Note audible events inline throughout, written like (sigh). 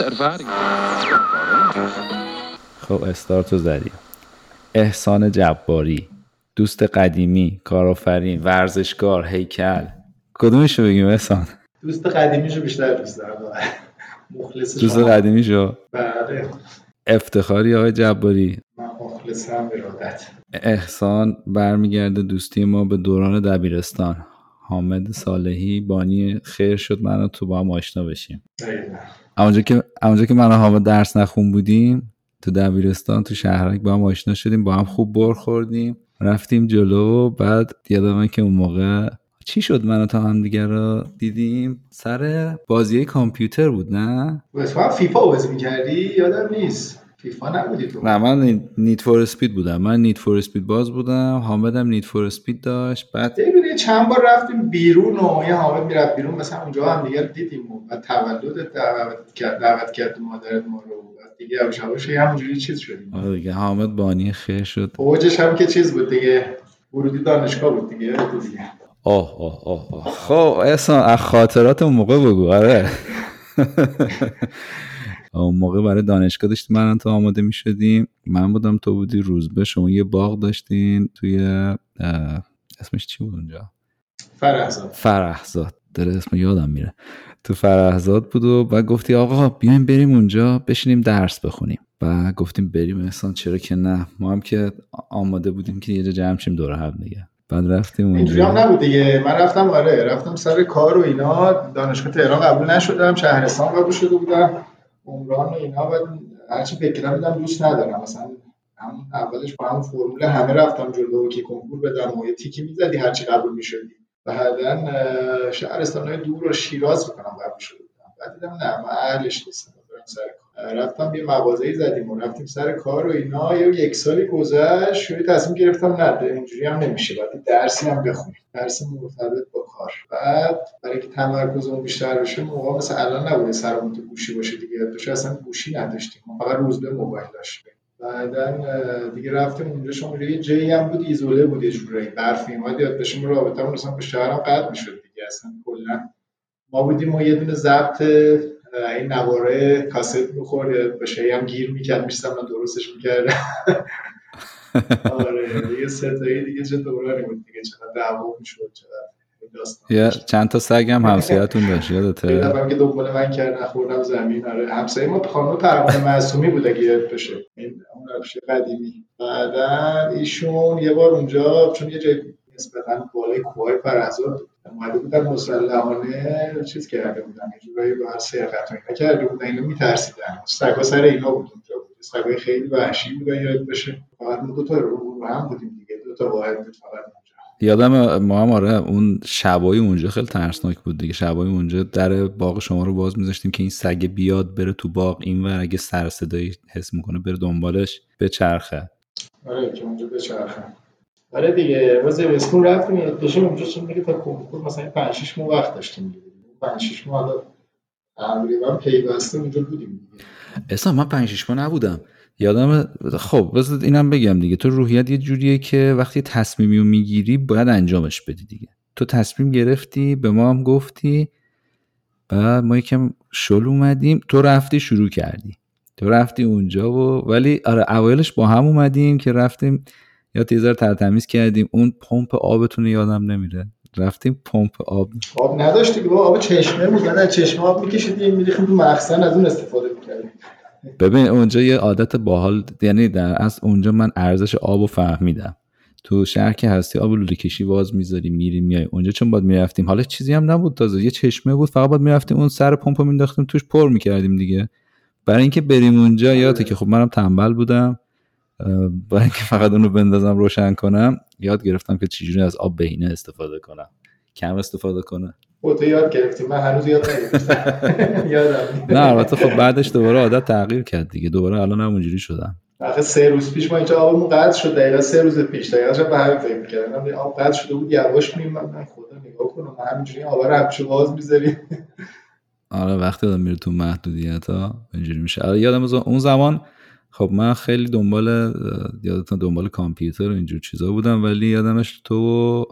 ervaring. خب استارتو زدیم. احسان جباری دوست قدیمی کارآفرین ورزشکار هیکل. کدومشو بگیم احسان؟ دوست قدیمیشو بیشتر دوست دارم. مخلص دوست. قدیمیشو؟ بله. افتخاری آقای جباری. من مخلصم ارادت احسان برمیگرده دوستی ما به دوران دبیرستان. حامد صالحی بانی خیر شد. من تو با هم آشنا بشیم. دقیقاً. اونجا که اونجا که من حامد درس نخون بودیم تو دبیرستان تو شهرک با هم آشنا شدیم با هم خوب بر خوردیم رفتیم جلو بعد یادمه که اون موقع چی شد من تا هم دیگه رو دیدیم؟ سر بازی کامپیوتر بود نه؟ تو فیفا بازی می‌کردی؟ یادم نیست. فیفا نبودی تو. نه من نیت فور اسپید بودم. من نیت فور اسپید باز بودم. حامدم نیت فور اسپید داشت. بعد یه چند بار رفتیم بیرون و یه حامد می‌رفت بیرون. مثلا اونجا هم دیگه دیدیم و بعد تولد دعوت کرد دعوت کرد مادرت ما رو. دیگه یواش یواش همونجوری چیز شدیم. آره دیگه حامد بانی خیر شد. اوجش هم که چیز بود دیگه. ورودی دانشگاه بود دیگه. آه آه آه آه. خب احسان از خاطرات اون موقع بگو. آره. (laughs) اون موقع برای دانشگاه داشتیم. من تو آماده می شدیم من بودم تو بودی روزبه. شما یه باغ داشتین توی اسمش چی بود اونجا؟ فرهزاد. فرهزاد. داره اسم یادم میره. تو فرهزاد بود و بعد گفتی آقا بیایم بریم اونجا بشینیم درس بخونیم. و گفتیم بریم. احسان چرا که نه؟ ما هم که آماده بودیم که یه جا جمع شیم دور هم دیگه. بعد رفتیم اینجوری هم اونجا نبود دیگه. من رفتم آره. رفتم سر کار و اینا. دانشگاه تهران قبول نشدم. شهرستان قبول شده بودم. عمران و اینا بعد هرچی فکر دیدم دوست ندارم. مثلا همون اولش با همون فرمول همه رفتم جلو که کنکور بدم و یه تیکی می‌زدی هرچی قبول می‌شدی. بعدا شهرستان های دور و شیراز بکنم قبول شده بعد دیدم نه من اهلش نیستم برم سر رفتم یه مغازه‌ای زدیم و رفتیم سر کار و اینا. یه یک سالی گذشت شوری تصمیم گرفتم نه اینجوری هم نمیشه. باید درسی هم بخونیم. درس مرتبط با کار. بعد برای که تمرکزمون بیشتر بشه موقع مثل الان نبوده سرمون تو گوشی باشه دیگه. داشت اصلا گوشی نداشتیم. ما فقط روز به موبایل داشتیم. بعدا دیگه رفتیم اونجا. شما یه جایی هم بود ایزوله بود یه جورایی. برفی. اومد یاد بشیم رابطمون اصلا با شهرم قطع می‌شد دیگه. اصلا کلا. ما بودیم و یه دونه ضبط این نواره کاست می‌خورد یا بشه هم گیر می‌کرد میشتم من درستش می‌کردم. (laughs) آره دیگه ستایی دیگه چه دورانی بود دیگه چقدر دعوا می‌شد یه. چند تا سگ هم همسایتون داشت یه یادته دفعه که دنبال من کرد نخوردم زمین آره. همسایه ما خانم پروانه معصومی بود اگه یاد بشه این اون روش قدیمی. بعدا ایشون یه بار اونجا چون یه جای نسبتا بالای کوههای فرهزاد اومده بودن مسلحانه چیز کرده بودن یه جورایی به هر سرقت اینا کرده بودن اینو میترسیدن. سگا سر اینا بود اونجا بود. سگای خیلی وحشی بودن یاد بشه فقط ما دو تا رو هم بودیم دیگه دو تا واحد بود فقط اونجا. یادم ما هم آره اون شبای اونجا خیلی ترسناک بود دیگه. شبای اونجا در باغ شما رو باز میذاشتیم که این سگ بیاد بره تو باغ این و اگه سر صدایی حس می‌کنه بره دنبالش به چرخه آره که اونجا بچرخه. آره دیگه ما زمستون رفتیم بشیم اونجا چون دیگه تا کنکور مثلا 5 6 ماه وقت داشتیم دیگه. 5 6 ماه حالا تقریبا پیوسته اونجا بودیم اصلا من پنج شیش ماه نبودم. یادم خب بذار اینم بگم دیگه. تو روحیت یه جوریه که وقتی تصمیمی رو می‌گیری باید انجامش بدی دیگه. تو تصمیم گرفتی به ما هم گفتی بعد ما یکم شل اومدیم. تو رفتی شروع کردی. تو رفتی اونجا و ولی آره اوایلش با هم اومدیم که رفتیم یا تیزر ترتمیز کردیم. اون پمپ آبتون یادم نمیره. رفتیم پمپ آب. آب نداشتی که آب چشمه بود. نه چشمه آب میکشیدیم میریختیم تو مخزن از اون استفاده می‌کردیم. ببین اونجا یه عادت باحال یعنی در از اونجا من ارزش آب رو فهمیدم. تو شهر که هستی آب لوله کشی باز می‌ذاری میری میای. اونجا چون باید می‌رفتیم. حالا چیزی هم نبود تازه. یه چشمه بود. فقط باید می‌رفتیم اون سر پمپ رو مینداختیم توش پر می‌کردیم دیگه. برای اینکه بریم اونجا یادته که خب منم تنبل بودم. برای اینکه فقط اونو بندازم روشن کنم یاد گرفتم که چجوری از آب بهینه استفاده کنم. کم استفاده کنه. با تو یاد گرفتیم من هنوز یاد نگرفتم. (laughs) یادم. نه البته خب بعدش دوباره عادت تغییر کرد دیگه. دوباره الان همونجوری شدم. آخه سه روز پیش ما اینجا آبمون قطع شد. دقیقا سه روز پیش. دقیقا شب به همین فکر می‌کردم آب قطع شده بود. یواش میریم من من خدا نگاه کنم. همینجوری آب رو همیشه باز می‌ذاریم. (laughs) آره وقتی آدم میره تو محدودیت ها اینجوری میشه. آره یادم از اون زمان خب من خیلی دنبال یادتون دنبال کامپیوتر و اینجور چیزا بودم ولی یادمه تو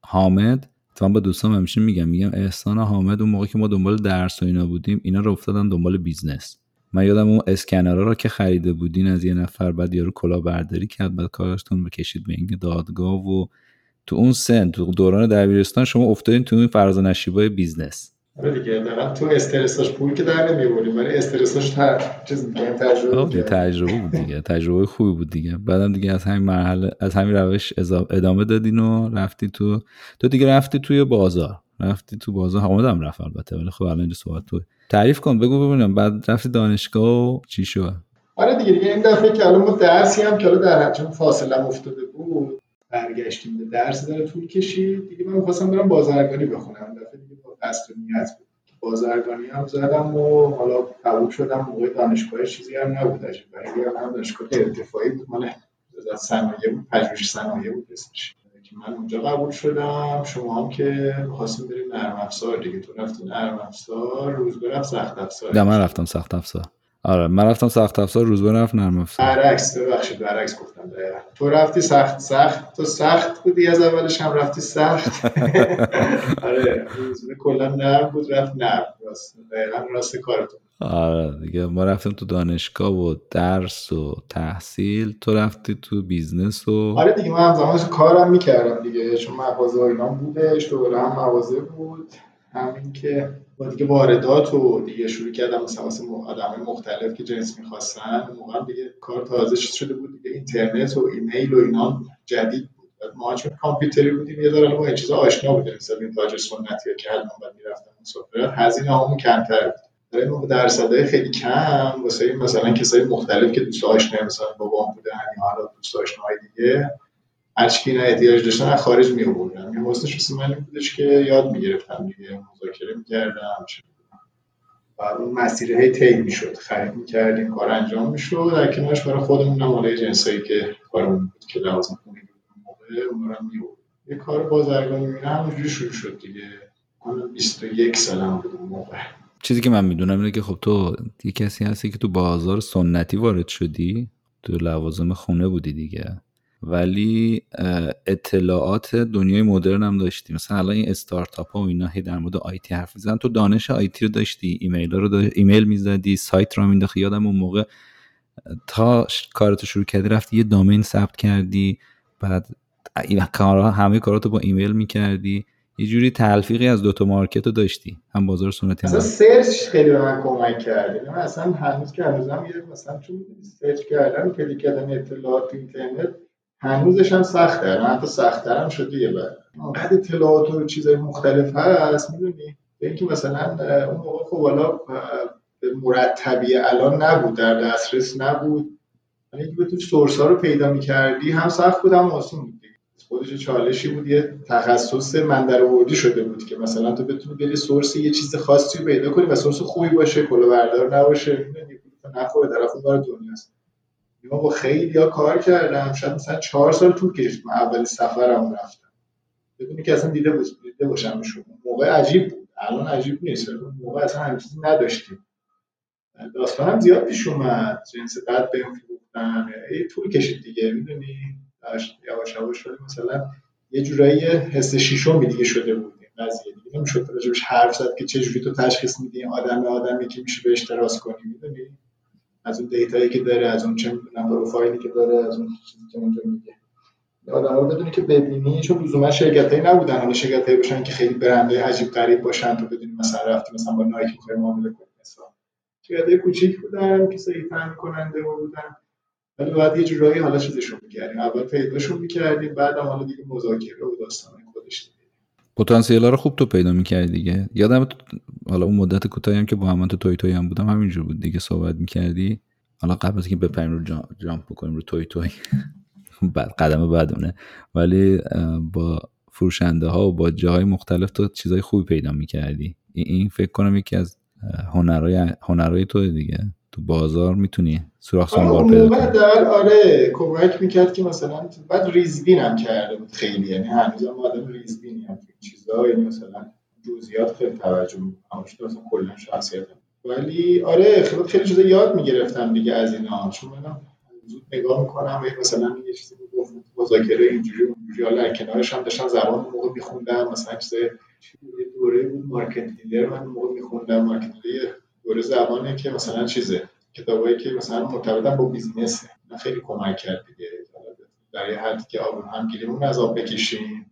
حامد تا با دوستان همیشه میگم میگم احسان حامد اون موقع که ما دنبال درس و اینا بودیم اینا رو افتادن دنبال business. من یادم اون اسکنرها رو که خریده بودین از یه نفر بعد یارو کلاهبرداری کرد بعد کارتون بکشید به این دادگاه و تو اون سن تو دوران دبیرستان شما افتادین تو این فراز نشیبای business. آره دیگه تو استرساش پول که در نمی‌بریم ولی استرساش تر چیز دیگه تجربه بود تجربه بود دیگه تجربه خوبی بود دیگه. بعدم دیگه از همین مرحله از همین روش ادامه دادین و رفتی تو تو دیگه رفتی توی بازار. رفتی تو بازار. حامدم رفت البته ولی خب الان اینجا صحبت تو تعریف کن بگو ببینم بعد رفتی دانشگاه و چی شد؟ آره دیگه دیگه این دفعه که الان ما درسی هم که در چون فاصله افتاده بود برگشتیم به درس داره طول کشید. دیگه من می‌خواستم برم بازرگانی بخونم. دفعه دیگه نیت بود. بازرگانی هم زدم و حالا قبول شدم موقع دانشگاه چیزی هم نبودش. ولی هم دانشگاه ارتفاعی بود. مال صنایع بود پژوهش صنایع بود اسمش. که من اونجا قبول شدم. شما هم که خواستیم بریم نرم افزار دیگه. تو رفتین نرم افزار روز برفت سخت افزار. من رفتم سخت افزار. آره من رفتم سخت افزار روز رفت نرم افزار. برعکس ببخشید برعکس گفتم دقیقا. تو رفتی سخت سخت؟ تو سخت بودی از اولش هم رفتی سخت؟ (laughs) آره روزبه کلا نرم بود رفت نرم راست دقیقا راست کارتون. آره دیگه ما رفتیم تو دانشگاه و درس و تحصیل تو رفتی تو بیزنس و آره دیگه من همزمان کارم می‌کردم دیگه چون مغازه اینا بودش دوره هم مغازه بود. همین که با دیگه واردات و دیگه شروع کردم مثلا واسه آدم مختلف که جنس می‌خواستن. موقع دیگه کار تازه شده بود. دیگه اینترنت و ایمیل و اینا جدید بود. ما چون کامپیوتری بودیم یه ذره با این چیزا آشنا بودیم. مثلا این تاج سنتی که حتما بعد می‌رفتم مسافرت هزینه هامون کمتر بود. برای ما درصدهای خیلی کم واسه مثلا کسای مختلف که دوست آشنا مثلا بابام بودن یا حالا دوست آشناهای دیگه هرچی اینا احتیاج داشتن از خارج می آوردن یه حسنش واسه من بودش که یاد می‌گرفتم دیگه مذاکره می‌کردم و اون مسیر هی طی می‌شد. خرید می‌کردیم کار انجام می‌شد. در کنارش برای خودمون هم حالا جنسایی که کارمون بود که لازم خونه موقع اون رو یه کار بازرگانی میره همونجوری شروع شد دیگه. من 21 سالم بود اون موقع. چیزی که من می‌دونم اینه که خب تو یه کسی هستی که تو بازار سنتی وارد شدی؟ تو لوازم خونه بودی دیگه. ولی اطلاعات دنیای مدرن هم داشتی. مثلا الان این استارتاپ ها و اینا هی در مورد آیتی حرف می‌زنن. تو دانش آیتی رو داشتی ایمیل رو داشتی. ایمیل می‌زدی سایت رو مینداختی. یادم اون موقع تا کارتو شروع کردی رفتی یه دامین ثبت کردی. بعد همه کاراتو با ایمیل می‌کردی. یه جوری تلفیقی از دوتا market رو داشتی. هم بازار سنتی مثلا search خیلی به من کمک کرد یعنی اصلا هنوز که هنوزم یه مثلا چون search کردن collect کردن اطلاعات اینترنت هنوزش هم سخته. حتی سختتر هم شده یه بعد. بعد اطلاعات و چیزای مختلف هست می‌دونی؟ به اینکه مثلا اون موقع خب حالا مرتبی الان نبود در دسترس نبود. یعنی که تو سورس ها رو پیدا می‌کردی هم سخت بود هم آسون بود خودش چالشی بود یه تخصص من در شده بود که مثلا تو بتونی بری سورس یه چیز خاصی پیدا کنی و سورس خوبی باشه کلا بردار نباشه نخوره طرف اون دنیاست. ما با خیلی ها کار کردم شاید مثلا چهار سال طول کشید. من اول سفرم رفتم. بدونی که اصلا دیده بود دیده باشم موقع عجیب بود. الان عجیب نیست. موقع اصلا همین چیزی نداشتیم. هم زیاد پیش اومد. جنس بعد بهم فروختن. ای طول کشید دیگه. می‌دونی؟ یواش یواش. شده مثلا یه جورایی حس شیشمی دیگه شده بود قضیه دیگه نمی‌شد. راجبش حرف زد که چه جوری تو تشخیص میدی؟ آدم آدمی که میشه بهش تراس کنی. می‌دونی؟ از اون دیتایی که داره از اون چه می‌دونم پروفایلی که داره از اون چیزی که اونجا میگه. آدم ها بدونی که ببینی چون لزوما شرکت هایی نبودن. حالا شرکت هایی باشن که خیلی برنده عجیب غریب باشن تو بدونی مثلا رفتی مثلا با نایک می‌خوای معامله کنی مثلا. شرکت های کوچیک بودن که صحیح فهم کننده بودن. ولی بعد یه جورایی حالا چیزشون می‌کردیم. اول پیداشون می‌کردیم بعد حالا دیگه مذاکره و داستان خودش پتانسیل رو خوب تو پیدا می‌کردی دیگه. یادم حالا اون مدت کوتاهی هم که با هم تو توی توی هم بودم همینجور بود دیگه صحبت می‌کردی. حالا قبل از اینکه بپریم رو جامپ بکنیم رو توی توی (laughs) بعد قدم بعدونه ولی با فروشنده ها و با جاهای مختلف تو چیزای خوبی پیدا می‌کردی. این فکر کنم یکی از هنرهای هنرهای تو دیگه. تو بازار می‌تونی سوراخ سنبار پیدا کنی. آره کمک می‌کرد که مثلا بعد ریزبین هم کرده بود خیلی یعنی هنوز هم آدم ریزبینی هم چیزا یعنی مثلا جزئیات خیلی توجه می‌کنم مثلا کلا شخصیت. ولی آره خیلی خیلی چیزا یاد می‌گرفتم دیگه از اینا. چون من زود نگاه می‌کنم و مثلا یه چیزی گفت مذاکره اینجوری اونجوری. حالا کنارش هم داشتم زبان موقع میخوندم مثلا چیزای دوره بود مارکت لیدر من موقع میخوندم مارکت دوره زبانه که مثلا چیزه کتابایی که مثلا مرتبطن با بیزینسه. من خیلی کمک کرد دیگه. در یه حدی که آب هم گیریمون از آب بکشیم.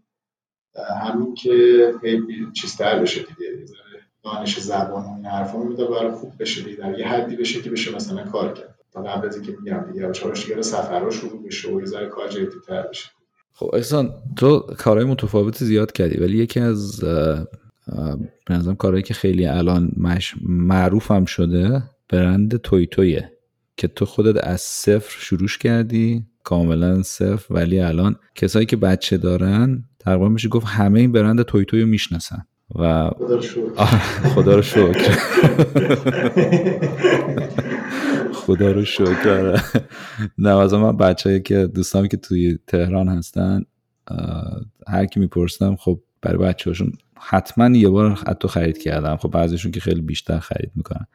همین که چیزتر بشه دیگه. دانش زبان و این حرفا میده برای خوب بشه دیگه. در یه حدی بشه که بشه مثلا کار کرد. تا قبل از اینکه میگم دیگه چهارش دیگه سفرها شروع بشه و یه ذره کار جدی‌تر بشه. خب احسان تو کارهای متفاوتی زیاد کردی ولی یکی از به نظرم کارهایی که خیلی الان مش... معروف هم شده برند توی تویه که تو خودت از صفر شروع کردی کاملا صفر ولی الان کسایی که بچه دارن تقریبا میشه گفت همه این برند توی توی رو می‌شناسن و خدا رو شکر. خدا رو شکر. نه از من بچه که دوستانی که توی تهران هستن هر کی می‌پرسم خب برای بچه هاشون حتما یه بار حتی خرید کردم. خب بعضیشون که خیلی بیشتر خرید می‌کنن.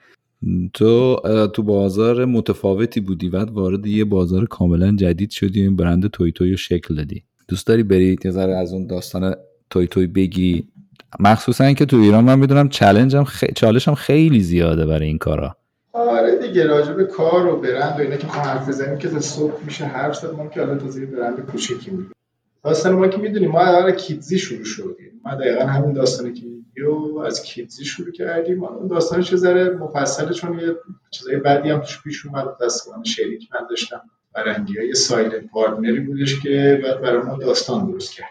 تو تو بازار متفاوتی بودی بعد وارد یه بازار کاملا جدید شدی. این برند توی توی شکل دادی. دوست داری برید یه ذره از اون داستان توی توی بگی؟ مخصوصا اینکه تو ایران من می‌دونم هم چالش هم خیلی زیاده برای این کارا. آره دیگه راجع به کار و برند و اینا که حرف بزنیم که تا صبح میشه حرف زد ما که حالا تازه برند کوچیکی میگیم داستان ما که می‌دونیم ما اول کیدزی شروع شدیم. ما دقیقا همین داستانی که و از کیدزی شروع کردیم. اون داستانش یه ذره مفصله چون یه چیزای بعدی هم توش پیش اومد. دستگاه شریک من داشتم. برندی های silent partner ی بودش که بعد برای ما داستان درست کرد.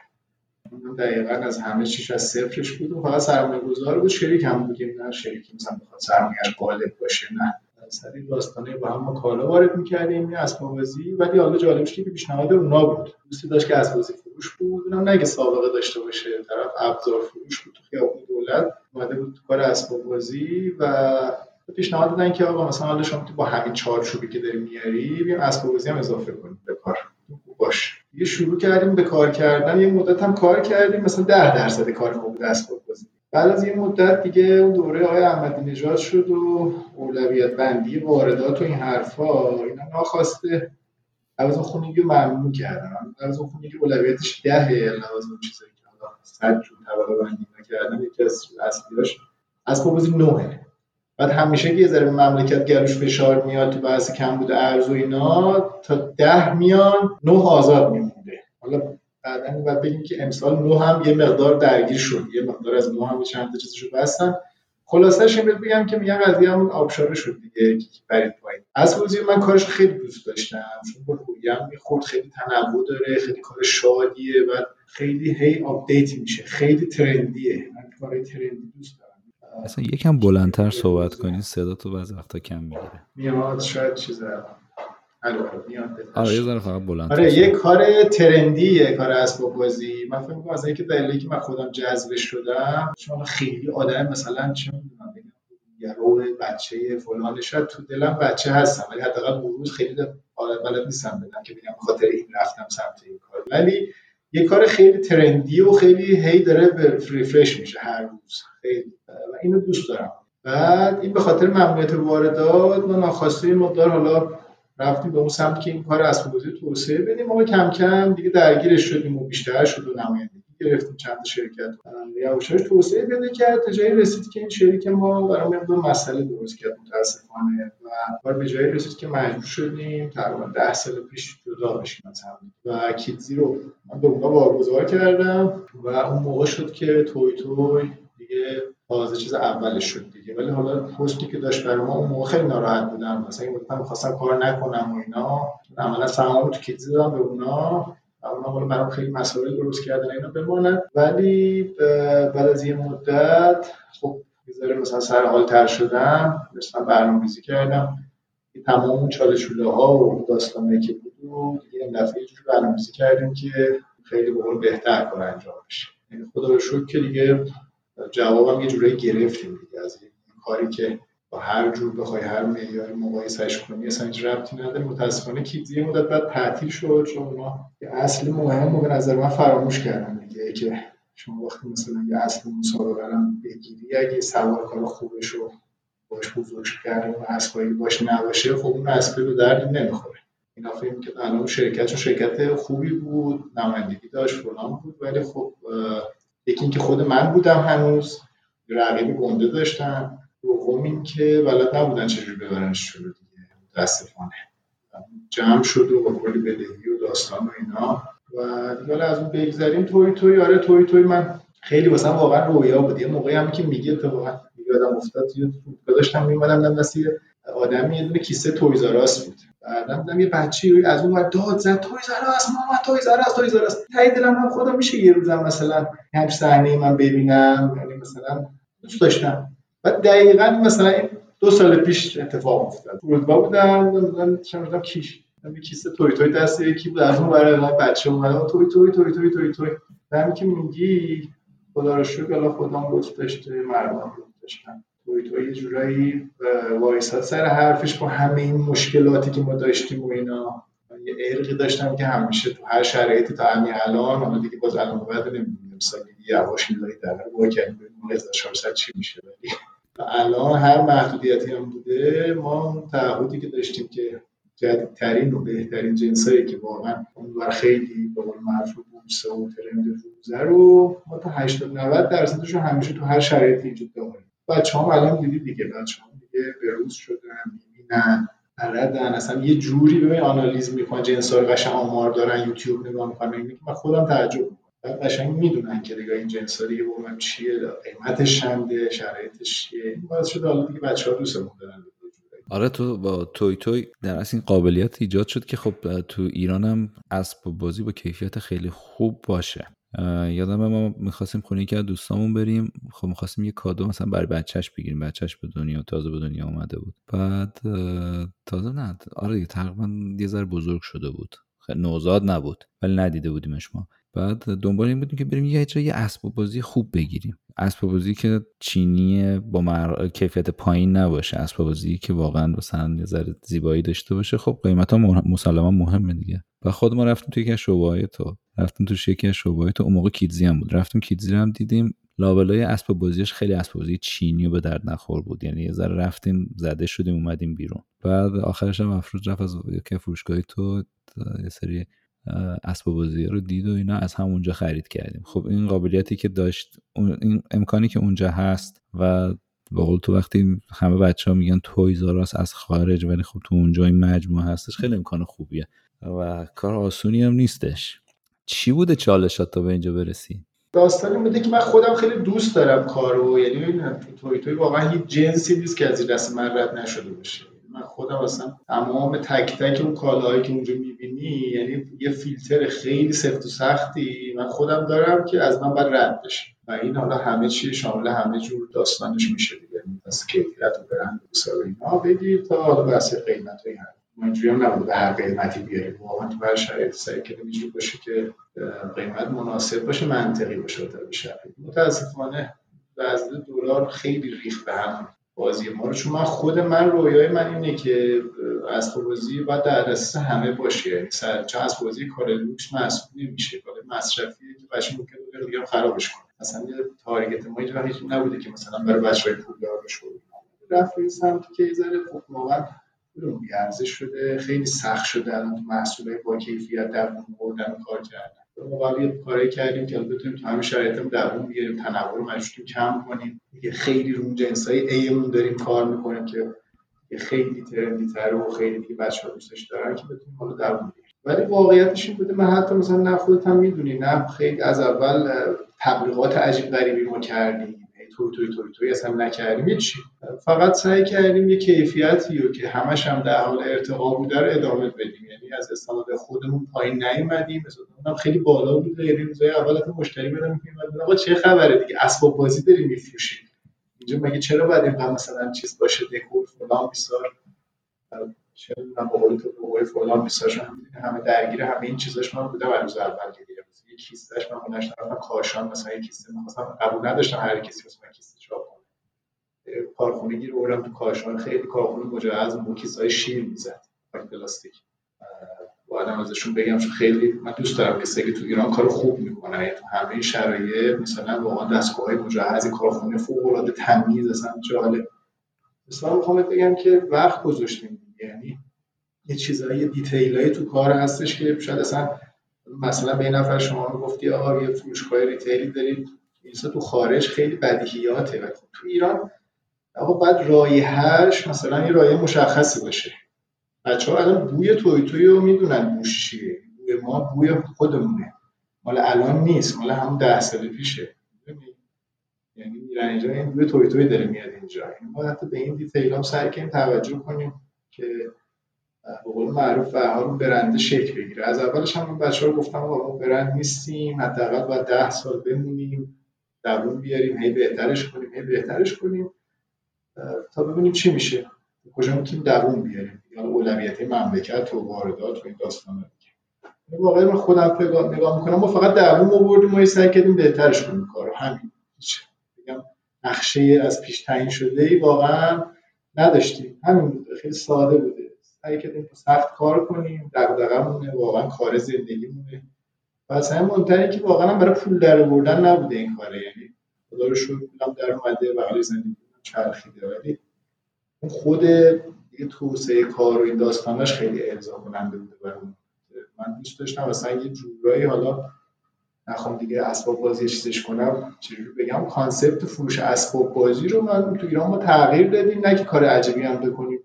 دقیقا از همه چیش از صفرش بود و فقط سرمایه گذار بود. شریک هم بودیم. نه شریک مثلا بخواد سرمایهش غالب باشه نه. سری داستانه با هم ما کالا وارد می‌کردیم یه اسباب بازی ولی حالا جالبش که پیشنهاد اونا بود. دوستی داشت که اسباب بازی فروش بود. اونم نگه سابقه داشته باشه. طرف ابزار فروش بود تو خیابون دولت. اومده بود تو کار اسباب بازی و پیشنهاد دادن که آقا مثلا حالا شما تو با همین چارچوبی که داری میاری بیام اسباب بازی هم اضافه کنیم به کار. باش. یه شروع کردیم به کار کردن. یه مدت هم کار کردیم. مثلا 10 درصد کار ما بود اسباب بازی. بعد از یه مدت دیگه اون دوره آقای احمدی نژاد شد و اولویت بندی واردات و این حرفا اینا ناخواسته. لوازم خونگی رو ممنوع کردن لوازم خونگی اولویتش دهه لوازم چیزایی که حالا صد جور طبقه بندی نکردن یکی از اصلیاش از بازی نوعه بعد همیشه که یه ذره مملکت گروش فشار میاد تو بحث کم بوده ارز و اینا تا ده میان نه آزاد میمونده. حالا بعدا باید بگیم که امسال نو هم یه مقدار درگیر شد. یه مقدار از نو هم چند تا چیزشو بستن. خلاصش این بگم که میگم قضیه همون آبشاره شد دیگه که برید پایین. اسباب بازی من کارش خیلی دوست داشتم چون با روحیم می‌خورد خیلی تنوع داره خیلی کار شادیه و خیلی هی update میشه خیلی trendy ه. من کار trendy دوست دارم. اصلا یکم بلندتر صحبت کنی صدا تو بعض وقتا کم می‌گیره. میاد شاید چیز آره یه فقط بلند آره یه کار ترندیه کار اسباب بازی من فکر می‌کنم از اینکه دلیلی که من خودم جذب شدم چون خیلی آدم مثلا چه می‌دونم یه رو بچه فلان شاید تو دلم بچه هستم ولی حداقل بروز خیلی آدم بلد نیستم بدم که بگم خاطر این رفتم سمت این کار. ولی یه کار خیلی ترندی و خیلی هی داره به ریفرش میشه هر روز. خیلی. و اینو دوست دارم. بعد این به خاطر ممنوعیت واردات ما ناخواسته مقدار حالا رفتیم به اون سمت که این کار اسباب بازی توسعه بدیم. ما کم کم دیگه درگیرش شدیم و بیشتر شد و نمایندگی گرفتیم. چند شرکت یواشاش توسعه پیدا کرد. تا جایی رسید که این شریک ما برای مقدار مسئله درست کرد متاسفانه. و به جایی رسید که مجبور شدیم تقریبا ده سال پیش جدا بشیم از هم و کیتزی رو من به اونها واگذار کردم و اون موقع شد که توی توی دیگه تازه چیز اولش شد دیگه. ولی حالا پستی که داشت برای ما اون موقع خیلی ناراحت بودم. مثلا این من خواستم کار نکنم و اینا. عملا سهامو تو کیت دادم به اونا. اونا حالا برام خیلی مسائل درست کردن اینا بمانه ولی بعد از یه مدت خب می‌ذاره مثلا سر حال تر شدم. مثلا برنامه‌ریزی کردم. تمام اون چالشوله ها و داستانه که بود و دیگه این دفعه یه برنامه‌ریزی کردیم که خیلی به بهتر کار انجام بشه. یعنی خدا رو شکر که دیگه جوابم یه جورایی گرفتیم دیگه از این کاری که با هر جور بخوای هر معیاری مقایسهش کنی اصلا هیچ ربطی نداره. متاسفانه کیزی مدت بعد تعطیل شد چون اونا یه اصل مهم رو به نظر من فراموش کردن دیگه که شما وقتی مثلا یه اصل مسابقه هم بگیری اگه سوار کار خوبش رو باش بزرگ کردن و اسبایی باش نباشه خب اون اصل به درد نمی‌خوره. اینا فکر که الان شرکت شرکت خوبی بود نمایندگی داشت فلان بود ولی خب یکی اینکه خود من بودم هنوز رقیب گنده داشتن دوم اینکه بلد نبودن چجوری ببرنش جلو دیگه. متاسفانه. جمع شد و با کلی بدهی و داستان و اینا. و دیگه از اون بگذریم. توی توی آره توی توی من خیلی واسه واقعا رویا بود. یه موقعی هم که میگه اتفاقا یادم افتاد یه داشتم میومدم دم دستی آدمی یه دونه کیسه تویزاراس بود. دیدم یه بچی از اون ور داد زد تویزاراس ماما تویزاراس تویزاراس تایی دلم من خودم میشه یه روزم مثلا هم صحنه من ببینم یعنی مثلا دوست داشتم. و دقیقا مثلا این دو سال پیش اتفاق افتاد. فرودگاه بودم مثلا چند کیش. یه کیسه توی توی دست یکی بود از اون برای بچه اومد توی توی توی توی توی توی. همین که میگی خدا رو شکر الله خدا لطف داشته مردم لطف توی یه جورایی وایساد سر حرفش با همه این مشکلاتی که ما داشتیم و اینا یه ارقی داشتم که همیشه تو هر شرایطی تا همین الان حالا دیگه باز الان بعد نمی‌دونم سالی یواش میلایی در با کردیم ببینیم 1400 چی میشه. ولی الان هر محدودیتی هم بوده ما تعهدی که داشتیم که جدیدترین و بهترین جنسایی که واقعا اونور خیلی به قول معروف و ترند روزه رو ما تا 80 90 درصدش رو همیشه تو هر شرایطی وجود داریم. بچه هم الان دیدی دیگه بچه هم دیگه به روز شدن می‌بینن بلدن اصلا یه جوری ببین آنالیز می‌کنن جنس های قشنگ آمار دارن یوتیوب نگاه می‌کنن من خودم تعجب می‌کنم. قشنگ می‌دونن که دیگه این جنس ها دیگه چیه قیمتش چنده شرایطش چیه. این باعث شده حالا دیگه بچه‌ها دوستمون دارن آره تو با توی توی در اصل این قابلیت ایجاد شد که خب تو ایران هم اسب بازی با کیفیت خیلی خوب باشه. یادم ما می‌خواستیم خونه که از دوستامون بریم. خب می‌خواستیم یه کادو مثلا برای بچهش بگیریم. بچهش به دنیا تازه به دنیا اومده بود. بعد تازه نه. آره تقریبا یه ذره بزرگ شده بود. نوزاد نبود ولی ندیده بودیمش ما. بعد دنبال این بودیم که بریم یه جای اسب بازی خوب بگیریم. اسب بازی که چینی با مر... کیفیت پایین نباشه. اسب بازی که واقعا مثلا یه ذره زیبایی داشته باشه. خب قیمت ها مسلما مهمه دیگه. و خود ما رفتیم توی یکی از شعبه‌های تو. رفتیم تو یکی از شعبه‌های تو اون موقع کیدزی هم بود. رفتیم کیدزی هم دیدیم. لابلای اسب بازیش خیلی اسب بازی چینی و به درد نخور بود. یعنی یه ذره رفتیم زده شدیم اومدیم بیرون. بعد آخرش هم افروز رفت از یکی فروشگاهی تو یه سری اسب بازی رو دید و اینا از همونجا خرید کردیم. خب این قابلیتی که داشت این امکانی که اونجا هست و به قول تو وقتی همه بچه ها میگن تویزاراس از خارج ولی خب تو اونجا این مجموعه هستش خیلی امکان خوبیه و کار آسونی هم نیستش. چی بوده چالشات تا به اینجا برسی؟ داستانی بوده که من خودم خیلی دوست دارم کارو. یعنی تو توی توی واقعا هیچ جنسی نیست که از دست من رد نشده باشه. من خودم اصلا تمام تک تک اون کالاهایی که اونجا می‌بینی یعنی یه فیلتر خیلی سفت و سختی من خودم دارم که از من باید رد بشه. و این حالا همه چی شامل همه جور داستانش میشه دیگه. از کیفیت و برند و اینا. بگیر تا حالا بحث قیمت و ما هم نبود به هر قیمتی بیاریم واقعا تو هر شرایط سعی کردیم اینجوری باشه که قیمت مناسب باشه منطقی باشه بشه متاسفانه وزن دلار خیلی ریخت به هم. بازی ما رو چون من خود من رویای من اینه که از بازی باید در دسترس همه باشه. یعنی چون از بازی کار لوکس مسئول نمیشه. کار مصرفی که بچه ممکنه بره دیگه خرابش کنه مثلا یه تارگت ما هیچ نبوده که مثلا برای بچهای پولدار بشه رفت این سمتی که یه ذره خب ارزش شده خیلی سخت شده الان تو محصولای با کیفیت در بردن کار کردن. ما یه کاری کردیم که بتونیم تو همین شرایط دووم بیاریم تنوع رو مجبوریم کم کنیم. دیگه خیلی رو جنسای ایمون داریم کار می‌کنیم که خیلی ترندی تر و خیلی دیگه بچه‌ها دوستش دارن که بتونیم حالا دووم ولی واقعیتش این بوده من حتی مثلا نه خودت هم می‌دونی نه خیلی از اول تبلیغات عجیب غریبی ما کردیم. توی توی توی توی اصلا نکردیم. چی فقط سعی کردیم یه کیفیتی رو که همش هم در حال ارتقا بوده رو ادامه بدیم. یعنی از استاندارد خودمون پایین نیومدیم. مثلا خیلی بالا بوده. یعنی روزای اول تا مشتری بدم میگم آقا چه خبره دیگه؟ اسباب بازی داریم میفروشیم. اینجا مگه چرا باید اینقدر مثلا چیز باشه؟ دکور فلان بیسار. چرا من با قول تو فلان بیسار همه درگیر همه این چیزاش من بودم. روز اول دیگه. یه کیستش من خونش نرفتم کاشان مثلا یه کیسته می‌خواستم. قبول نداشتم هر کسی من کیسته چاپ کنه. کارخونه گیر بردم تو کاشان خیلی کارخونه مجهز با های شیر می‌زد پلاستیک. آدم ازشون بگم چون خیلی من دوست دارم کسی که تو ایران کار خوب می‌کنن یعنی تو همه شرایط مثلا واقعا دستگاه های مجهز کارخونه فوق العاده تمیز اصلا جالب مثلا می‌خوام بگم که وقت گذاشتیم. یعنی یه چیزایی detail ایی تو کار هستش که شاید اصلا مثلا به نفر شما گفتی آقا یه فروشگاه retail ی دارید. این تو خارج خیلی بدیهیاته و تو ایران آقا بعد رایحهش مثلا یه رایه مشخصی باشه. بچه ها الان بوی توی توی رو می‌دونن بوش چیه. بوی ما بوی خودمونه. مال الان نیست. مال همون ده سال پیشه. یعنی میرن اینجا این بوی توی توی داره میاد اینجا. این ما حتی به این detail هم سعی توجه کنیم که به قول معروف ها رو برنده شکل بگیره. از اولش هم بچه ها گفتم ما برند نیستیم حداقل باید ده سال بمونیم دوون بیاریم هی بهترش کنیم هی بهترش کنیم. تا ببینیم چی میشه. کجا می‌تونیم دووم بیاریم؟ یا اولویت مملکت و واردات و این داستانا دیگه واقعا من خودم نگاه می‌کنم ما فقط دووم آوردیم و سعی کردیم بهترش کنیم کارو. همین. بگم نقشه از پیش تعیین شده ای واقعا نداشتیم. همین خیلی ساده بوده. سعی کردیم سخت کار کنیم دغدغه‌مون واقعا کار زندگیمونه. و اصلا مهمتر که واقعا برای پول در آوردن نبوده این کاره. یعنی خدا رو شکر پولم در اومده و زندگی چرخیده. ولی خود یه توسعه کار و این داستانش خیلی ارضا کننده بوده برام من دوست داشتم مثلا یه جورایی حالا نخوام دیگه اسباب بازی چیزش کنم چجوری بگم کانسپت فروش اسباب بازی رو من تو ایران ما تغییر دادیم. نه که کار عجیبی هم بکنیم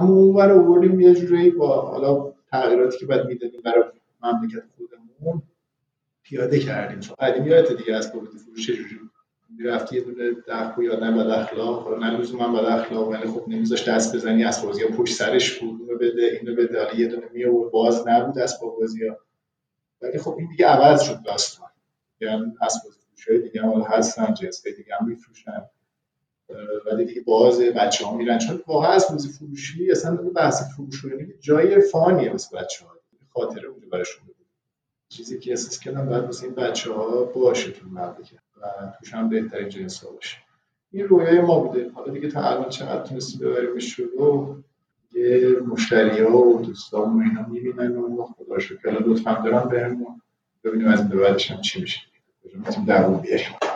همون اون رو آوردیم یه جورایی با حالا تغییراتی که بعد می‌دادیم برای مملکت خودمون پیاده کردیم. چون قدیم یادت دیگه اسباب فروش چجوری می‌رفتی یه دونه دهکو یا نه بد اخلاق نه من بد اخلاق ولی خب نمیذاش دست بزنی از بازی پشت سرش بود اینو بده اینو بده حالا یه دونه می باز نبود از بازی ها. ولی خب این دیگه عوض شد داستان. یعنی از بازی دیگه هم هستن جنس دیگه هم میفروشن. ولی دیگه باز بچه ها میرن. چون واقعا از بازی فروشی اصلا بحث فروش جای فانیه واسه بچه ها خاطره بوده براشون چیزی که احساس کردم باید واسه این بچه ها باشه تو مملکت و توش هم بهترین جنس ها باشه. این رویای ما بوده. حالا دیگه تا الان چقدر تونستیم ببریمش شروع یه مشتری ها و دوستان و اینا می‌بینن و خدا شکر. لطفا دارم بهمون ببینیم از این به بعدش هم چی میشه. می‌تونیم بیاریم.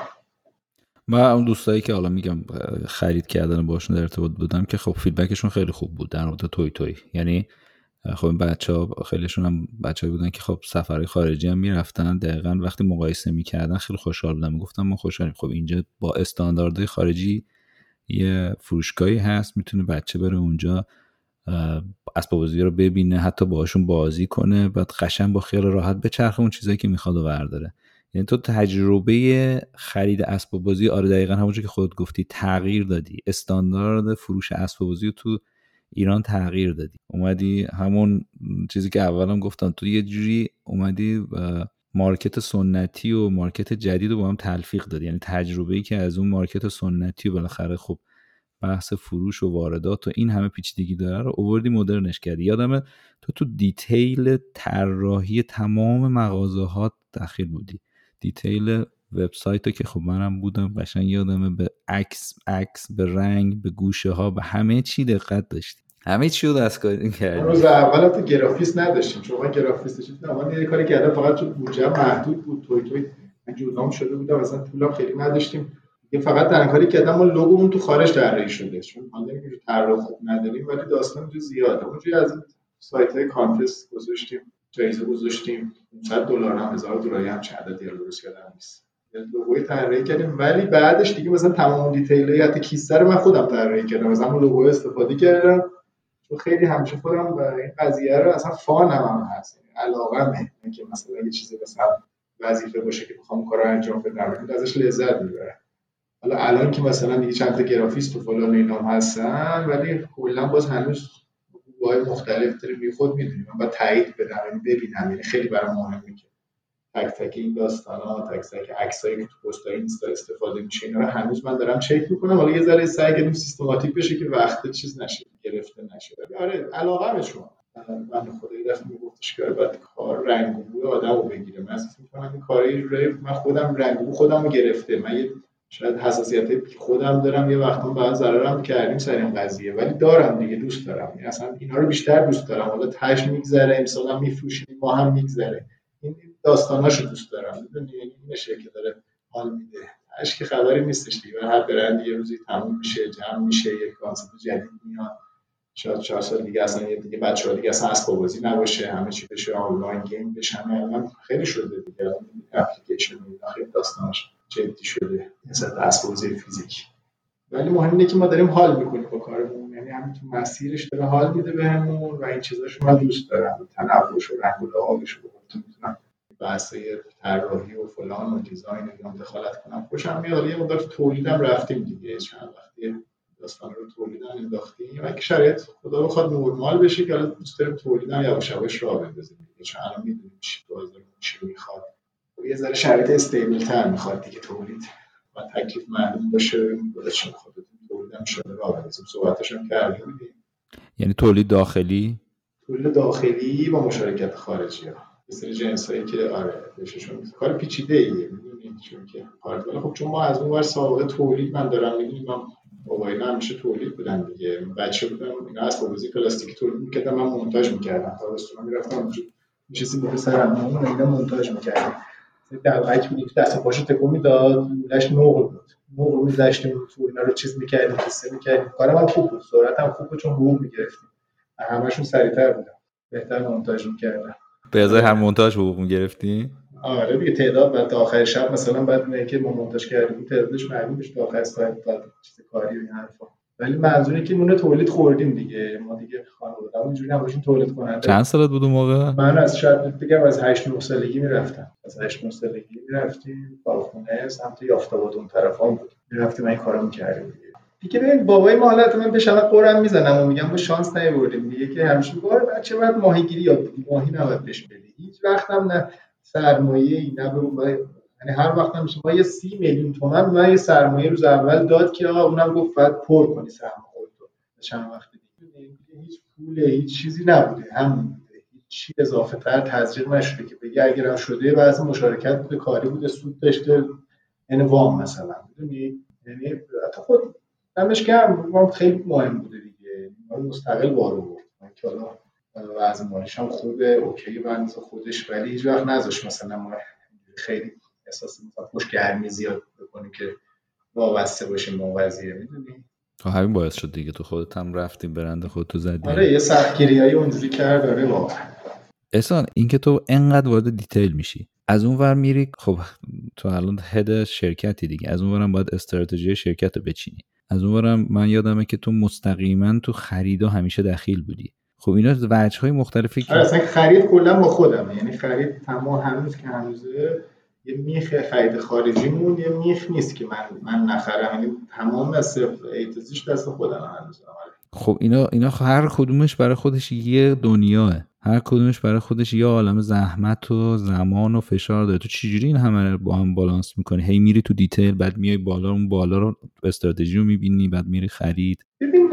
و اون دوستایی که حالا میگم خرید کردن باشون در ارتباط بودم که خب فیدبکشون خیلی خوب بود در مورد توی توی. یعنی خب این بچه ها خیلیشون هم بچه بودن که خب سفرهای خارجی هم می‌رفتن. دقیقا وقتی مقایسه می‌کردن خیلی خوشحال بودن. می‌گفتم ما خوشحالیم. خب اینجا با استانداردهای خارجی یه فروشگاهی هست. می‌تونه بچه بره اونجا اسباب بازی رو ببینه حتی باشون بازی کنه. بعد قشنگ با خیال راحت بچرخه اون چیزایی که می‌خواد و برداره. یعنی تو تجربه خرید اسباب بازی آره دقیقا همونجور که خودت گفتی تغییر دادی. استاندارد فروش اسباب بازی تو ایران تغییر دادی. اومدی همون چیزی که اولم گفتم تو یه جوری اومدی market سنتی و market جدید رو با هم تلفیق دادی. یعنی تجربه ای که از اون market سنتی و بالاخره خب بحث فروش و واردات و این همه پیچیدگی داره رو اووردی مدرنش کردی. یادمه تو تو detail طراحی تمام مغازه داخل بودی. detail وبسایت که خب منم بودم قشنگ یادمه به عکس عکس به رنگ به گوشه ها به همه چی دقت داشتی همه چی رو دستکاری کردیم روز اول تو گرافیست نداشتیم چون من گرافیست داشتم من یه کاری کردم فقط چون بودجه محدود بود. توی توی من خودم شده بودم مثلا پولم خیلی نداشتیم. یه فقط تنها کاری کردم ما لوگومون تو خارج طراحی شده. چون حالا نمیگم طراح خوب نداریم ولی داستان جو زیاده. اونجوری از سایت های contest گذاشتیم. جایزه گذاشتیم. 500 دلار هم 1000 دلاری هم چه عددی رو درست کردم نیست. لوگوی طراحی کردیم ولی بعدش دیگه مثلا تمام detail حتی کیسه رو من خودم طراحی کردم. مثلا لوگو استفاده کردم. چون خیلی همیشه خودم این قضیه رو اصلا fun هم, هم هست. یعنی علاقه که مثلا یه چیزی مثلا وظیفه باشه که بخوام کار رو انجام بدم. ازش لذت می‌برم حالا الان که مثلا دیگه چند تا گرافیست و فلان اینا هستن ولی کلا باز هنوز وای مختلف داریم بی خود می‌دونیم من باید تایید بدم یعنی ببینم یعنی خیلی برام مهمه که تک تک این داستان تک تک عکسایی که تو پست اینستا استفاده میشه اینا رو هنوز من دارم چک می‌کنم. حالا یه ذره سعی کردیم سیستماتیک بشه که وقت چیز نشه گرفته نشه. آره علاقه شما. من خدای دفعه میگفتش که بعد کار رنگ و بوی آدمو بگیره. من احساس می‌کنم این کاری من خودم رنگ خودم رو گرفته. من یه شاید حساسیت خودم دارم یه وقتا بعد ضررم کردیم سر این قضیه. ولی دارم دیگه دوست دارم. یعنی اصلا اینا رو بیشتر دوست دارم. حالا تاش میگذره امسال هم میفروشیم ما هم میگذره. این داستاناشو دوست دارم. می‌دونی؟ این نشه که داره حال میده. که خبری نیستش دیگه. هر برند یه روزی تموم میشه جمع میشه یه کانسپت جدید میاد. شاید چهار سال دیگه اصلا یه دیگه بچه ها دیگه اصلا اسباب بازی نباشه. همه چی بشه آنلاین گیم بشه الان خیلی شده دیگه. اپلیکیشن خیلی داستانش جدی شده مثل اسباب بازی فیزیک. ولی مهم اینه که ما داریم حال می‌کنیم با کارمون. یعنی همین تو مسیرش داره حال میده بهمون و این چیزاشو من دوست دارم. تنوعش و رنگ و لعابش رو می‌تونم بحثای طراحی و فلان و دیزاین و دخالت کنم. خوشم میاد. یه مقدار تولیدم رفتیم دیگه. چند وقتی داستان رو تولیدن انداختیم. و شرایط خدا بخواد نورمال بشه که الان دوست داریم تولیدن یواش یواش راه بندازیم. چون الان می‌دونیم چی بازار چی می‌خواد. یه ذره شرایط استیبل تر می‌خواد دیگه تولید و تکلیف معلوم باشه. چی می‌خواد تولیدم شده راه بندازیم صحبتش هم کردیم. یعنی تولید داخلی؟ تولید داخلی با مشارکت خارجی ها. سری جنس هایی که آره بهشون کار پیچیده ایه می‌دونید چون که خب چون ما از اون ور سابقه تولید من دارم می‌دونید من بابایی همیشه تولید بودن دیگه. بچه بودم اینا از بازی پلاستیک تولید می‌کردم من مونتاژ می‌کردم. تا رستوران می‌رفتم اونجا میشستیم پسرم اون اینا مونتاژ می‌کردیم دلغک بود دست پاشو تکون می‌داد. لولش نقل بود. نقل میذاشتیم تو اینا رو چیز می‌کردیم قصه می‌کردیم. کارم هم خوب بود. سرعتم خوب بود چون حقوق می‌گرفتیم. همشون سریعتر بودم بهتر مونتاژ می‌کردم به ازای هر مونتاژ حقوق می‌گرفتی آره دیگه تعداد بعد تا آخر شب مثلا بعد اینه که ما مونتاژ کردیم تعدادش معلوم بشه تا آخر ساعت بعد چیز کاری و این حرفا. ولی منظوری که نون تولید خوردیم دیگه. ما دیگه خانواده اونجوری نباشیم تولید کننده. چند سالت بود اون موقع؟ من از شاید بگم از 8 9 سالگی می‌رفتم. از 8 9 سالگی می‌رفتیم کارخونه سمت یافتاباد اون طرفام بود. می‌رفتیم این کارا می‌کردیم دیگه. دیگه ببین بابای ما حالت من بهش قرم می‌زنم و میگم ما شانس نیوردیم دیگه که همیشه بار بچه بعد ماهیگیری یاد بگیری ماهی نباید بهش بدی هیچ وقت هم نه سرمایه ای نه یعنی هر وقت هم ما یه سی میلیون تومن من یه سرمایه روز اول داد که آقا اونم گفت باید پر کنی سرمایه تو چند وقت هیچ پول هیچ چیزی نبوده. هم چی اضافه تر تزریق نشده که بگی اگر شده بعضی مشارکت بوده کاری بوده سود داشته. یعنی وام مثلا. می‌دونی؟ یعنی حتی خود دمش گرم. خیلی مهم بوده دیگه. مستقل بارو برد. که حالا وضع مالیش هم خوبه OK بنز خودش. ولی هیچ وقت نذاش مثلا ما خیلی احساس مثلا پشت گرمی زیاد بکنیم که وابسته باشیم با قضیه می‌دونی؟ تو همین باعث شد دیگه تو خودت هم رفتی برند خودتو زدی. آره یه سختگیری هایی اونجوری کرد آره واقعا. احسان اینکه تو انقدر وارد detail میشی از اون ور میری خب تو الان head شرکتی دیگه از اون ورم باید استراتژی شرکت رو بچینی. از اون ورم من یادمه که تو مستقیما تو خریدا همیشه دخیل بودی. خب اینا وجه های مختلفی که آره، اصلا خرید کلا با خودم یعنی خرید تمام هنوز که هنوزه یه میخ خرید خارجیمون یه میخ نیست که من من نخرم. یعنی تمام از ایتزیش دست خودم هنوز خب اینا اینا هر کدومش برای خودش یه دنیاه. هر کدومش برای خودش یه عالم زحمت و زمان و فشار داره. تو چجوری این همه با هم بالانس می‌کنی؟ هی میری تو دیتیل بعد میای بالا اون بالا رو استراتژی رو می‌بینی بعد میری خرید. ببین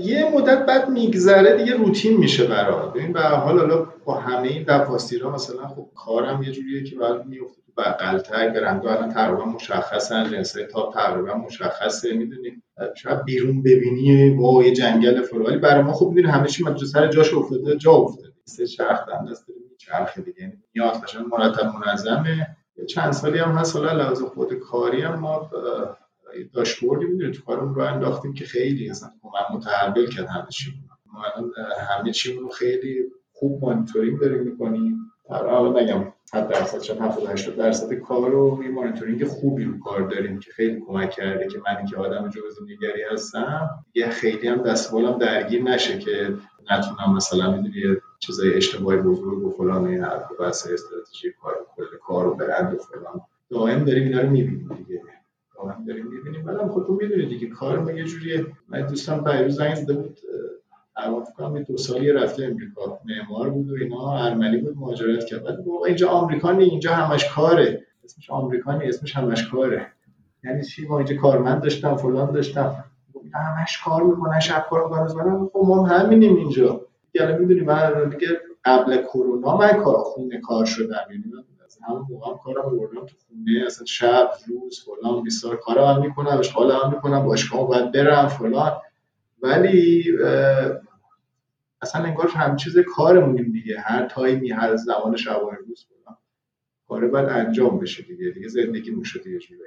یه مدت بعد میگذره دیگه روتین میشه برات. ببین به حال حالا با همه این تفاصیل مثلا خب کارم یه جوریه که بعد میفته تو بغلتر برندها الان تقریبا مشخصن جنسای تاپ تقریبا مشخصه می‌دونی؟ شاید بیرون ببینی با یه جنگل فلانی برای ما خب می‌دونی همه چی سر جاش افتاده جا افتاده. سه چرخ دنده است چرخ دیگه. یعنی میاد قشنگ مرتب منظمه. چند سالی هم هست حالا لحاظ خود کاری هم ما داشبوردی می‌دونی تو کارمون رو انداختیم که خیلی اصلا کمک متحول کرد همه چی ما همه چیمون خیلی خوب مانیتورینگ داریم می‌کنیم. حالا نگم. 100 درصد شد 70 80 درصد کار رو یه مانیتورینگ خوبی رو کار داریم که خیلی کمک کرده که من که آدم نگری هستم یه خیلی هم دستمالم درگیر نشه که نتونم مثلا می‌دونی چیزای اشتباهی بزرگ و فلان این حرف و استراتژی کار کل کار و برند و فلان. دائم داریم اینا رو می‌بینیم دیگه. داریم می‌بینیم. بعدم خودتون می‌دونید دیگه کار یه جوریه. من دوستم پیروز زنگ زده بود فکر دو سالی رفته امریکا. معمار بود و اینا ارمنی بود مهاجرت کرد. بعد اینجا آمریکا نی اینجا همش کاره. اسمش آمریکا نی اسمش همش کاره. یعنی چی؟ ما اینجا کارمند داشتم فلان داشتم. همش کار می‌کنن شب کار می‌کنن خب ما همینیم اینجا. یعنی می‌دونی من دیگه قبل کرونا من کار خونه کار شدم. یعنی من از همون موقع هم کارم بردم تو خونه. اصلا شب روز فلان بیسار کارم می‌کنم اشغال هم می‌کنم باشگاه باید برم فلان. ولی اصلا انگار همه چیز کارمونیم دیگه. هر تایمی هر زمان شبانه روز بودم. کار باید انجام بشه دیگه. دیگه زندگی مون شده یه جوری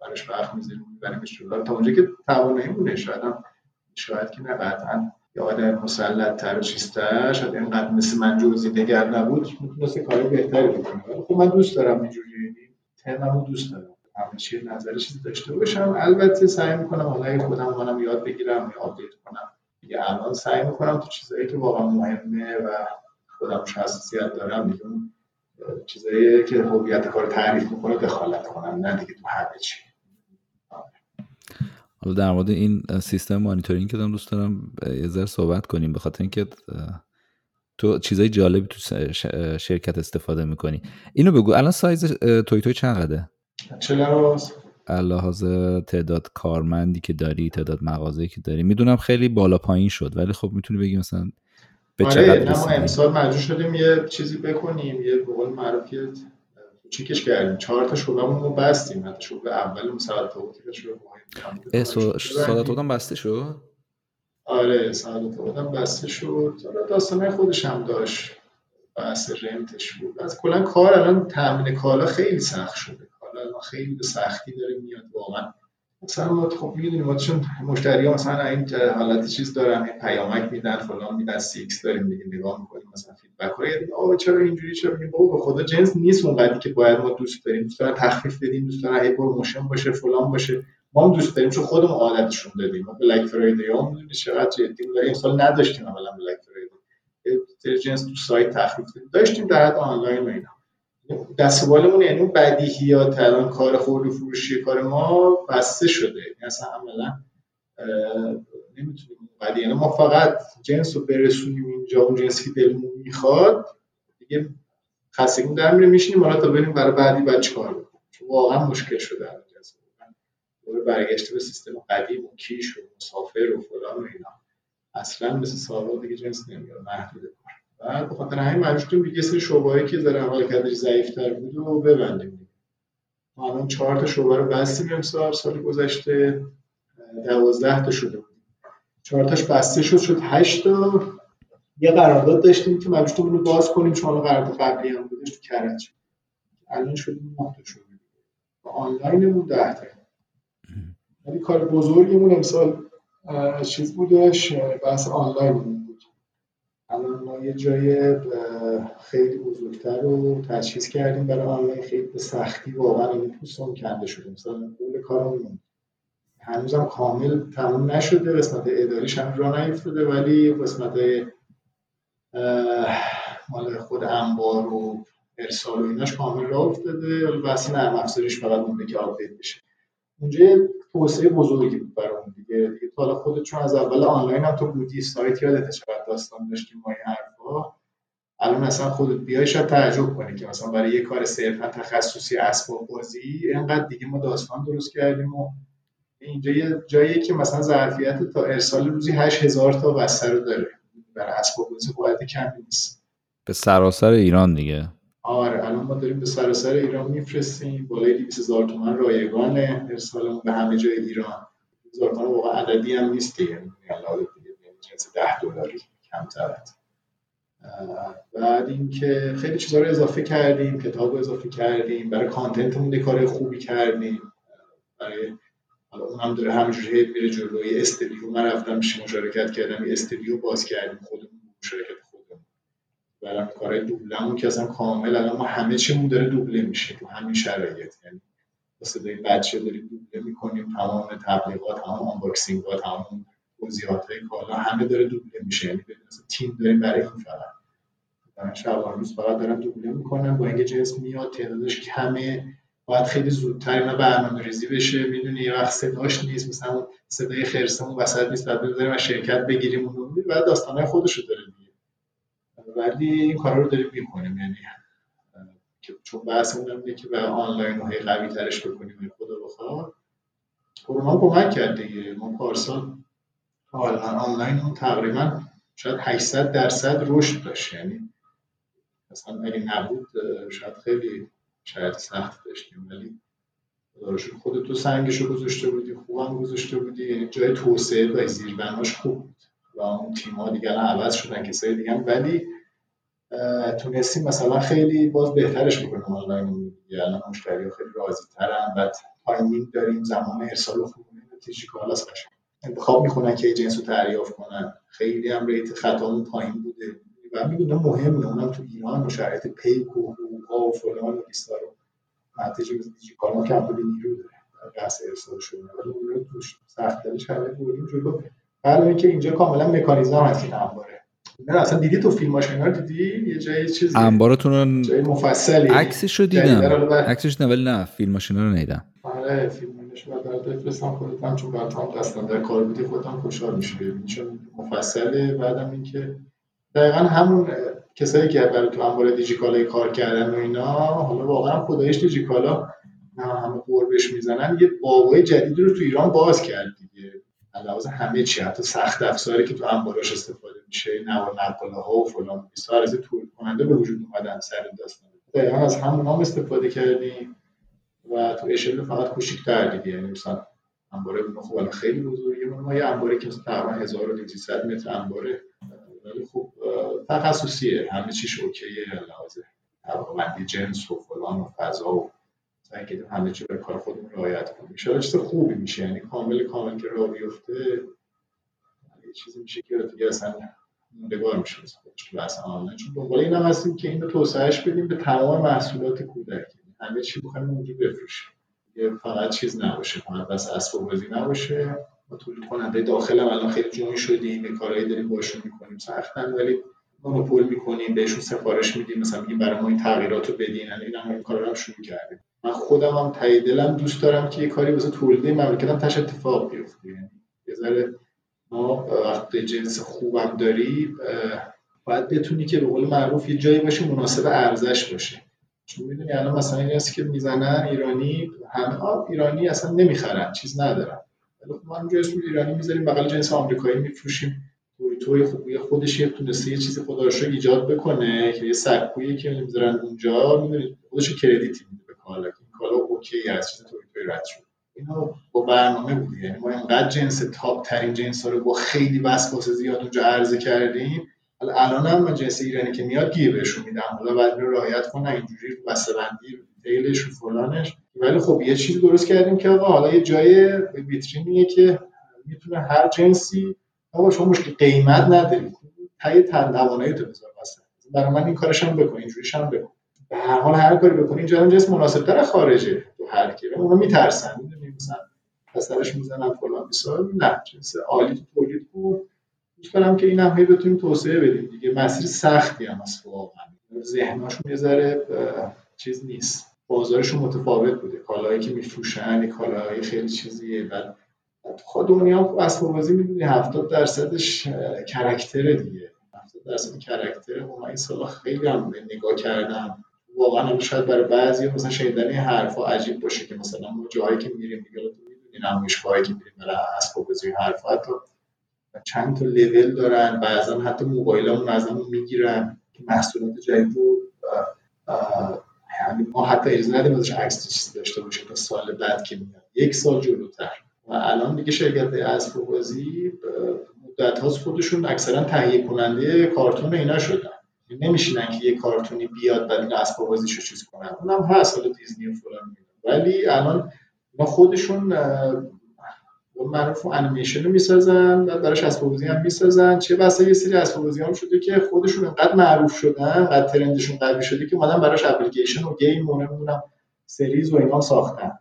براش وقت می‌ذاریم میبریمش جلو تا اونجا که توانایی مونه شاید هم شاید که نه قطعا یا آدم مسلط تر و چیزتر شاید اینقدر مثل من جزئی نگر نبود می‌تونست کاری بهتری بکنه. خب من دوست دارم اینجوری ترممو دوست دارم. همه چی نظر داشته باشم. البته سعی می‌کنم حالا خودم منم یاد بگیرم یا update کنم دیگه الان سعی می‌کنم تو چیزایی که واقعا مهمه و خودم حساسیت دارم می‌دونم چیزایی که هویت کار تعریف می‌کنه دخالت کنم نه دیگه تو همه چی. حالا در مورد این سیستم مانیتورینگ که دارم دوست دارم یه ذره صحبت کنیم به خاطر اینکه تو چیزای جالبی تو شرکت استفاده می‌کنی. اینو بگو الان سایز توی توی چقدره؟ چه لحاظ لحاظ تعداد کارمندی که داری تعداد مغازه‌ای که داری می‌دونم خیلی بالا پایین شد ولی خب می‌تونی بگی مثلا به آره چقدر ما امسال مجبور شدیم یه چیزی بکنیم یه به قول معروف چیکش کردیم. چهار تا شعبهمون رو بستیم حتی شعبه اول ساعت شعبه ساعت بسته شد؟ آره ساعت بودم بسته شد. داستانه خودش هم داشت. بحث rent ش بود. از کلا کار الان تامین کالا خیلی سخت شده. الان خیلی به سختی داره میاد واقعا. مثلا ما خب می‌دونیم ما چون مشتری ها مثلا این حالت چیز دارن این پیامک میدن فلان میدن CX داریم دیگه نگاه می‌کنیم مثلا feedback های آ چرا اینجوری چرا میگیم بابا به خدا جنس نیست اونقدری که باید ما دوست داریم. دوست دارن تخفیف بدیم دوست دارن هی promotion باشه فلان باشه. ما هم دوست داریم چون خودمون عادتشون دادیم. ما بلک فرایدی ها می‌دونید چقدر جدی بود. امسال نداشتیم اولا بلک فرایدی جنس تو سایت تخفیف داشتیم در حد آنلاین و اینا. دستوالمون یعنی اون بدیهیات الان کار خورد و فروشی کار ما بسته شده. یعنی اصلا عملا نمی‌تونیم بدی یعنی ما فقط جنس رو برسونیم اینجا اون جنسی که دلمون می‌خواد دیگه خستگی در میره. میشینیم حالا تا بریم برای بعدی بعد چیکار بکنیم واقعا مشکل شده دوباره برگشته به سیستم قدیم و کیش و مسافر و فلان و اینا. اصلا مثل سالها دیگه جنس نمیاد. محدود کار. بعد به خاطر همین مجبور شدیم دیگه سری شعبه‌ای که ذره اول کدش ضعیف‌تر بود و ببندیم. ما الان چهار تا شعبه رو بستیم امسال سال گذشته دوازده تا شده بود. چهار تاش بسته شد شد هشت تا. یه قرارداد داشتیم که مجبور رو باز کنیم چون قرارداد قبلی هم بودش تو کرج. الان شدیم 9 تا شده آنلاین بود 10 تا. ولی کار بزرگیمون امسال چیز بودش بحث آنلاین بود. الان ما یه جای خیلی بزرگتر رو تجهیز کردیم. برای آنلاین خیلی به سختی واقعا این پوستمون کنده شده. مثلا قول کارمون هنوزم کامل تموم نشده. قسمت اداریش هم را نیفتاده. ولی قسمت مال خود انبار و ارسال و ایناش کامل راه افتاده. بحث نرم افزاریش فقط مونده که update بشه. اونجا توسعه بزرگی بود برامون دیگه. دیگه حالا خودت چون از اول آنلاین هم تو بودی سایت یادت چقدر داستان داشتیم ما این حرفا. الان مثلا خودت بیای شاید تعجب کنی که مثلا برای یه کار صرفا تخصصی اسباب بازی اینقدر دیگه ما داستان درست کردیم و اینجا یه جایی که مثلا ظرفیت تا ارسال روزی 8000 تا بسته رو داره. برای اسباب بازی قوت کمی نیست. به سراسر ایران دیگه. آره الان ما داریم به سراسر ایران میفرستیم. بالای 200 هزار تومن رایگانه. ارسالمون به همه جای ایران. هزار تومن واقعا عددی هم نیست دیگه. یعنی جنس 10 دلاری کمتر بعد اینکه خیلی چیزا رو اضافه کردیم کتاب رو اضافه کردیم. برای کانتنتمون کار خوبی کردیم. برای حالا اون هم داره همینجوری میره جلوی استدیو. من رفتم مشارکت کردم استدیو باز کردیم. خودمون مشارکت برای کارهای دوبلمون که اصلا کامل الان ما همه چیمون داره دوبله میشه تو همین شرایط. یعنی با صدای بچه داریم دوبله می‌کنیم تمام تبلیغات تمام unboxing ها تمام توضیحات های کالا همه داره دوبله میشه. یعنی تیم داریم برای این فقط. دارن شبان روز فقط دارن دوبله می‌کنن با اینکه جنس میاد تعدادش کمه. باید خیلی زودتر اینا برنامه ریزی بشه. می‌دونی یه وقت صداش نیست مثلا صدای خرسمون وسط نیست بعد بذاریم و شرکت بگیریم اون بعد داستانهای خودشو داره ولی این کارا رو داریم می‌کنیم یعنی چون بحث اینه که به آنلاین رو قوی ترش بکنیم خدا بخواد. کرونا کمک کرد دیگه. ما پارسال آنلاین اون تقریبا شاید 800 درصد رشد داشت. یعنی مثلا اگه نبود شاید خیلی شاید سخت داشتیم. ولی خود تو سنگش رو گذاشته بودی خوبم گذاشته بودی. یعنی جای توسعه و زیربناش خوب بود. و اون تیم ها دیگر عوض شدن کسای دیگه ولی تونستیم مثلا خیلی باز بهترش بکنیم آنلاین الان مشتری خیلی راضی ترن بعد timing داریم زمان ارسال خوب نتیجه کالاس قشنگ انتخاب می‌کنن که جنس رو دریافت کنن. خیلی هم rate خطامون پایین بوده. و می‌بینه مهمه. اونم تو ایران و شرایط پیک و حقوقا و فلان و بیسار رو. نتیجه دیجیکالا ما کم نیرو داره. بحث ارسال شده. ولی اون رو سخت بردیم جلو. بله اینکه اینجا کاملا مکانیزم هست این انباره نه اصلا دیدی تو فیلماش اینا دیدی؟ یه جای چیزی. انبارتون جای مفصلی. عکسش رو دیدم. عکسش نه ولی نه فیلم ماشینا رو ندیدم. آره فیلمش رو برات بفرستم خودت هم چون برات هم دستم در کار بودی خودت هم خوشحال ببینی چون مفصله بعدم اینکه دقیقا همون کسایی که برای تو انبار دیجیکالا کار کردن و اینا حالا واقعا خدایش دیجیکالا همه قربش می‌زنن. یه بابای جدیدی رو تو ایران باز کرد دیگه علاوه همه چی حتی سخت افزاری که تو انباراش استفاده میشه نوار نقاله ها و فلان بیسار از تولید کننده به وجود اومدن سر داستان. دقیقا از همون هم استفاده کردیم و تو اشل فقط کوچیک‌تر دیگه یعنی مثلا انباره خب خیلی بزرگه. ما یه انباره که تقریبا 1200 متر انباره. ولی خب تخصصیه. همه چیش اوکیه. لحاظ طبقه جنس و فلان و فضا و کردیم همه چی به کار خودمون رعایت کنیم. ان چیز خوبی میشه. یعنی کامل کامل که راه بیفته یه چیزی میشه که دیگه اصلا موندگار میشه خودش بحث آنلاین چون دنبال این هم هستیم که اینو توسعهش بدیم به تمام محصولات کودک. همه چی بخوایم اونجا بفروشیم. یه فقط چیز نباشه فقط بس اسباب بازی نباشه. ما تولید کننده داخل هم الان خیلی جوین شدیم یه کارهایی داریم باشون می‌کنیم. سختن ولی مونوپول می‌کنیم بهشون سفارش میدیم. مثلا میگیم برای ما این تغییرات رو بدین. یعنی این هم این کارا رو شروع کردیم. من خودم هم تایی دلم دوست دارم که یه کاری واسه تولید مملکتم تاش اتفاق بیفته. یعنی یه ذره ما وقتی جنس خوبم داری باید بتونی که به قول معروف یه جایی باشه مناسب ارزش باشه. چون می‌دونی الان مثلا این که می‌زنن ایرانی همه ایرانی اصلا نمی‌خرن چیز ندارن. ولی خب ما اینجا اسم ایرانی می‌ذاریم بغل جنس آمریکایی میفروشیم. توی خوبی خودش یه تونسته یه چیزی خدا ایجاد بکنه که یه سکویی که می‌ذارن اونجا می‌دونید خودش کردیتی میده به کالا. کالا اوکی از چیز توی رد شد اینو با برنامه بود یعنی ما اینقدر جنس تاپ ترین جنس ها رو با خیلی وسواس زیاد اونجا عرضه کردیم. حالا الان هم جنس ایرانی که میاد گیر بهشون میدم. حالا بعد رو رعایت کنن اینجوری بسته‌بندی دیلش و فلانش. ولی خب یه چیز درست کردیم که آقا حالا یه جای ویترینیه که می‌تونه هر جنسی آقا شما مشکل قیمت ندارید تای توانایی تو بذار واسه. برای من این کارش هم بکن اینجوریش هم بکن. به هر حال هر کاری بکنی اینجا جنس مناسب تر خارجه تو هر کی. اونا میترسن. مثلا پسرش می‌زنن فلان. بیسار نه جنس عالی تو تولید دوست دارم که این هم بتونیم توسعه بدیم دیگه. مسیر سختی هم هست واقعا. ذهناشون یه ذره چیز نیست. بازارشون متفاوت بوده. کالایی که میفروشن کالای خیلی چیزیه. بعد خود دنیا اسباب بازی می‌دونی 70 درصدش کرکتره دیگه. 70 درصد کرکتره. و من این سالا خیلی هم نگاه کردم واقعا شاید برای بعضی مثلا شنیدن حرفا عجیب باشه که مثلا ما جایی که میریم دیگه تو می‌دونی نمایشگاهی که میریم برای اسباب بازی حرفا حتی چند تا لول دارن بعضا حتی موبایلمون ازمون می‌گیرن که محصولات جدید رو یعنی ما حتی اجازه ندیم ازش عکس داشته باشه تا سال بعد که میاد. یک سال جلوتر. و الان دیگه شرکت اسباب بازی مدت هاست خودشون اکثرا تهیه کننده کارتون اینا شدن. نمیشینن که یه کارتونی بیاد بعد این اسباب بازی رو چیز کنن. اونم هست حالا دیزنی و فلان ولی الان ما خودشون معروف انیمیشن رو می‌سازن بعد براش اسباب بازی هم می‌سازن. چه بسا یه سری اسباب بازی هم شده که خودشون انقدر معروف شدن انقدر brandشون قوی شده که اومدن براش اپلیکیشن و game و نمی‌دونم series و اینا ساختن.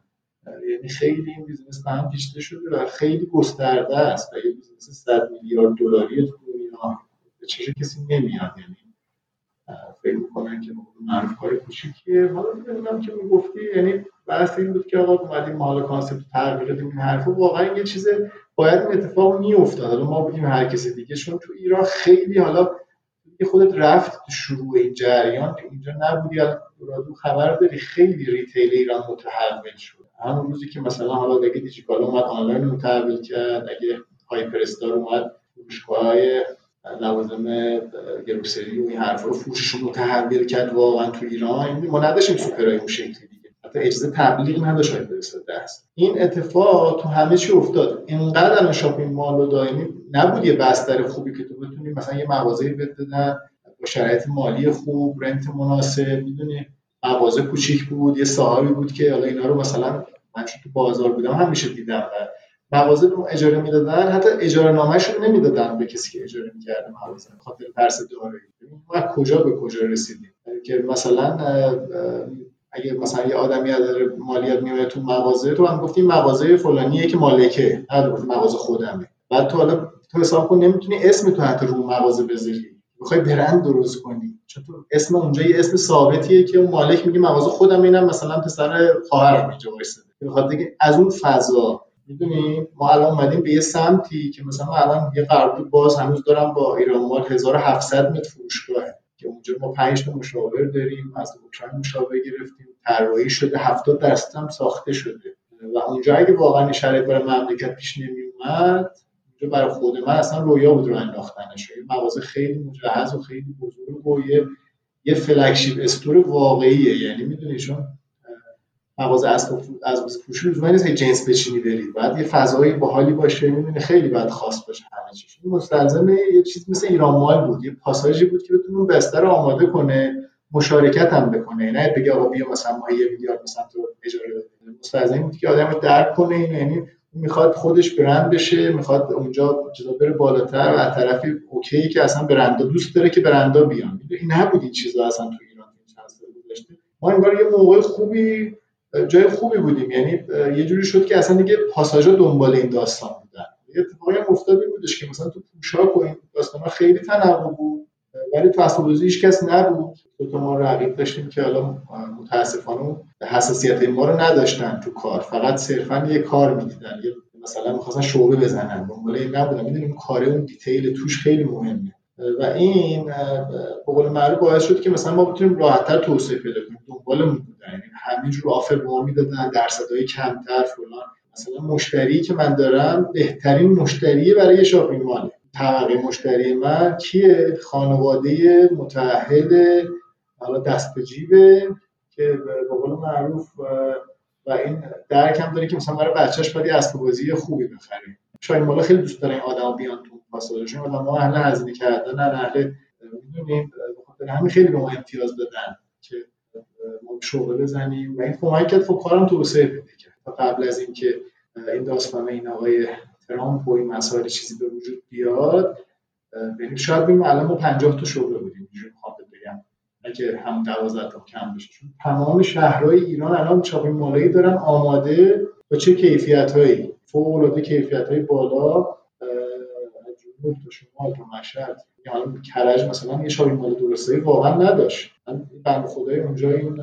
یعنی خیلی این business به هم پیچیده شده و خیلی گسترده است و یه business 100 میلیارد دلاری تو دنیا. به چه کسی نمیاد یعنی فکر می‌کنن که معروف کار کوچیکیه. حالا می‌دونم که می‌گفتی یعنی بحث این بود که آقا اومدیم ما حالا concept تغییر دادیم این حرفا واقعا یه چیز باید این اتفاق میافتاد. حالا ما بگیم هر کسی دیگه چون تو ایران خیلی حالا خودت رفت شروع این جریان اینجا نبودی. از خبر داری. خیلی retail ایران متحول شد. همون روزی که مثلا حالا اگه دیجیکالا اومد آنلاین متحول کرد اگه هایپر استار اومد فروشگاه لوازم grocery و این حرفا رو فروششون متحول کرد واقعا تو ایران. ما نداشتیم سوپرای اون شکلی دیگه. حتی اجازه تبلیغ نداشت استار دست این اتفاق تو همه چی افتاد. اینقدر الان shopping mall و دائمی نبود یه بستر خوبی که تو بتونی مثلا یه مغازه بدن با شرایط مالی خوب رنت مناسب می‌دونی؟ مغازه کوچیک بود یه صاحبی بود که حالا اینا رو مثلا من تو بازار بودم همیشه دیدم و مغازه رو اجاره می‌دادن. حتی اجاره نامه‌شون نمی‌دادن به کسی که اجاره می‌کرده مغازه خاطر ترس دارایی. ما کجا به کجا رسیدیم. که مثلا اگه مثلا یه آدمی داره مالیات میاره تو مغازه تو هم گفتیم مغازه فلانیه که مالکه نه مغازه خودمه. بعد تو حالا تو حساب کن نمی‌تونی اسم تو حتی رو مغازه بذاری. می‌خوای برند درست کنی. چون اسم اونجا یه اسم ثابتیه که مالک میگه مغازه خودم اینم مثلا پسر خواهرم اینجا وایساده. می‌خواد از اون فضا می‌دونی؟ ما الان اومدیم به یه سمتی که مثلا الان یه قرارداد باز هنوز دارم با ایران مال 1700 متر فروشگاهه که اونجا ما 5 تا مشاور داریم از اوکراین مشاور گرفتیم طراحی شده 70 درصد هم ساخته شده. و اونجا اگه واقعا شرایط برای مملکت پیش نمی اومد اونجا برای خود من اصلا رویا بود رو انداختنش. یه مغازه خیلی مجهز و خیلی بزرگ و یه یه فلگشیپ استور واقعیه. یعنی می‌دونی چون مغازه اسباب از فروشی لزوما نیست که جنس بچینی برید بعد یه فضایی باحالی باشه می‌دونی خیلی بعد خاص باشه همه چیز مستلزم یه چیز مثل ایران مال بود. یه پاساژی بود که بتونه بستر آماده کنه مشارکت هم بکنه. نه بگه آقا بیا مثلا ما یه میلیارد مثلا تو اجاره بده مستلزم بود که آدم درک کنه. یعنی می‌خواد خودش برند بشه می‌خواد اونجا چیزا بره بالاتر. و از طرفی اوکی که اصلا برندا دوست داره که برندا بیان. این نبود این چیزا اصلا تو ایران چند سال گذشته. ما انگار یه موقع خوبی جای خوبی بودیم. یعنی یه جوری شد که اصلا دیگه پاساژا دنبال این داستان بودن. یه اتفاقی هم افتاده بودش که مثلا تو پوشاک و این داستان خیلی تنوع بود ولی تو اسباب‌بازی هیچ کس نبود. تو ما رقیب داشتیم که حالا متاسفانه حساسیت ما رو نداشتن تو کار. فقط صرفا یه کار می‌دیدن. یه مثلا می‌خواستن شعبه بزنن. دنبال این نبودن. می‌دونیم کار اون دیتیل توش خیلی مهمه. و این به قول معروف باعث شد که مثلا ما بتونیم راحتتر توسعه پیدا کنیم. دنبالمون یعنی همینجور آفر به ما می‌دادن کمتر فلان. مثلا مشتری که من دارم بهترین مشتری برای شاپینگ ماله طبقه مشتری من کیه؟ خانواده متعهد حالا دست به جیبه که به قول معروف و این درک هم داره که مثلا برای بچهش باید اسباب بازی خوبی بخره. شاید مالا خیلی دوست داره این آدم بیان تو پاساژشون آدم ما اهل هزینه کردن اهل می‌دونیم همین خیلی به ما امتیاز دادن. ما شعبه بزنیم. و این کمک کرد. خب کارم توسعه پیدا کرد. قبل از اینکه این داستان این آقای ترامپ و این مسائل چیزی به وجود بیاد یعنی شاید بگیم الان ما 50 تا شغل بودیم. اینجوری می‌خوام بگم. اگه هم 12 تا کم بشه. چون تمام شهرهای ایران الان شاپینگ مالایی دارن. آماده با چه کیفیت هایی فوق العاده کیفیت های بالا جنوب تا شمال تا مشهد. یعنی کرج مثلا یه شاپینگ مال درسته واقعا نداشت. من بند خدای اونجا این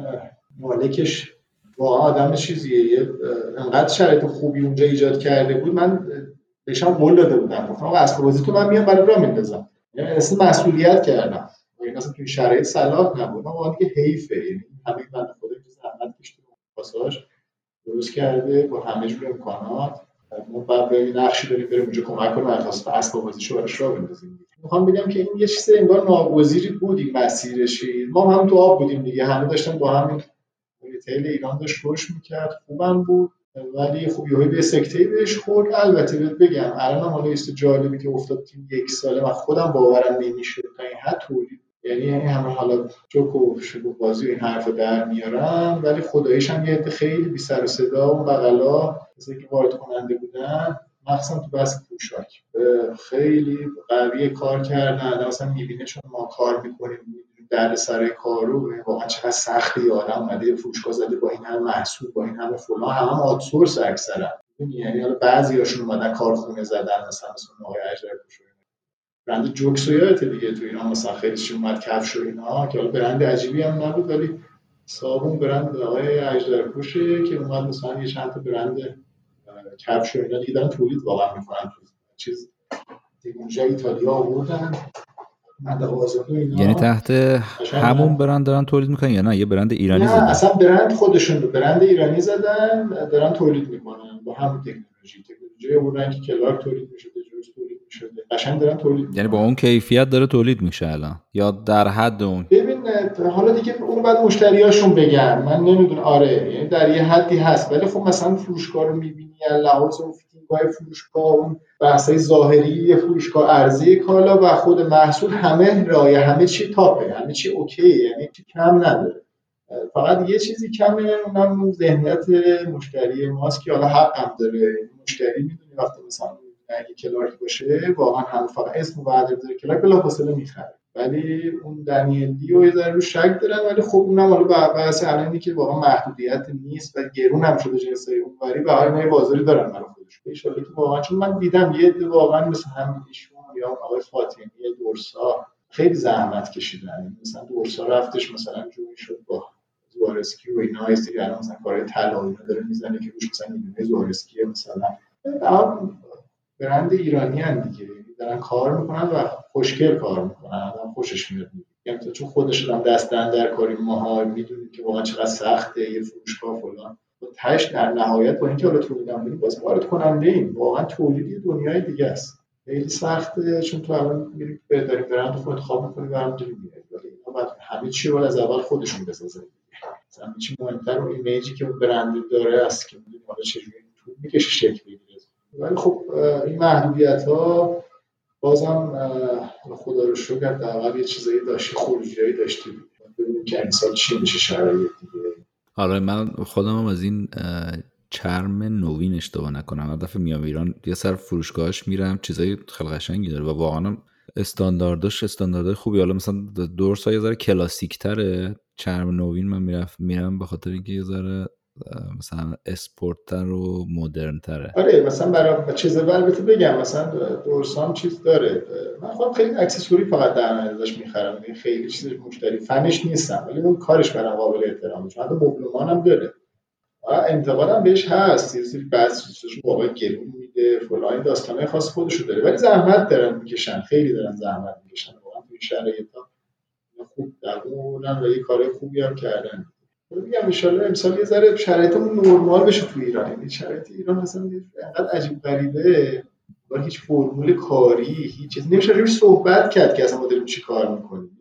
مالکش واقعا آدم چیزیه. انقدر شرایط خوبی اونجا ایجاد کرده بود من بهشم قول داده بودم. گفتم اسب بازی تو من میام برای راه میندازم. یعنی اصلا مسئولیت کردم. یعنی اصلا توی شرایط صلاح نبود. من واقعا که حیفه. یعنی همه بنده خدا که زحمت کشیده پاساژ درست کرده با همه جور امکانات. ما بعد نقشی داریم بریم اونجا کمک کنیم. اساس اسباب بازیشو براش راه بندازیم می‌خوام بگم که این یه چیز انگار ناگزیری بود این مسیرشی ما هم تو آب بودیم دیگه. همه داشتن با هم ریتیل ایران داشت روش می‌کرد. خوبم بود. ولی خب یهو به سکته بهش خورد. البته بهت بگم الان حالا است جالبی که افتاد تیم یک ساله و خودم باورم نمی‌شد تا این حد تولید یعنی همه حالا جوک و شگو بازی این حرف در میارم ولی خداییش هم یه خیلی بی سر و صدا و بغلا مثل که وارد کننده بودن. مخصوصا تو بحث پوشاک. خیلی قوی کار کردن. مثلا می‌بینه چون ما کار می‌کنیم در سر کارو واقعا چقدر سختی آدم اومده فروشگاه زده با این همه محصول با این همه فلان. هم, هم آتسورس اکثرا یعنی حالا بعضی هاشون اومدن کارخونه زدن مثلا مثل آقای اجر برند جوکس دیگه تو اینا مثلا خیلی اومد کفش و اینا که حالا برند عجیبی هم نبود ولی صابون برند آقای اجدرکوشه که اومد مثلا یه چند تا برند کفش و اینا دیدن تولید واقعا می‌کنن چیز اونجا ایتالیا آوردن یعنی تحت همون برند دارن تولید می‌کنن یا نه؟ یه برند ایرانی نه زدن. اصلا برند خودشون رو برند ایرانی زدن دارن تولید می‌کنن با همون تکنولوژی. تکنولوژی اون که کلارک تولید میشه قشنگ دارن تولید یعنی با اون کیفیت داره تولید میشه الان. یا در حد اون. ببین حالا دیگه اون بعد مشتریاشون بگن. من نمی‌دونم. آره یعنی در یه حدی هست. ولی خب مثلا فروشگاه رو می‌بینی لحاظ اون fitting ای فروشگاه اون بحثای ظاهری فروشگاه عرضه کالا و خود محصول همه رای همه چی top ه. همه چی okay یعنی چی کم نداره. فقط یه چیزی کمه اونم ذهنیت مشتری ماست که حالا حق هم داره. مشتری می‌دونی وقتی مثلا اگه کلارک باشه واقعا هم فقط اسم بعد بذاره کلارک بلافاصله می‌خره. ولی اون دنیلی و یه ذره رو شک دارن ولی خب اونم حالا بحث الانی که واقعا محدودیت نیست و گرون هم شده جنسای اونوری به هر نوع بازاری دارن برای خودش ان که واقعا چون من دیدم یه عده واقعا مثل همین ایشون یا آقای فاطمی دورسا خیلی زحمت کشیدن. مثلا دورسا رفتش مثلا جوری شد با زوارسکی و اینا هستی الان مثلا کارهای طلا داره می‌زنه که روش مثلا نیمه زوارسکی مثلا. برند ایرانی هم دیگه. دارن کار می‌کنن و خوشگل کار می‌کنن. آدم خوشش میاد یعنی تو چون خودش هم دست در کاری ماها می‌دونید که واقعا چقدر سخته یه فروشگاه فلان. و تش در نهایت با اینکه حالا تولیدم بدیم باز وارد کننده ایم. واقعا تولید دنیای دیگه است. خیلی سخته چون تو الان میری داری برند خود انتخاب می‌کنی و هم داری ولی اینا همه چی رو از اول خودشون بسازن مثلا چی مهمتر اون ایمیجی که اون برند داره است که می‌دونی حالا چجوری طول می‌کشه شکل ولی خب این محدودیت ها بازم خدا رو شکر در یه چیزایی داشتی خروجیایی داشتی ببینیم که این سال چی میشه شرایط دیگه. آره من خودم هم از این چرم نوین اشتباه نکنم. هر دفعه میام ایران یه سر فروشگاهش میرم چیزای خیلی قشنگی داره و واقعا استاندارداش استانداردهای خوبی. حالا مثلا دورسا یه ذره کلاسیک تره چرم نوین من میرم میرم به خاطر اینکه یه ذره مثلا اسپورتتر و مدرن تره آره مثلا برای چیز البته بگم مثلا دورسام چیز داره. من خودم خیلی اکسسوری فقط در ازش می‌خرم. یعنی خیلی چیز مشتری فنش نیستم ولی اون کارش برام قابل احترامه چون حتی مبلمان هم داره انتقادم بهش هست. یه سری بعضی چیزاشو واقعا گرون میده فلان. داستانه خاص خودشو داره. ولی زحمت دارن می‌کشن. خیلی دارن زحمت می‌کشن. واقعا تو شرایط خوب دوونن و یه کار خوبی هم کردن. میگم ان امسال یه ذره شرایطمون نرمال بشه تو ایران. یعنی شرایط ایران مثلا انقدر عجیب غریبه. با هیچ فرمول کاری هیچ چیز. نمیشه روش صحبت کرد که اصلا ما داریم چی کار می‌کنیم.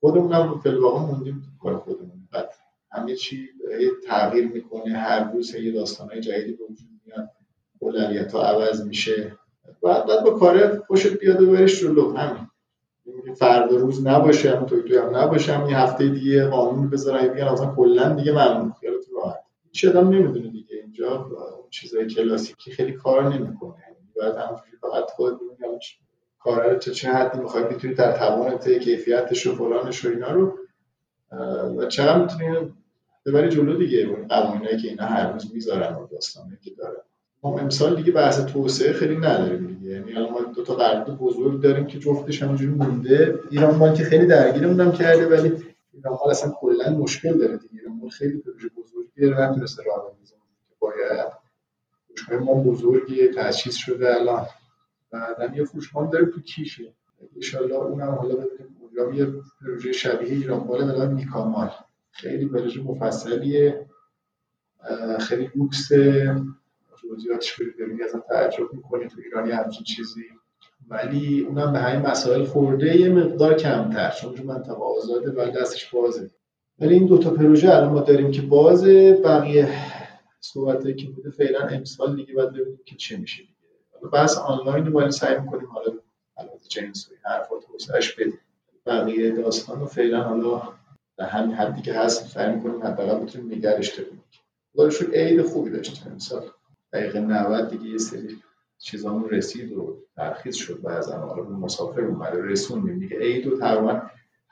خودمون هم فی موندیم تو کار خودمون. بعد همه چی تغییر می‌کنه. هر روز یه داستانهای جدیدی به وجود میاد. اولویت ها عوض میشه. بعد بعد با کار خوشت بیاد و بریش جلو. همین. فردا روز نباشه هم توی توی هم نباشه هم یه هفته دیگه قانون بذارن میگن اصلا کلا دیگه ممنون خیالت راحت. هیچ آدم نمی‌دونه دیگه اینجا چیزای کلاسیکی خیلی کار نمی‌کنه. باید همونجوری فقط خود ببینی کار رو چه حدی می‌خوای بتونی در توانت کیفیتش و فلانش و اینا رو و چقدر می‌تونی ببری جلو دیگه. قوانینایی که اینا هر روز می‌ذارن و داستانی که دارن. ما امسال دیگه بحث توسعه خیلی نداریم دیگه. یعنی الان ما دو تا قرارداد بزرگ داریم که جفتش همونجوری مونده. ایران که خیلی درگیرمون کرده ولی ایران مال اصلا کلا مشکل داره دیگه. ایران خیلی پروژه بزرگی داره. نتونسته راه بندازه باید فروشگاه ما بزرگیه تجهیز شده الان. بعدن یه فروشگاه داره تو کیشه. ان اونم حالا ببینیم. اونجا یه پروژه شبیه ایران مال به میکامال خیلی پروژه مفصلیه خیلی لوکس جزئیاتش برید اصلا تعجب می‌کنی تو ایرانی همچین چیزی. ولی اونم به همین مسائل خورده یه مقدار کمتر. چون من منطقه آزاده ولی دستش بازه. ولی این دوتا پروژه الان ما داریم که بازه. بقیه صحبته که بوده فعلا امسال دیگه باید ببینیم که چه میشه دیگه. بحث آنلاین رو سعی می‌کنیم. حالا البته جنس و حرفات حوصلش بدیم. بقیه داستان رو فعلا حالا به همین حدی که هست سعی می‌کنیم حداقل بتونیم نگرش داریم. خدا عید خوبی داشتیم امسال. دقیقه 90 دیگه یه سری چیزامون رسید و ترخیص شد بعضا حالا مسافر اومده رسوندیم. دیگه عید و تقریبا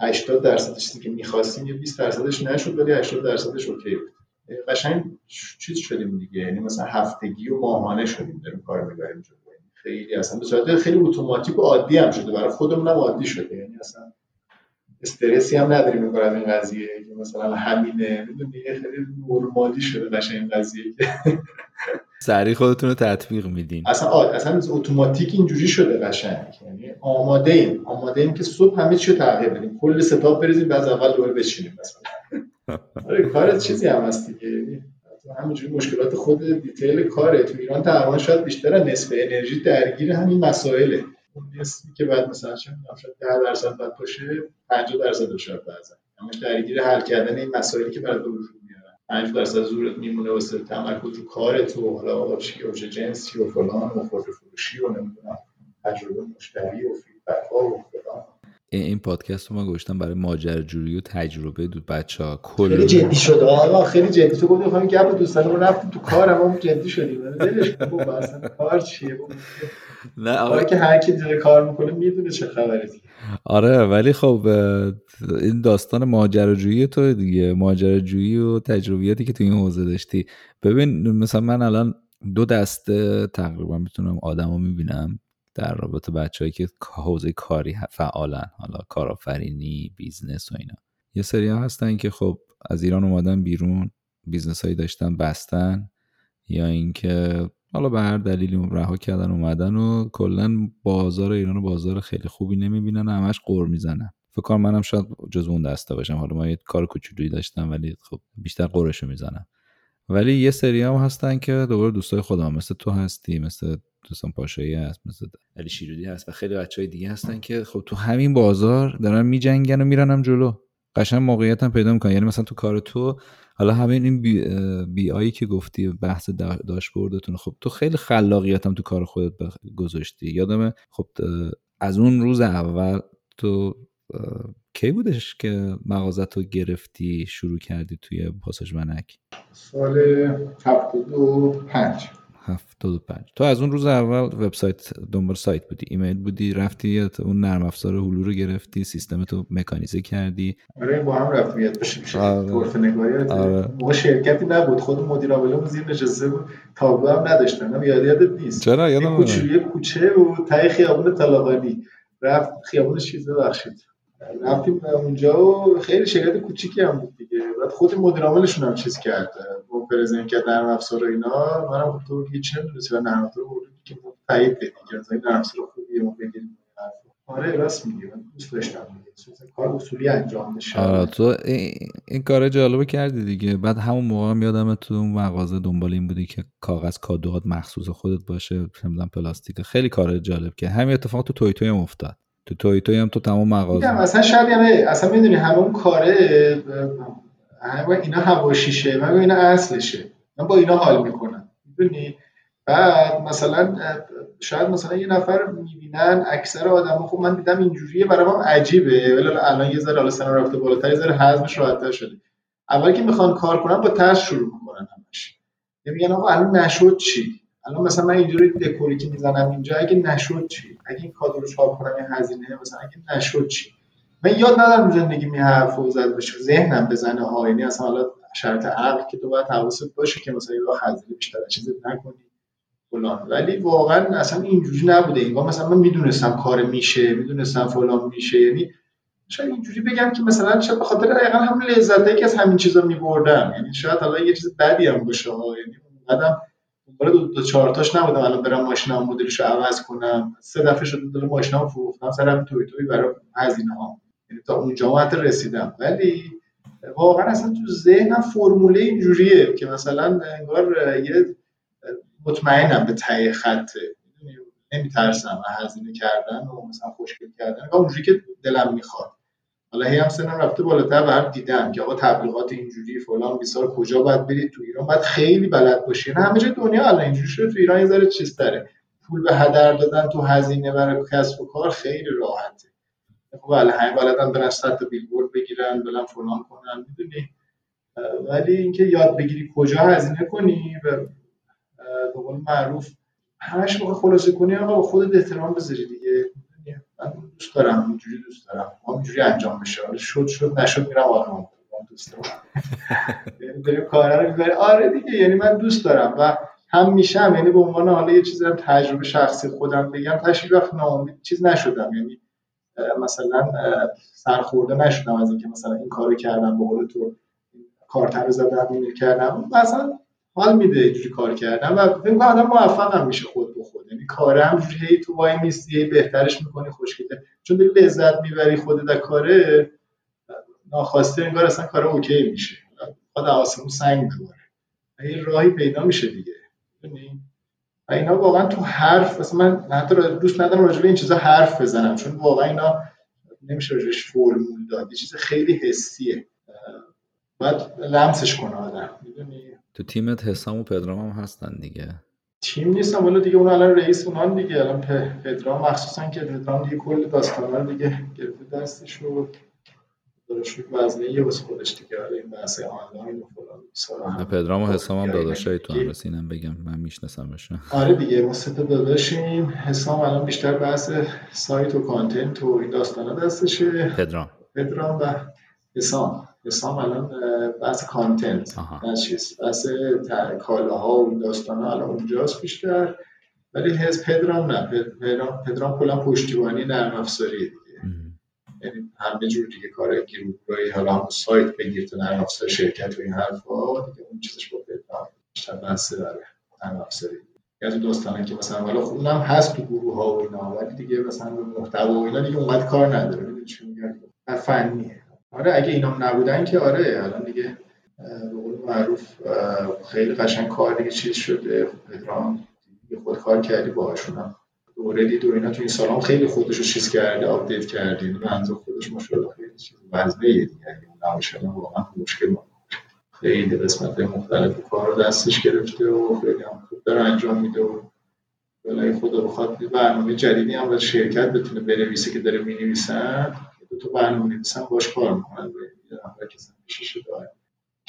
80 درصد چیزی که می‌خواستیم یه 20 درصدش نشد ولی 80 درصدش okay بود. قشنگ چیز شدیم دیگه. یعنی مثلا هفتگی و ماهانه شدیم داریم کار می‌بریم جلو. خیلی اصلا به صورت خیلی اتوماتیک و عادی هم شده. برای خودمون هم عادی شده. یعنی اصلا استرسی هم نداریم می‌کنه از این قضیه که مثلا همینه. می‌دونی خیلی نرمالی شده قشنگ این قضیه سریع خودتون رو تطبیق میدین. اصلا اصلا اتوماتیک اینجوری شده قشنگ. یعنی آماده ایم. آماده ایم که صبح همه چی رو تغییر بدیم. کل setup بریزیم بعد اول دوباره بچینیم مثلا. (laughs) آره کار چیزی هم هست دیگه. یعنی همینجوری مشکلات خود retail کاره. تو ایران تقریبا شاید بیشتر نصف انرژی درگیر همین مسائله. اون نصفی که بعد مثلا چه شاید 10 درصد بعد باشه 50 درصد شاید بعضا همش درگیر حل کردن این مسائلی که برات وجود 5 درصد زورت میمونه واسه تمرکز رو کارت و حالا آقا چی اوج جنسی و فلان و خود فروشی و نمی‌دونم تجربه مشتری و feedback ها و فلان. این پادکست رو ما گشتم برای ماجراجویی و تجربه دو بچه ها خیلی جدی شد آقا خیلی جدی. تو گفتی خواهیم گپ دوستان رو رفتیم تو کار هم جدی شدیم. دلش کار چیه؟ نه آقا. که هر کی داره کار می‌کنه می‌دونه چه خبره. آره ولی خب این داستان ماجراجویی تو دیگه. ماجراجویی و تجربیاتی که تو این حوزه داشتی. ببین مثلا من الان دو دسته تقریبا می‌تونم آدمو می‌بینم. در رابطه بچههایی که حوزه کاری فعالن حالا کارآفرینی business و اینا. یه سری ها هستن که خب از ایران اومدن بیرون business هایی داشتن بستن یا اینکه حالا به هر دلیلی رها کردن اومدن و کلا بازار ایران و بازار خیلی خوبی نمی‌بینن و همش غر می‌زنن. فکر کنم منم شاید جز اون دسته باشم. حالا ما یه کار کوچولویی داشتم ولی خب بیشتر غرشو می‌زنم. ولی یه سری هم هستن که دوباره دوستای خودم مثل تو هستی مثل دوستان پاشایی هست مثل علی شیرودی هست و خیلی بچه های دیگه هستن که خب تو همین بازار دارن میجنگن و میرنم جلو. قشنگ موقعیت هم پیدا می‌کنن یعنی مثلا تو کار تو حالا همین این بی, بی آیی که گفتی بحث داشبوردتون خب تو خیلی خلاقیت هم تو کار خودت گذاشتی. یادمه خب از اون روز اول تو کی بودش که مغازت رو گرفتی شروع کردی توی پاساژ منک سال 75 75 تو از اون روز اول وبسایت دنبال سایت بودی ایمیل بودی رفتی اون نرم افزار هلو رو گرفتی سیستم تو مکانیزه کردی؟ آره با هم رفتیم یاد بشه آره. نگاری آره. ما شرکتی نبود خود مدیر عامل زیر نشسته بود تابلو هم نداشتن یاد یادت نیست. چرا؟ یادم کوچولی کوچه بود تای خیابون طلاقانی. رفت خیابون چیز ببخشید. رفتیم اونجا و خیلی شرکت کوچیکی هم بود دیگه. بعد خود مدیر عاملشون هم چیز کرد. با پرزنت کرد نرم افزار اینا. منم تو هیچ نمی‌دونستی نرم افزار که تایید بدی که مثلا نرم افزار خوبیه ما بگیریم. آره راست میگی. من دوست داشتم کار اصولی انجام بشه. آره تو این, کار جالبه کردی دیگه. بعد همون موقع هم یادم تو اون مغازه دنبال این بودی که کاغذ کادوات مخصوص خودت باشه نمی‌دونم پلاستیک. خیلی کار جالب که همین اتفاق تو توی توی هم افتاد. تو توی توی هم تو تمام مغازه. اصلا شاید یعنی اصلا می‌دونی همون کاره اینا هواشیشه من اینا اصلشه. من با اینا حال می‌کنم می‌دونی؟ بعد مثلا شاید مثلا یه نفر می‌بینن اکثر آدم خب من دیدم اینجوریه برای من عجیبه. ولی الان یه ذره حالا رفته بالاتر یه ذره حزمش راحت‌تر شده. اول که می‌خوان کار کنن با ترس شروع می‌کنن همش. میگن آقا الان نشد چی؟ الان مثلا من اینجوری دکوری که می‌زنم اینجا اگه نشد چی؟ اگه این کادو رو چاپ کنم این هزینه مثلا اگه نشد چی؟ من یاد ندارم زندگی می حرف و زد بشه ذهنم بزنه ها. یعنی اصلا حالا شرط عقل که تو باید حواست باشه که مثلا یه هزینه بیشتر چیزی نکنی. فلان. ولی واقعا اصلا اینجوری نبوده. اینگاه مثلا من می‌دونستم کار میشه می‌دونستم فلان میشه. یعنی شاید اینجوری بگم که مثلا شاید به خاطر دقیقا همون لذتی که از همین چیزا میبردم. یعنی شاید حالا یه چیز بدی هم باشه یعنی اونقدر دنبال دو, دو چهار تاش نبودم. الان برم ماشینم مدلش رو عوض کنم. سه دفعه شده دل ماشینم فروختم. سرم توی توی برای هزینه ها تا اونجا حتی رسیدم. ولی واقعا اصلا تو ذهنم فرموله اینجوریه که مثلا انگار یه مطمئنم به تهیه خطه نمیترسم هزینه کردن و مثلا خوشگل کردن. اونجوری که دلم می‌خواد. حالا هی هم سنم رفته بالاتر و هم دیدم که آقا تبلیغات اینجوری فلان بیسار کجا باید برید تو ایران؟ باید خیلی بلد باشی. نه همه جای دنیا الان اینجوری شده تو ایران یه ذره چیز داره پول به هدر دادن تو هزینه برای کسب و کار خیلی راحته. خب بله همه بلدن برن صد بیلبورد بگیرن بلن فلان کنن می‌دونی؟ ولی اینکه یاد بگیری کجا هزینه کنی و به قول معروف همش موقع خلاصه کنی آقا خودت احترام بذاری دیگه. من دوست دارم اینجوری دوست دارم. اینجوری انجام بشه. شد شد نشد میرم آرام دوست دارم. یعنی کارا رو آره دیگه یعنی من دوست دارم و هم میشم. یعنی به عنوان حالا یه چیزی تجربه شخصی خودم بگم تشریف وقت ناامید چیز نشدم. یعنی مثلا سرخورده نشدم از اینکه مثلا این کارو کردم به تو کارتر رو زدم این کردم. مثلا حال میده اینجوری کار کردم و فکر کنم آدم موفق میشه خود به خود. یعنی کارم جوری تو وای میستی بهترش می‌کنی خوشگله. چون داری لذت می‌بری خودت در کاره ناخواسته انگار اصلا کار اوکی میشه. خود آسمون سنگ می‌بره. این راهی پیدا میشه دیگه. و اینا واقعا تو حرف مثلا من حتی دوست ندارم راجع به این چیزا حرف بزنم چون واقعا اینا نمیشه راجعش فرمول داد یه چیز خیلی حسیه. باید لمسش کنه آدم می‌دونی؟ تو تیمت حسام و پدرام هم هستن دیگه. تیم نیستم ولی دیگه اون الان رئیس اونان دیگه الان پدرام مخصوصا که پدرام دیگه کل داستانا رو دیگه گرفته دستش و داداش وزنه یه واسه خودش دیگه. حالا این بحث آنلاین و فلان پدرام و حسام هم داداشای تو هم رسینم بگم من میشناسمشون آره دیگه ما سه تا داداشیم. حسام الان بیشتر بحث سایت و کانتنت و این داستانا دستشه. پدرام. پدرام و حسام. حسام الان بحث کانتنت نه چیز بحث کالاها و این داستانا الان اونجاست بیشتر. ولی حس پدرام نه پدرام پدرام کلا پشتیبانی نرم افزاری. یعنی همه جور دیگه کار گروهی حالا هم سایت بگیر تو نرم افزار شرکت و این حرفا دیگه اون چیزش با بیشتر بحث داره نرم افزاری. از دوستانه که مثلا حالا خب اونم هست تو گروه ها و اینا ولی دیگه مثلا محتوا و اینا دیگه اونقدر کار نداره. می‌دونی چی میگم؟ فنیه. آره اگه اینا نبودن که آره الان دیگه به قول معروف خیلی قشنگ کار دیگه چیز شده. پدرام خود کار کردی باهاشون دوره و اینا تو این سالام خیلی خودش رو چیز کرده update کرده. یعنی منظور خودش ماشاءالله خیلی چیز وزنه دیگه. اگه نباشه واقعا مشکل خیلی قسمت مختلف کار رو دستش گرفته و خیلی هم خوب داره انجام میده و بلای خدا بخواد برنامه جدیدی هم باید شرکت بتونه بنویسه که داره می‌نویسن دو تا برنامه نویسن باش کار می‌کنن. یه نفر که شده؟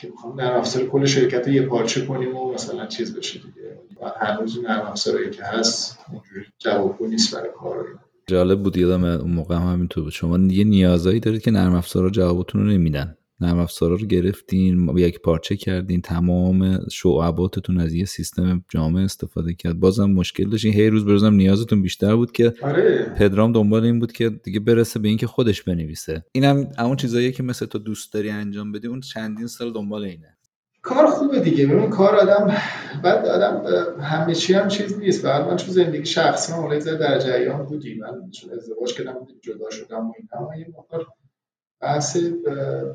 که می‌خوام نرم افزار کل شرکت یه پارچه کنیم و مثلا چیز بشه دیگه. و هنوز نرم افزارهایی که هست اونجوری جوابگو نیست برای کار. جالب بود یادم اون موقع هم همینطور بود. شما یه نیازایی دارید که نرم افزارا جوابتون رو نمیدن. نرم افزارا رو گرفتین یک پارچه کردین تمام شعباتتون از یه سیستم جامع استفاده کرد. بازم مشکل داشتین هی روز بروزم نیازتون بیشتر بود که آره. پدرام دنبال این بود که دیگه برسه به اینکه خودش بنویسه. اینم اون چیزایی که مثل تو دوست داری انجام بدی. اون چندین سال دنبال اینه. کار خوبه دیگه. ببین کار آدم بعد آدم همه چی هم چیز نیست. بعد من چون زندگی شخصی من در جریان بودیم. من چون ازدواج کردم جدا شدم و اینا یه بحث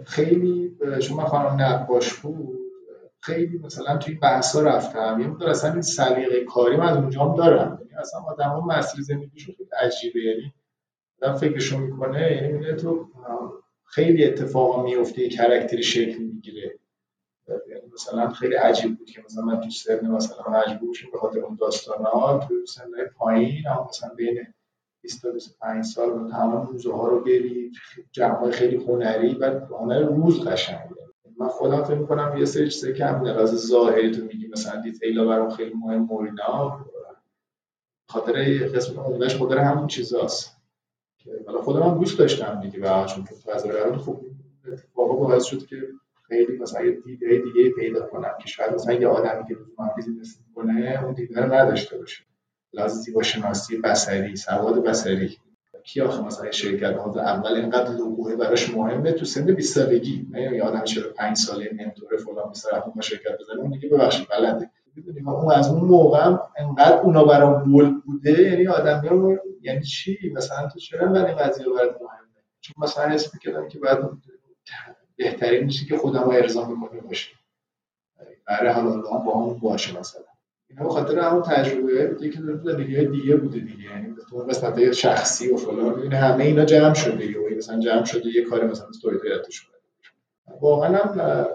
خیلی من خانم نقاش بود خیلی مثلا توی بحث ها رفتم. یه مقدار اصلا این سلیقه کاری من از اونجا هم دارم. یعنی اصلا آدم ها مسیر زندگیشون خیلی عجیبه. یعنی آدم فکرشو می‌کنه یعنی میده تو خیلی اتفاقا میفته یه کرکتری شکل می‌گیره. یعنی مثلا خیلی عجیب بود که مثلا من تو سرن مثلا مجبور شدم به خاطر اون داستانا تو سرن پایین هم مثلا بین 20 تا 25 سال رو تمام روزه ها رو بری جمع خیلی هنری و هنر روز قشنگه. من خودم فکر می‌کنم یه سری چیزایی که هم از ظاهری تو میگی مثلا دیتیلا برام خیلی مهم مورینا خاطر قسم عمدهش خاطر همون چیزاست. که حالا خودم هم دوست داشتم دیگه و چون تو فضا رو خوب اتفاقا باعث شد که خیلی مثلا یه دیده دیگه پیدا کنم که شاید مثلا یه آدمی که روزانه بیزینس کنه اون دیده رو نداشته باشه. لحاظ زیبا شناسی بصری سواد بصری. کی آخه مثلا شرکت ها اول اینقدر لوگوه براش مهمه؟ تو سن 20 سالگی. نه یه آدم 45 ساله نمی‌تونه فلان بیست طرف ما شرکت بزنه؟ اون دیگه ببخشید بلده. می‌دونی اون از اون موقع انقدر اونا برام بول بوده یعنی آدم یعنی چی؟ مثلا تو چرا انقدر این قضیه برات مهمه؟ چون مثلا حس می‌کردم که بعد بهترین میشه که خودم رو ارضا می‌کنه باشه. برای حالا با هم باشه مثلا. اینا به خاطر همون تجربه بوده که در زندگی دیگه بوده دیگه. یعنی تو قسمت شخصی و فلان می‌بینی همه اینا جمع شده یه مثلا جمع شده یه کاری مثلا استوری یادش کنه واقعا هم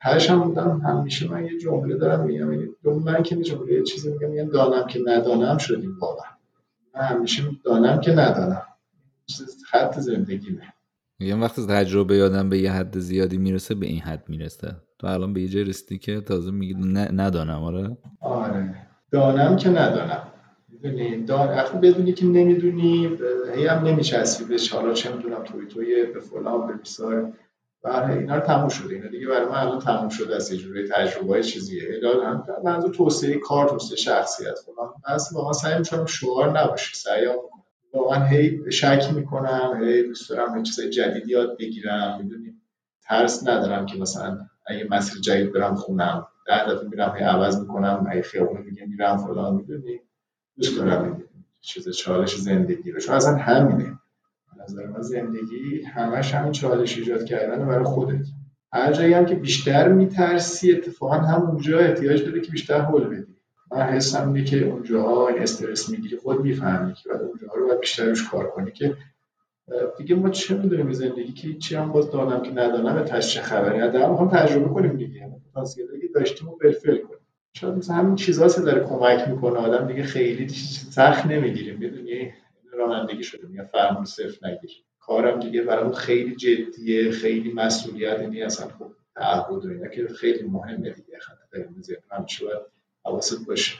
هرش هم بودم همیشه من یه جمله دارم میگم یعنی من که جمله چیزی میگم میگم دانم که ندانم شدیم واقعا من همیشه دانم که ندانم. خط زندگیمه. میگم وقتی تجربه یادم به یه حد زیادی می‌رسه به این حد می‌رسه. تو الان به یه جای رسیدی که تازه میگی ندانم آره؟ آره. دانم که ندانم. می‌دونی دان بدونی که نمی‌دونی هی هم نمیچسبی به حالا چه می‌دونم توی توی به فلان به بیسار. برای اینا رو تموم شده. اینا دیگه برای من الان تموم شده از یه جوری تجربه چیزیه. هم منظور توسعه کار توسعه شخصیت فلان. بس واقعا سعی می‌کنم شعار نباشه. سعی واقعا هی شک می‌کنم هی دوست دارم چیز جدیدی یاد بگیرم. می‌دونی؟ ترس ندارم که مثلا اگه مسیر جدید برم خونم ده دفعه میرم هی عوض می‌کنم اگه خیابون میگه میرم فلان می‌دونی؟ دوست دارم چیز چالش زندگی رو. چون اصلا همینه. نظر من زندگی همش همین چالش ایجاد کردن برای خودت. هر جایی هم که بیشتر میترسی اتفاقا هم اونجا احتیاج داره که بیشتر حل بدی. من حسم اینه که اونجاها این استرس می‌گیری خود می‌فهمی که بعد اونجاها رو باید بیشتر روش کار کنی که دیگه ما چه می‌دونیم زندگی که چی هم باز دانم که ندانم تاش چه خبری؟ در هم تجربه کنیم دیگه. پتانسیلی که داشتیم و بالفعل کنیم. شاید مثلا همین چیزا داره کمک می‌کنه آدم دیگه خیلی سخت نمی‌گیریم می‌دونی؟ رانندگی شده میگه فرمون صفر نگیر. کارم دیگه برای خیلی جدیه خیلی مسئولیت یعنی اصلا خب تعهد و اینا که خیلی مهمه دیگه. خط قرمز همیشه باید حواست باشه.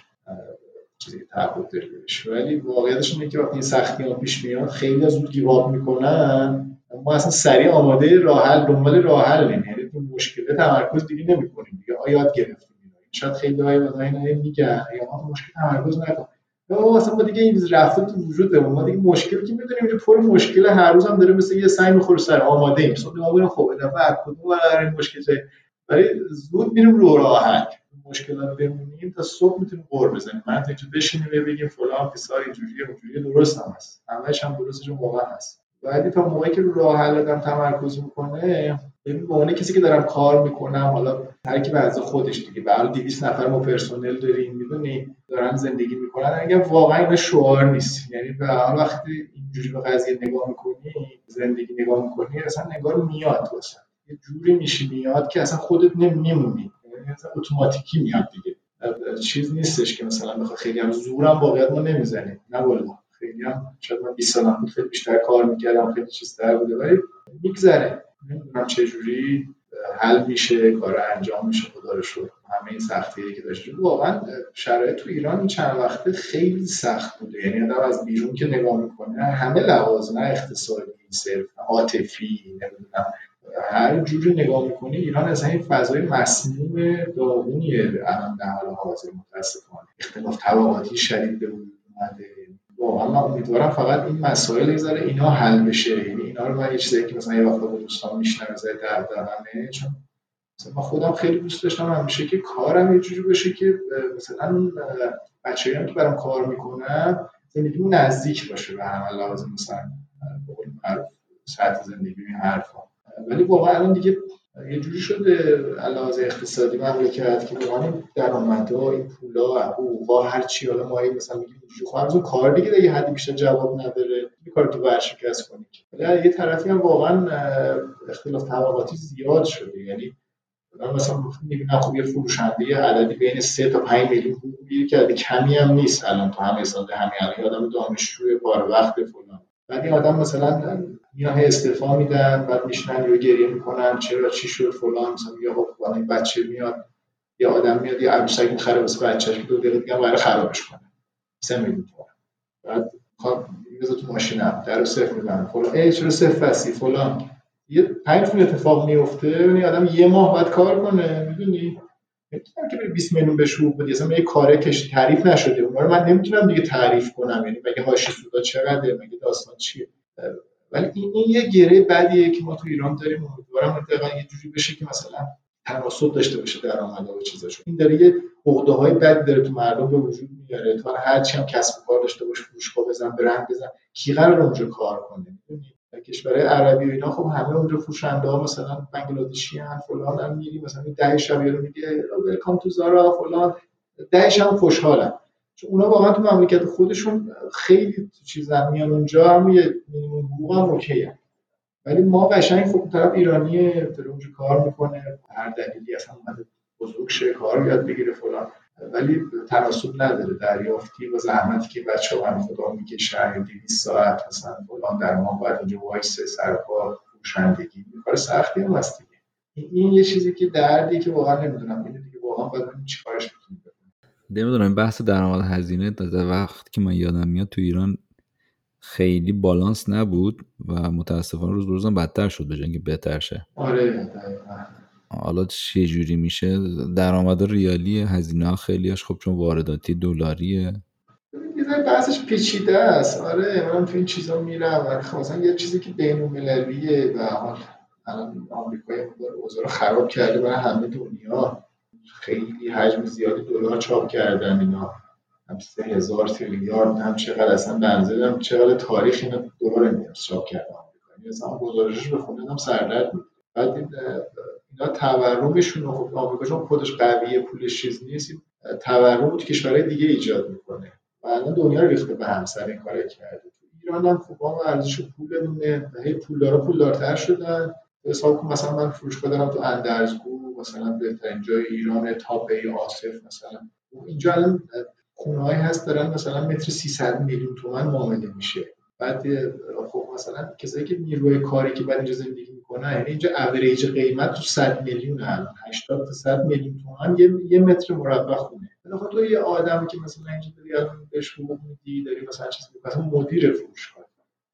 چیزی که تعهد داری بهش. ولی واقعیتش اینه که وقتی این سختی ها پیش میاد خیلی از اون گیواب می‌کنن ما اصلا سریع آماده راه حل دنبال راه حل یعنی تو مشکل تمرکز دیگه نمی‌کنیم دیگه. آیات گرفتیم شاید خیلی های اینا میگن یا ما مشکل تمرکز نکن ما اصلا ما دیگه این رفته تو وجود ما دیگه مشکلی که می‌دونیم که پر مشکل هر روز هم داره مثل یه سعی می‌خوره سر. آماده ایم صبح ما ببینیم خب دفعه کدوم این مشکل ولی زود میریم رو راه حل. مشکلات بمونیم تا صبح می‌تونیم قور بزنیم. من تا بشینیم و بگیم فلان فیسار اینجوریه اونجوریه درست هم هست. همش هم درستش واقعا هست. بعدی تا موقعی که راه حل تمرکز می‌کنه ببین به کسی که دارم کار می‌کنم حالا هر کی به خودش دیگه به حال 200 نفر ما پرسنل داریم می‌دونی؟ دارن زندگی می‌کنن. اگه واقعا این شعار نیست. یعنی به حال وقتی اینجوری به قضیه نگاه می‌کنی زندگی نگاه می‌کنی اصلا نگاه میاد واسه. یه جوری میشی میاد که اصلا خودت نمیمونی. اتوماتیکی میاد دیگه. چیز نیستش که مثلا بخواد خیلی هم زورم واقعیت ما نمی‌زنیم نه والله خیلی هم شاید من 20 سال بود خیلی بیشتر کار می‌کردم خیلی چیزتر بوده ولی میگذره. نمی‌دونم چه جوری حل میشه کار انجام میشه خدا رو شد همه این سختی که داشته واقعا شرایط تو ایران این چند وقته خیلی سخت بوده یعنی آدم از بیرون که نگاه می‌کنه همه لحاظ نه اقتصادی صرف عاطفی نمی‌دونم. هر جوری نگاه می‌کنی ایران از این فضای مسموم داغونیه الان در حال حاضر متاسفانه. اختلاف طبقاتی شدید به وجود اومده. واقعا من امیدوارم فقط این مسائل یه اینا حل بشه. یعنی اینا رو من یه که مثلا یه وقتا با دوستان میشنم زای دغدغمه چون مثلا من خودم خیلی دوست داشتم همیشه که کارم یه جوری بشه که مثلا بچه‌ای که برام کار می‌کنن زندگی نزدیک باشه به هم لازم مثلا به قول معروف زندگی این حرفا. ولی واقعا الان دیگه یه جوری شده علاوه اقتصادی مملکت که واقعا درآمدها این پولا حقوقا هر چی حالا ما مثلا میگیم اینجوری خب کار دیگه دیگه حدی بیشتر جواب نداره این کار تو ورشکست کنی ولی یه طرفی هم واقعا اختلاف طبقاتی زیاد شده. یعنی من مثلا می‌بینم خب یه فروشنده عددی بین 3 تا 5 میلیون حقوق گیر کرده کمی هم نیست الان تو همه سال همین الان آدم دانشجوی بار وقت فلان. این آدم مثلا میان استعفا میدن بعد میشنن یا گریه می‌کنن چرا چی شد فلان مثلا یا خب بچه میاد یا آدم میاد یا عروسک می‌خره واسه بچه‌ش دو دقیقه دیگه قرار خرابش کنه. سه میلیون بعد می‌ذاره تو ماشینم در صفر می‌زنه. فلان. ای چرا صفر هستی؟ فلان. یه پنج اتفاق میفته یعنی آدم یه ماه باید کار کنه. می‌دونی؟ نمی‌تونم که بری 20 میلیون بهش حقوق بدی. اصلا یه کار کش تعریف نشده. اونا رو من نمی‌تونم دیگه تعریف کنم. یعنی مگه هاشی سودا چقدره؟ مگه داستان چیه؟ ولی این, این یه گره بدیه که ما تو ایران داریم امیدوارم دقیقا یه جوری بشه که مثلا تناسب داشته باشه درآمد و چیزاشو این داره یه عقده های بد داره تو مردم به وجود میاره. تو هر چی هم کسب کار داشته باش فروشگاه بزن برند بزن. کی قرار اونجا کار کنه؟ در کشورهای عربی و اینا خب همه اونجا فروشنده ها مثلا بنگلادشی ان فلان هم میری مثلا ده شب رو میگه ویلکام تو زارا فلان. ده شب خوشحالن. چون اونا واقعا تو مملکت خودشون خیلی چیزا میان اونجا هم یه حقوق هم اوکی ولی ما قشنگ خب طرف ایرانیه داره اونجا کار می‌کنه هر دلیلی اصلا اومده بزرگ شه کار یاد بگیره فلان. ولی تناسب نداره دریافتی و زحمتی که بچه ها خدا می‌کشن 200 ساعت مثلا فلان در ما باید اینجا وایس سر کار فروشندگی کار سختی هم هست دیگه. این یه چیزی که دردی که واقعا نمی‌دونم. اینه دیگه واقعا باید چیکارش نمی‌دونم بحث درآمد هزینه تا وقت که من یادم میاد تو ایران خیلی بالانس نبود و متاسفانه روز روزم بدتر شد به جنگ بهتر شه. آره حالا چه جوری میشه؟ درآمد ریالی هزینه ها خیلیش خب چون وارداتی دلاریه. یه بحثش پیچیده است. آره من تو این چیزا میرم. خواستم یه چیزی که بین المللیه و حال الان آمریکا اوضاع خراب کرده برای همه دنیا. خیلی حجم زیادی دلار چاپ کردن اینا. هم سه هزار تریلیارد هم چقدر اصلا بنزه هم چقدر تاریخ اینا دلار امتیاز چاپ کردن آمریکا. مثلا گزارشش هم سردرد بود. بعد اینا تورمشون خب آمریکا چون خودش قویه پولش چیز نیست تورم تو کشورهای دیگه ایجاد می‌کنه. و الان دنیا ریخته به همسر این کار کرده. ایران هم خب ارزش پولمونه هی پولدارا پولدارتر شدن. حساب کن مثلا من فروشگاه دارم تو اندرزگو مثلا بهترین جای ایران تاپه آصف مثلا. اینجا الان خونه هست دارن مثلا متر 300 میلیون تومن معامله میشه. بعد خب مثلا کسایی که نیروی کاری که بعد اینجا زندگی می‌کنن یعنی اینجا اوریج قیمت تو 100 میلیون الان. 80 تا 100 میلیون تومان یه, یه متر مربع خونه. خب تو یه آدمی که مثلا اینجا داری بهش حقوق میدی داری مثلا چیز مثلا مدیر فروشگاه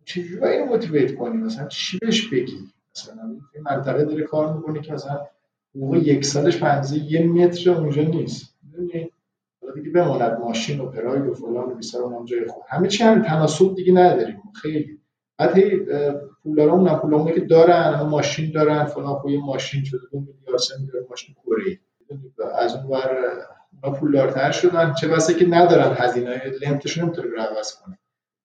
چجوری اینو موتیویت کنی؟ مثلا چی بهش بگی؟ مثلا این منطقه داره کار می‌کنه که مثلا حقوق یک سالش پنزه یه متر اونجا نیست. می‌دونی دیگه بماند ماشین و پراید و فلان و بیسار اونم جای خوب. همه چی هم تناسب دیگه نداریم. خیلی. بعد هی پولدارامون هم پولامون که دارن هم ماشین دارن فلان خوی ماشین شده دو میلیارد سه میلیارد ماشین کره. از اون ور اونا پولدارتر شدن. چه بسه که ندارن هزینه لنتشون نمی‌تونه رو عوض کنه.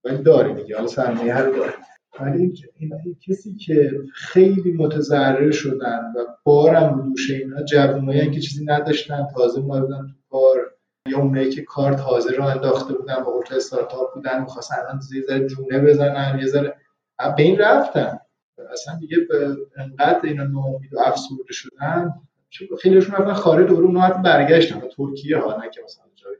ولی داره دیگه. حالا سرمایه رو داره. ولی این کسی که خیلی متضرر شدن و بارم رو دوش اینا جوونایی که چیزی نداشتن تازه اومدن تو کار یا اونایی که کار تازه رو انداخته بودن با قلت استارتاپ بودن می‌خواستن الان یه ذره جونه بزنن یه ذره به این رفتن. اصلا دیگه انقدر اینا ناامید و افسرده شدن خیلیشون رفتن خارج دور اونها حتی برگشتن به ترکیه ها نه که مثلا جای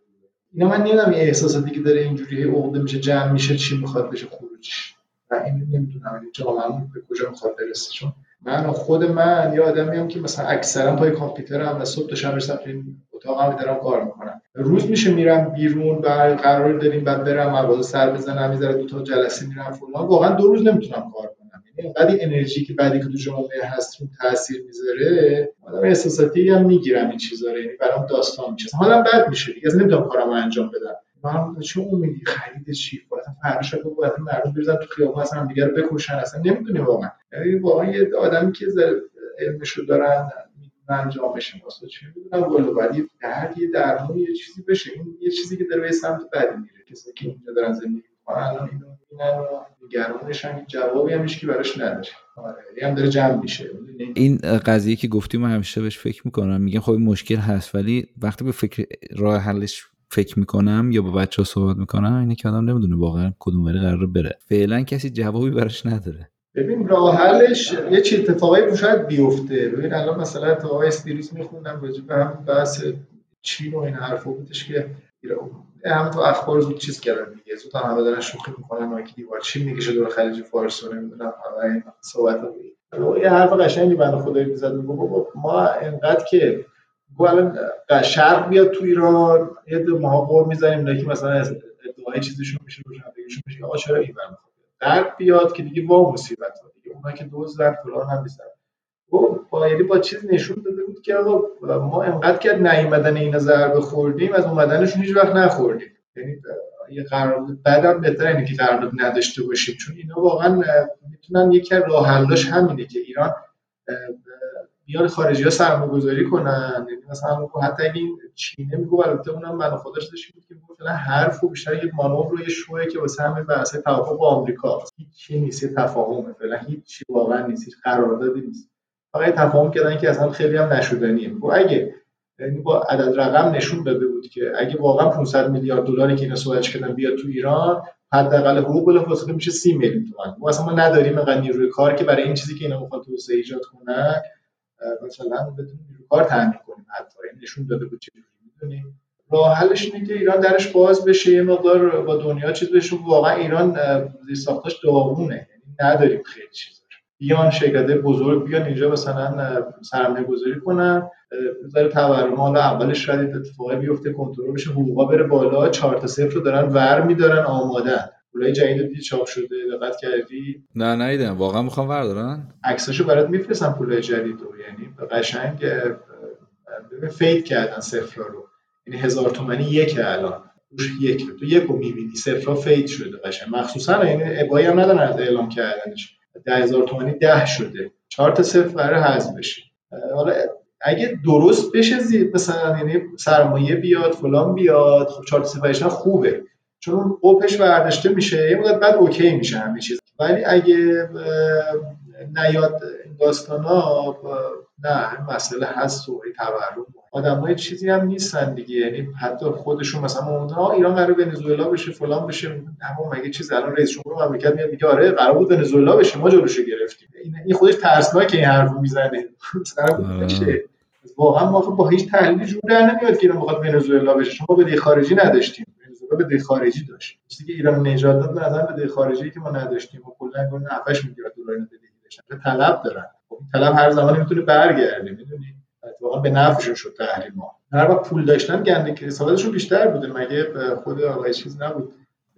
اینا من نمی‌دونم این احساساتی که داره اینجوری عقده میشه جمع میشه چی می‌خواد بشه خروجش و این نمی‌دونم جامعه به کجا می‌خواد برسه. چون من خود من یه آدمی هم که مثلا اکثرا پای کامپیوترم و صبح تا شب رسم تو این اتاقم دارم کار می‌کنم. روز میشه میرم بیرون و قرار داریم بعد برم مواضع سر بزنم می‌ذاره دو تا جلسه میرم فلان. واقعا دو روز نمی‌تونم کار کنم. یعنی اینقدر انرژی که بعدی که تو جامعه هست رو تاثیر می‌ذاره آدم احساساتی هم می‌گیرم این چیزا رو. یعنی برام داستان میشه حالا بد میشه دیگه. نمی‌تونم کارم انجام بدم. من چه امیدی خرید چی؟ اصلا فردا شب باید مردم بریزن تو خیابون اصلا دیگه رو بکشن اصلا نمی‌دونی واقعا. یعنی واقعا یه آدمی که علمشو دارن انجام بشه واسه چه می‌دونم ولی ولی درد یه درمون یه چیزی بشه. این یه چیزی که داره به سمت بدی میره. کسی که اینجا دارن زندگی می‌کنن الان اینو می‌بینن و نگرانشن جوابی هم که براش نداره. آره هم داره جمع میشه. این قضیه که گفتیم من همیشه بهش فکر می‌کنم میگم خب مشکل هست ولی وقتی به فکر راه حلش فکر می‌کنم یا با بچه ها صحبت می‌کنم اینه که آدم نمی‌دونه واقعا کدوم وری قرار بره. فعلا کسی جوابی براش نداره. ببین راه حلش یه چی اتفاقایی شاید بیفته. ببین الان مثلا اتفاقای استریس میخوندم راجع به هم بحث چین و این حرفا بودش که هم تو اخبار زود چیز کردن دیگه. زود هم همه دارن شوخی می‌کنن و دیوار چین می‌کشه دور خلیج فارس رو نمی‌دونم همه این صحبت یه حرف قشنگی بنده خدایی می‌زد. بابا ما انقدر که گو الان شرق بیاد تو ایران یه دو ماه قور می‌زنیم که مثلا ادعای چیزشون میشه روشنفکرشون میشه. آقا چرا این غرب بیاد که دیگه وا مصیبت دیگه اونا که دزدن فلان هم نیستن با یعنی با چیز نشون داده بود که آقا ما انقدر که نیومدن اینا ضربه خوردیم از اومدنشون هیچ وقت نخوردیم. یعنی یه قرارداد بعدم بهتره اینه که قرارداد نداشته باشیم. چون اینا واقعا می‌تونن یکی راه حلش همینه که ایران بیان خارجی ها سرمایه گذاری کنن. یعنی مثلا حتی اگه این چینه میگو البته اونم من خودش داشت بود که مثلا حرف و بیشتر یه مانور رو یه شوه که واسه همین بحث توافق با آمریکا. هیچ نیست یه تفاهمه. فعلا هیچ واقعا نیست هیچ قراردادی نیست. فقط تفاهم کردن که اصلا خیلی هم نشدنیه. و اگه یعنی با عدد رقم نشون داده بود که اگه واقعا 500 میلیارد دلاری که اینا صحبتش کردن بیاد تو ایران حداقل حقوق بلافاصله میشه 30 میلیون تومان. ما اصلا ما نداریم اینقدر نیروی کار که برای این چیزی که اینا می‌خوان توسعه ایجاد کنن. مثلا بتونیم نیروی کار تامین کنیم. حتی این نشون داده بود چجوری می‌دونیم. راه حلش اینه که ایران درش باز بشه یه مقدار با دنیا چیز بشه. واقعا ایران زیر ساختاش داغونه. یعنی نداریم خیلی چیز بیان شرکت بزرگ بیان اینجا مثلا سرمایه گذاری کنن. ذره تورم حالا اولش شاید اتفاقی بیفته کنترل بشه حقوقا بره بالا. 4 تا 0 رو دارن ور میدارن آمادن. پولای جدید دی چاپ شده دقت کردی؟ نه نیدم واقعا می‌خوام وردارن عکساشو برات میفرستم پولای جدید رو یعنی قشنگ ببین فید کردن صفر رو. یعنی هزار تومانی یک الان. روش یک تو یک رو می‌بینی. صفر فید شده قشنگ. مخصوصا یعنی ابایی هم ندارن اعلام کردنش. ده هزار تومانی ده شده. چهار تا صفر برای حذف بشه. حالا اگه درست بشه زی... مثلا یعنی سرمایه بیاد فلان بیاد خب چهار تا خوبه. چون قپش برداشته میشه یه مدت بعد اوکی میشه همه چیز. ولی اگه نیاد داستان ها نه مسئله هست و تورم. آدم های چیزی هم نیستن دیگه. یعنی حتی خودشون مثلا موندن ایران قرار ونزوئلا بشه فلان بشه اما مگه چیز الان رئیس جمهور مملکت میاد میگه آره قرار بود ونزوئلا بشه ما جلوشو گرفتیم. این خودش ترسناکه این حرفو می‌زنه. واقعا ما با هیچ تحلیلی جور در نمیاد که ایران بخواد ونزوئلا بشه. شما بدهی خارجی نداشتیم. بدهی خارجی داشت. چیزی که ایران نجات داد نظر بدهی خارجی که ما نداشتیم و کلا گفت 7 میلیارد دلار بدهی داشتن طلب دارن. خب طلب هر زمانی می‌تونه برگرده می‌دونی؟ اتفاقا به نفعشون شد تحریم ما هر وقت پول داشتن گنده که بیشتر بوده. مگه خود آقای چیز نبود؟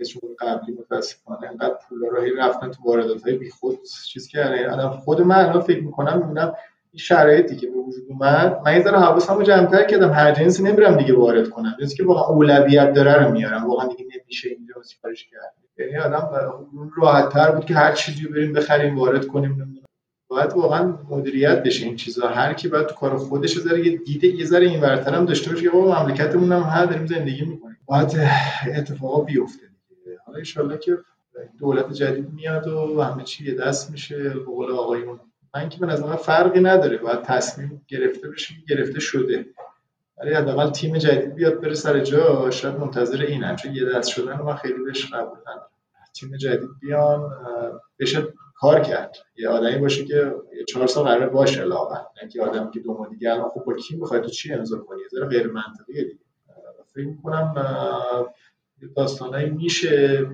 شغل قبلی متاسفانه انقدر پول راهی رفتن تو واردات های بیخود. چیز که آدم خود من الان فکر می‌کنم می‌بینم شرایطی که به وجود اومد من یه ذره حواسمو جمع‌تر کردم هر جنسی نمیرم دیگه وارد کنم. چیزی که واقعا اولویت داره رو میارم. واقعا دیگه نمیشه اینجا سفارش کرد. یعنی آدم راحت تر بود که هر چیزی بریم بخریم وارد کنیم باید واقعا مدیریت بشه این چیزا. هر کی باید تو کار خودش یه یه دیده یه ذره این هم داشته باشه که بابا مملکتمون هم هر داریم زندگی می‌کنیم. باید اتفاقا بیفته حالا ان که دولت جدید میاد و همه چی دست میشه. به قول آقایون من که به فرقی نداره باید تصمیم گرفته بشه گرفته شده. ولی حداقل تیم جدید بیاد بره سر جا شاید منتظر اینم چون یه دست شدن من خیلی بهش قبول تیم جدید بیان بشه کار کرد. یه آدمی باشه که چهار سال قرار باشه لاغر نه که آدمی که دو ماه دیگه الان خب با کی می‌خوای تو چی امضا کنی؟ یه غیر منطقیه دیگه. فکر می‌کنم داستانایی میشه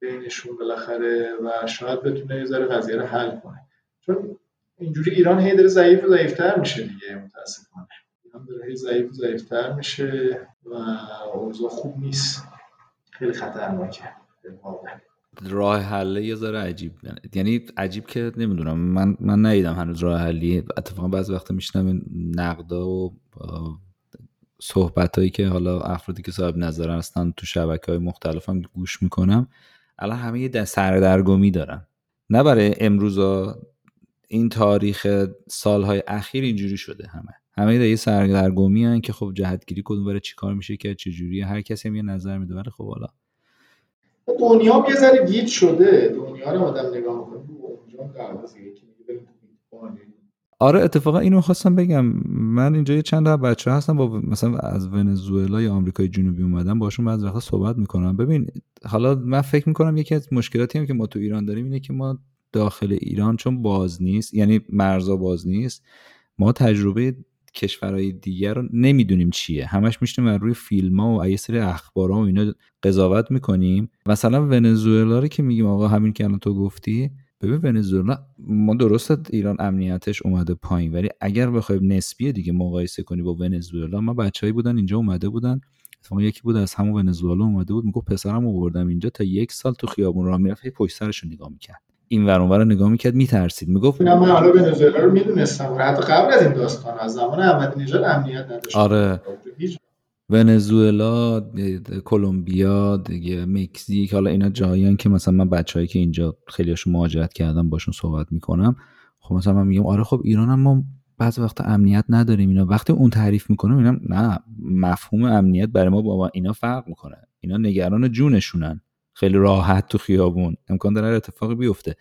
بینشون بالاخره و شاید بتونه یه ذره قضیه رو حل کنه. چون اینجوری ایران هی داره ضعیف و ضعیفتر میشه دیگه متاسفانه. ایران داره هی ضعیف و ضعیفتر میشه و اوضاع خوب نیست. خیلی خطرناکه. راه حل یه ذره عجیب. یعنی عجیب که نمی‌دونم. من من ندیدم هنوز راه حلی. اتفاقا بعضی وقت میشنم نقدا و صحبت هایی که حالا افرادی که صاحب نظر هستن تو شبکه های مختلف هم گوش می‌کنم. الان همه یه سردرگمی دارن. نه برای امروزا این تاریخ سالهای اخیر اینجوری شده همه. همه یه سردرگمی هن که خب جهتگیری کدوم بره چیکار میشه که چجوری هر کسی هم یه نظر میده. ولی خب حالا. دنیا یه ذره گیت شده. دنیا رو آدم نگاه می‌کنه. آره اتفاقا اینو خواستم بگم. من اینجا یه چند تا بچه هستم با مثلا از ونزوئلا یا آمریکای جنوبی اومدن باشون بعضی وقتا صحبت می‌کنم. ببین حالا من فکر می‌کنم یکی از مشکلاتی هم که ما تو ایران داریم اینه که ما داخل ایران چون باز نیست یعنی مرزا باز نیست. ما تجربه کشورهای دیگر رو نمی‌دونیم چیه. همش میشتیم روی فیلم ها و یه سری اخبار ها و اینا قضاوت می‌کنیم. مثلا ونزوئلا رو که میگیم آقا همین که الان تو گفتی ببین ونزوئلا ما درست ایران امنیتش اومده پایین ولی اگر بخوایم نسبی دیگه مقایسه کنی با ونزوئلا ما بچههایی بودن اینجا اومده بودن. ما یکی بود از همون ونزوئلا اومده بود می‌گفت پسرم آوردم اینجا تا یک سال تو خیابون راه می‌رفت پشت سرش نگاه می‌کرد. این ور اونور نگاه می‌کرد میترسید. می‌گفت من حالا ونزوئلا رو می‌دونستم. حتی قبل از این داستان از زمان احمدی نژاد امنیت نداشت. آره. ونزوئلا کلمبیا دیگه مکزیک حالا اینا جاییان که مثلا من بچههایی که اینجا خیلیاشون مهاجرت کردم باشون صحبت می‌کنم. خب مثلا من میگم آره خب ایران هم ما بعض وقت امنیت نداریم. اینا وقتی اون تعریف می‌کنم اینا نه مفهوم امنیت برای ما با اینا فرق می‌کنه. اینا نگران جونشونن. خیلی راحت تو خیابون. امکان داره اتفاقی بیفته.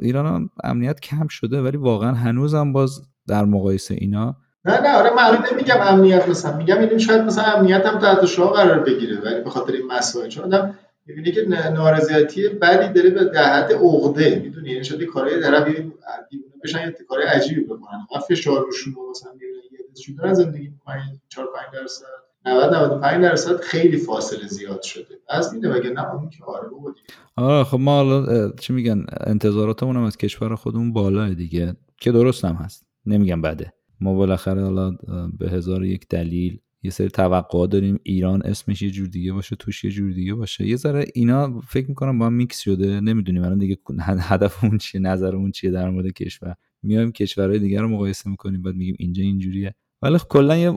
ایران هم امنیت کم شده ولی واقعا هنوزم باز در مقایسه اینا نه نه آره من نمیگم امنیت مثلا. میگم این شاید مثلا امنیت هم تحت قرار بگیره ولی به خاطر این مسائل. چون آدم می‌بینی که نارضایتی بدی داره به دهت عقده. می‌دونی؟ یعنی شده کارهای طرف دیوونه بشن یه کارهای عجیبی بکنن. و فشار روشون مثلا می‌بینن یه دست زندگی می‌کنن 4 5 درصد. 90 95 درصد خیلی فاصله زیاد شده. از اینه وگه نه اون که آره بود آره خب ما حالا چی میگن انتظاراتمون هم از کشور خودمون بالاه دیگه که درست هم هست. نمیگم بده. ما بالاخره حالا به هزار یک دلیل یه سری توقع داریم. ایران اسمش یه جور دیگه باشه توش یه جور دیگه باشه. یه ذره اینا فکر می‌کنم با هم میکس شده. نمی‌دونیم الان دیگه هدفمون چیه نظرمون چیه در مورد کشور. میایم کشورهای دیگه رو مقایسه می‌کنیم بعد میگیم اینجا اینجوریه. ولی خب کلا یه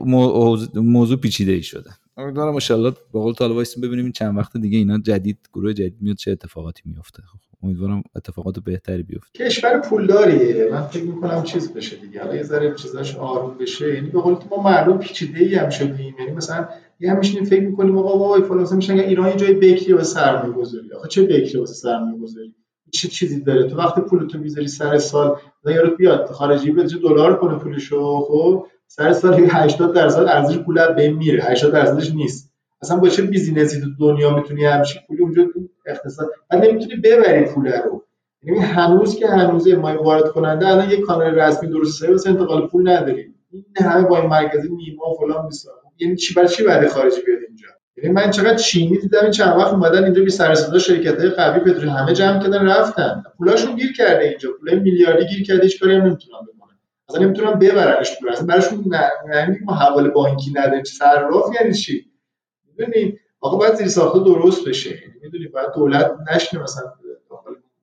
موضوع پیچیده ای شده. امیدوارم ان با قول طالب ببینیم این چند وقت دیگه اینا جدید گروه جدید میاد چه اتفاقاتی میفته خب امیدوارم اتفاقات بهتری بیفته. کشور پولداریه. من فکر می‌کنم چیز بشه دیگه. حالا یه ذره چیزاش آروم بشه. یعنی به قول ما مردم پیچیده ای هم شدیم. یعنی مثلا یه هم میشینیم فکر می‌کنیم آقا وای فلان میشن ایران یه جای بکری واسه سرمایه گذاری آخه چه بکری واسه سرمایه گذاری چه چیزی داره؟ تو وقتی پولتو می‌ذاری سر سال یارو بیاد خارجی بده دلار کنه پولشو. خب سر سال 80 درصد ارزش پول به میره. 80 درصدش نیست. اصلا با چه بیزینسی تو دنیا می‌تونی همچین پولی اونجا اقتصاد بعد نمی‌تونی ببری پول رو. یعنی هنوز که هنوز ما وارد کننده الان یه کانال رسمی درست واسه انتقال پول نداریم این همه با این مرکزی نیما فلان بیسار یعنی چی برای چی بعد خارجی بیاد اینجا؟ یعنی من چقدر چینی دیدم این چند وقت اومدن اینجا بی سر صدا شرکت های قوی پترو همه جمع کردن رفتن. پولاشون گیر کرده اینجا. پول میلیاردی گیر کرده هیچ کاری هم نمی‌تونن اصلا نمی‌تونن ببرنش دور اصلا براشون یعنی ما حواله بانکی نداریم صراف یعنی چی؟ می‌دونی؟ آقا باید زیر ساخته درست بشه. یعنی می‌دونی باید دولت نشنه مثلا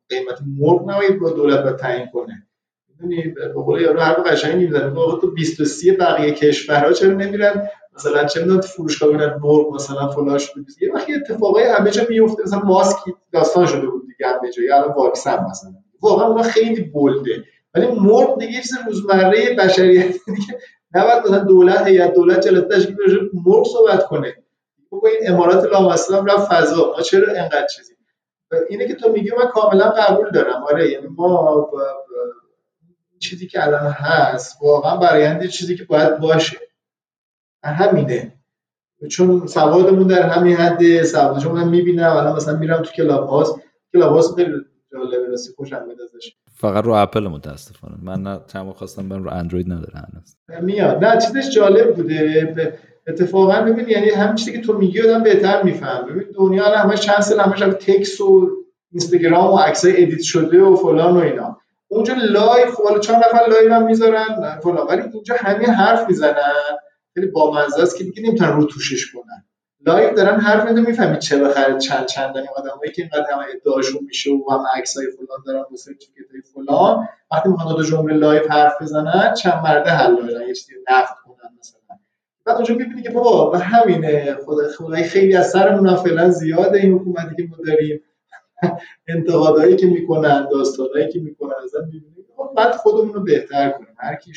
قیمت مرغ نباید با دولت باید تعیین کنه. می‌دونی؟ به قول یارو حرف قشنگی می‌زنه. آقا تو 20 تا 30 بقیه کشورها چرا نمیرن؟ مثلا چه می‌دونم فروشگاه ببینن مرغ مثلا فلان شده یه وقتی اتفاقای همه جا میفته مثلا ماسک داستان شده بود دیگه همه جا یا الان واکسن مثلا. واقعا اون خیلی بولده. ولی مرغ دیگه چیز روزمره بشریت دیگه نباید مثلا دولت هیئت دولت جلسه تشکیل بشه مرغ صحبت کنه. بابا این امارات لامصب رفت فضا. ما چرا انقدر چیزی؟ اینه که تو میگی من کاملا قبول دارم. آره یعنی ما با چیزی که الان هست واقعا برآینده چیزی که باید باشه. همینه. چون سوادمون در همین حد سواد چون من می‌بینم. الان مثلا میرم تو کلاب هاست کلاب هاوس خیلی جالبه راستی خوشم میاد ازش. فقط رو اپل متاسفانه. من نه تمام خواستم برم رو اندروید نداره هنوز. میاد. نه چیزش جالب بوده. اتفاقا ببین یعنی همین چیزی که تو میگی آدم بهتر میفهم ببین دنیا الان همش چند سال همش تکس و اینستاگرام و عکسای edit شده و فلان و اینا. اونجا live خب چند نفر live هم می‌ذارن فلان. ولی اینجا همه حرف می‌زنن. خیلی بامزه است که دیگه نمی‌تونن رو روتوشش کنن. live دارن حرف می‌زنن می‌فهمید چه بخره چند چندن این آدمایی که اینقدر همه ادعاشون میشه و هم عکسای فلان دارن و certificate ای فلان. وقتی می‌خوان دو جمله live حرف بزنن چند مرده حلاجن یه چیزی نقد کنن مثلا. بعد اونجا می‌بینی که بابا و همینه. خدا خدای خیلی از سرمون فعلا زیاده این حکومتی که ما داریم. (laughs) انتقادایی که می‌کنن داستانایی که می‌کنن ازن می‌بینیم خب بعد خودمون رو بهتر کنیم. هر کی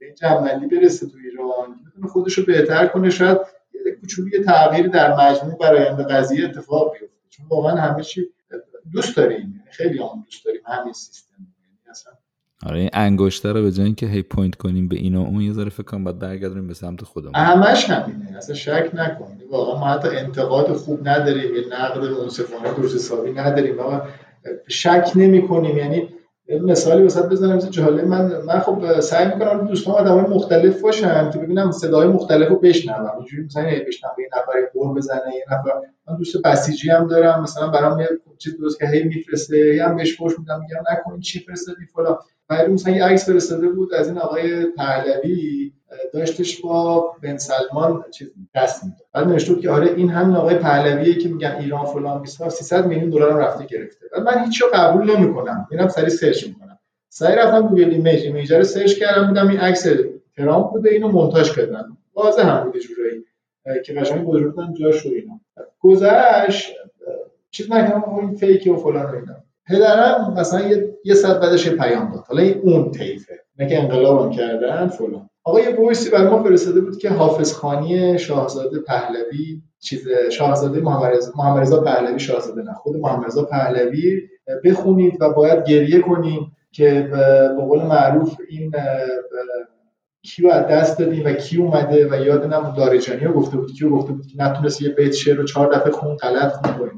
به این برسه تو ایران می‌تونه خودش رو بهتر کنه. شاید یه تغییری در مجموع برای آینده قضیه اتفاق بیفته. چون واقعا همه چی دوست داریم یعنی خیلی هم دوست داریم همین سیستم یعنی اصلا آره این انگشتر رو به جای اینکه هی پوینت کنیم به این و اون یه ذره فکر کنم باید برگردونیم به سمت خودمون. همش همینه. اصلا شک نکنید واقعا ما حتی انتقاد خوب نداریم یه نقد منصفانه درست حسابی نداریم. و شک نمی کنیم یعنی مثالی وسط بزنم مثل جالب من من خب سعی می‌کنم دوستان آدمای مختلف باشن که ببینم صدای مختلف رو بشنوم. اینجوری مثلا بشنوم یه نفر قور بزنه یه نفر من دوست بسیجی هم دارم مثلا برام یه چیز درست که هی میفرسته یا هم بهش فوش میدم میگم نکنین چی فرستادی فلان. بعد مثلا یه عکس فرستاده بود از این آقای پهلوی داشتش با بن سلمان چیز دست می‌داد. بعد نوشته که آره این همین آقای پهلویه که میگن ایران فلان 20 300 میلیون دلار هم رفته گرفته. بعد من هیچو قبول نمی‌کنم. میرم سری سرچ می‌کنم. سری رفتم Google Image image رو search کردم بودم این عکس ترامپ بوده اینو مونتاژ کردن. واضح هم بوده جورایی که قشنگ گذاشتن جاش و اینا. گذشت چیز نکنم اون fake و فلان و اینا. پدرم مثلا یه, یه ساعت بعدش پیام داد. حالا این اون طیفه. نه که انقلابم کردن فلان. آقا یه voice ی برای ما فرستاده بود که حافظ خوانی شاهزاده پهلوی چیز شاهزاده محمد رضا پهلوی شاهزاده نه. خود محمد رضا پهلوی بخونید و باید گریه کنیم که به قول معروف این کیو از دست دادیم و کی اومده و یادم دارجانی گفته بود کیو گفته بود که نتونست یه بیت شعر رو چهار دفعه خون غلط خون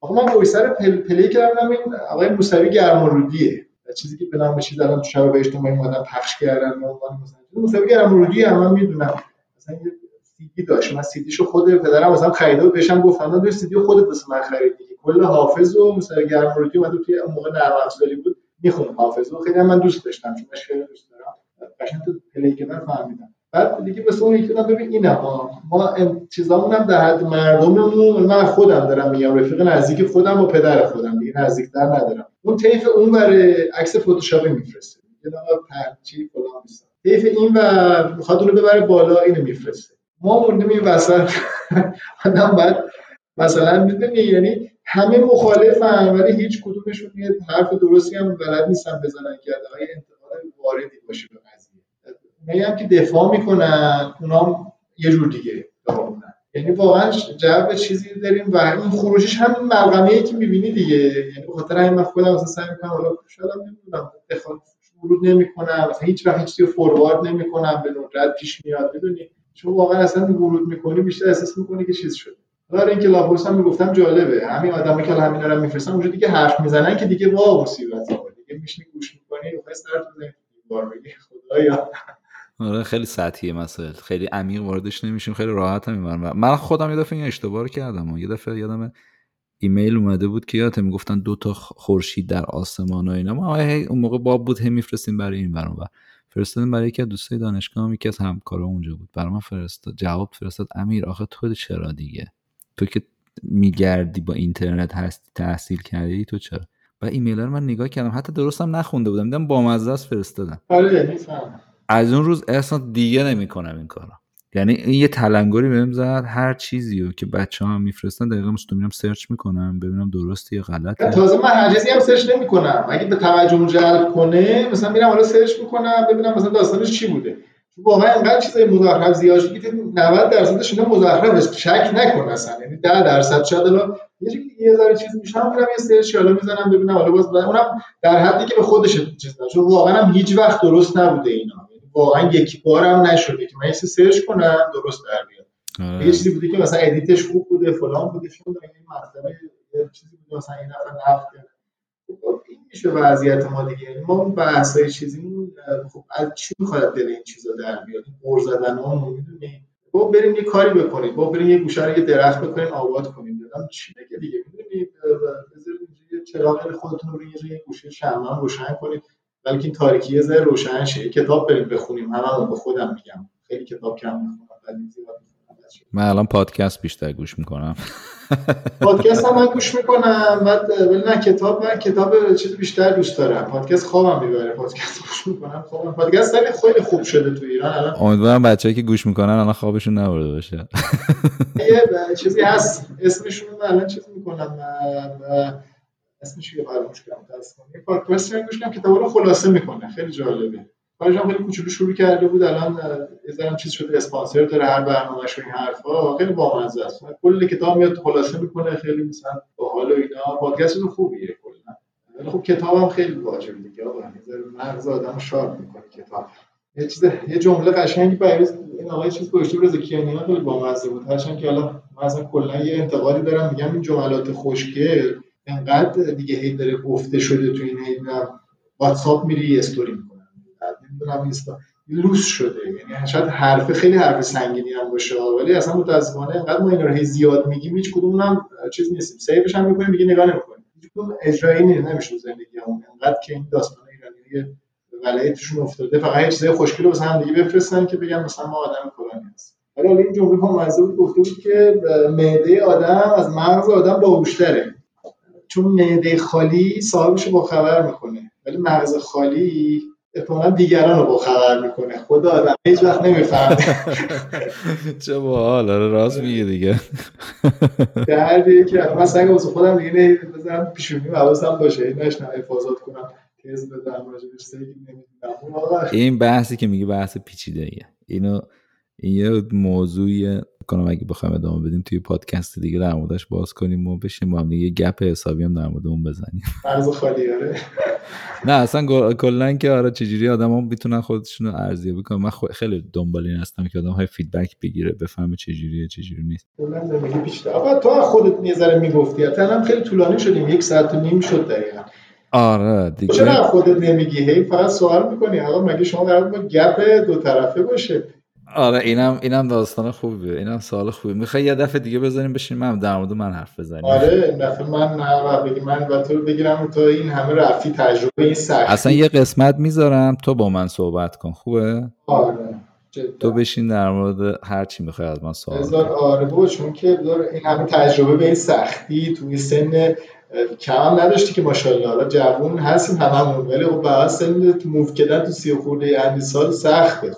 آقا من وایسر پل پلی کردم این آقای موسوی گرمارودیه چیزی که به نام چیز الان تو شبکه اجتماعی اومدن پخش کردن به عنوان مثلا موسوی گرمارودی هم من می‌دونم. مثلا یه سیدی داشت. من سیدیشو خود پدرم مثلا خریده و بهشم گفتم من سیدی خودت واسه من خریدی. کل حافظ و موسوی گرمارودی اومد توی اون موقع نرم افزاری بود. می‌خونم حافظ و خیلی من دوست داشتم چون دوست دارم. قشنگ تو پلی که من فهمیدم. بعد دیگه مثل اون یکی ببین اینا ما چیزامون هم در حد مردممون من خودم دارم میگم رفیق نزدیک خودم و پدر خودم دیگه نزدیکتر ندارم. اون طیف اون برای عکس فتوشاپی میفرسته. میگه آقا چی فلان طیف این و می‌خواد اونو ببره بالا اینو میفرسته. ما موندیم این وسط. (laughs) آدم بعد مثلا می‌دونی یعنی همه مخالفن ولی هیچ کدومشون یه حرف درستی هم بلد نیستن بزنن که انتقاد واردی باشه به اونایی هم که دفاع می‌کنن اونا یه جور دیگه دارونن یعنی واقعا جو چیزی داریم و این خروجش هم ملغمه که می‌بینی دیگه. یعنی خاطر همین من خودم مثلا سعی می‌کنم حالا شاید نمی‌دونم دفاع ورود نمی‌کنم مثلا هیچ وقت هیچ فوروارد نمی‌کنم به ندرت پیش میاد می‌دونی؟ چون واقعا اصلا ورود می‌کنی بیشتر احساس می‌کنی که چیز شده. حالا اینکه لاپورس هم می‌گفتم جالبه. همین آدمی که همین دارن میفرستن اونجا دیگه حرف می‌زنن که دیگه وا مصیبت دیگه میشینی گوش می‌کنی و سرت بزنی دیوار بگی خدایا. آره خیلی سطحیه مسائل. خیلی عمیق واردش نمیشیم خیلی راحت هم من خودم یه دفعه این اشتباه رو کردم و یه دفعه یادم ایمیل اومده بود که یادت می‌گفتن دو تا خورشید در آسمان و اینا. ما اون موقع باب بود هم میفرستیم برای این برام فرستادیم برای یکی از دوستای دانشگاه یکی از همکارا اونجا بود. برای من فرستاد جواب فرستاد امیر آخه تو چرا دیگه؟ تو که میگردی با اینترنت هستی تحصیل کردی تو چرا؟ و ایمیل رو من نگاه کردم حتی درستم نخونده بودم دیدم با مزه فرستادم. آره از اون روز اصلا دیگه نمی‌کنم این کارا یعنی این یه تلنگری بهم زد هر چیزی رو که بچه ها میفرستن دقیقا مستو میرم search می‌کنم ببینم درسته یا غلطه. تازه من هر چیزی هم search نمی‌کنم. اگه یه توجه جلب کنه مثلا میرم حالا search می‌کنم ببینم مثلا داستانش چی بوده. واقعا انقدر چیزای مزخرف زیاد شده که 90 درصدش اینا مزخرفه. شک نکن اصلا. یعنی 10 درصد شاید الان یه یه ذره چیز میشم میرم یه search حالا می‌زنم ببینم حالا باز اونم در حدی که به خودش چیز چون واقعا هم هیچ وقت درست نبوده اینا. واقعا یک بارم نشده که من یه search کنم درست در بیاد. آره. یه چیزی بوده که مثلا edit ش خوب بوده فلان بوده چون این مطلب چیزی بوده مثلا این نفر نفت. خب، این میشه وضعیت ما دیگه. یعنی ما اون بحث های چیزی خب از چی می‌خواد دل این چیزا در بیاد؟ غر زدن ها می‌دونی با بریم یه کاری بکنیم. با بریم یه گوشه رو یه درخت بکنیم آباد کنیم. دادم چی دیگه. می‌دونی؟ بذارید یه چراغ خودتون رو یه گوشه شمع روشن کنید بلکه این تاریکی یه ذره روشن شه. کتاب بریم بخونیم. هممون به خودم میگم. خیلی کتاب کم می‌خونم من الان پادکست بیشتر گوش می‌کنم. (laughs) پادکست هم من گوش می‌کنم. بعد ولی نه کتاب من کتاب چیز بیشتر دوست دارم. پادکست خوابم می‌بره. پادکست گوش می‌کنم خوابم. پادکست خیلی خیلی خوب شده تو ایران. الان امیدوارم بچه‌ای که گوش می‌کنن الان خوابشون نبرده باشه. (laughs) یه چیزی هست. اسمشون الان چیز می‌کنم. اسمش یه فراموش کردم یه پادکست گوش کردم کتاب رو خلاصه می‌کنه. خیلی جالبه. کارش هم خیلی کوچولو شروع کرده بود. الان یه چیز شده اسپانسر داره هر برنامه‌ش و این حرفا خیلی بامزه است. کل کتاب میاد خلاصه می‌کنه. خیلی مثلا باحال و اینا. پادکست خوبیه کلا. ولی خب کتابم خیلی واجبه دیگه آقا. مغز آدمو sharp می‌کنه کتاب. یه چیز یه جمله قشنگی برای این آقای چیز گذاشته رضا کیانیان خیلی بامزه بود. هرچند که حالا مثلا کلا یه انتقادی دارم. میگم این جملات خوشگل انقدر دیگه هی داره گفته شده تو این هی واتساپ میری استوری می‌کنن. نمی‌دونم Insta لوس شده. یعنی شاید حرف خیلی حرف سنگینی هم باشه. ولی اصلا متاسفانه انقدر ما این رو هی زیاد میگیم هیچ کدوم هم چیز نیستیم. save ش هم می‌کنیم دیگه نگاه نمی‌کنیم. هیچ کدوم اجرایی نمیشه زندگی همون. انقدر که این داستان ایرانی ولایتشون افتاده فقط یه چیزای خوشگل واسه هم دیگه بفرستن که بگن مثلا ما آدم فلانی هستیم. ولی این جمله هم بود گفته بود که معده آدم از مغز آدم باهوشتره. چون معده خالی صاحبش رو با خبر می‌کنه ولی مغز خالی احتمالا دیگران رو با خبر می‌کنه. خدا آدم هیچ وقت نمی‌فهمه. (laughs) چه باحال. آره راست میگه دیگه. (laughs) دردی که من سنگ واسه خودم دیگه نه بزنم پیشونی حواسم باشه. نشنم حفاظت کنم. تز بدم این بحثی که میگه بحث پیچیده ایه اینو این یه موضوعی کنم اگه بخوایم ادامه بدیم توی پادکست دیگه در موردش باز کنیم و بشیم با هم دیگه گپ حسابی هم در مورد اون بزنیم. فرض خالی آره. نه اصلا کلا که آره چجوری آدم هم می‌تونن خودشون رو ارزیابی کنن. من خیلی دنبال این هستم که آدم های فیدبک بگیره بفهمه چجوریه چجوری نیست. کلا زندگی بیشتر. تو خودت یه ذره می‌گفتی. هم خیلی طولانی شدیم. یک ساعت و نیم شد دقیقاً. آره دیگه. چرا خودت نمیگی؟ هی فقط سوال می‌کنی. آقا مگه شما قرار با گپ دو طرفه باشه؟ آره اینم اینم داستان خوبیه. اینم سوال خوبی می‌خوای یه دفعه دیگه بزنیم بشینیم من در مورد من حرف بزنیم. آره دفعه من نه بگی من با تو بگیرم تو این همه رفتی تجربه این سختی. اصلا یه قسمت می‌ذارم تو با من صحبت کن خوبه؟ آره تو بشین در مورد هر چی می‌خوای از من سوال بذار آره بابا چون که این همه تجربه به این سختی توی سن کم نداشتی که ماشاءالله. حالا جوون هستیم هممون ولی خب سن موو کردن تو سی خورده اندی سال سخته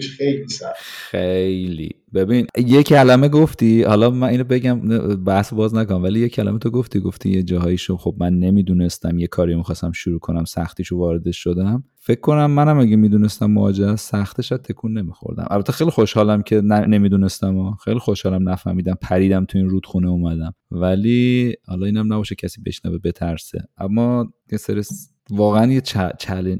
خود خیلی سخت. خیلی. ببین یه کلمه گفتی حالا من اینو بگم بحث باز نکنم ولی یه کلمه تو گفتی گفتی یه جاهایشو خب من نمی‌دونستم یه کاری می‌خواستم شروع کنم سختیشو واردش شدم. فکر کنم منم اگه می‌دونستم مواجه سختش تکون نمیخوردم. البته خیلی خوشحالم که نمی‌دونستم خیلی خوشحالم نفهمیدم پریدم تو این رودخونه اومدم. ولی حالا اینم نباشه کسی بشنوه بترسه. اما یه سری واقعا یه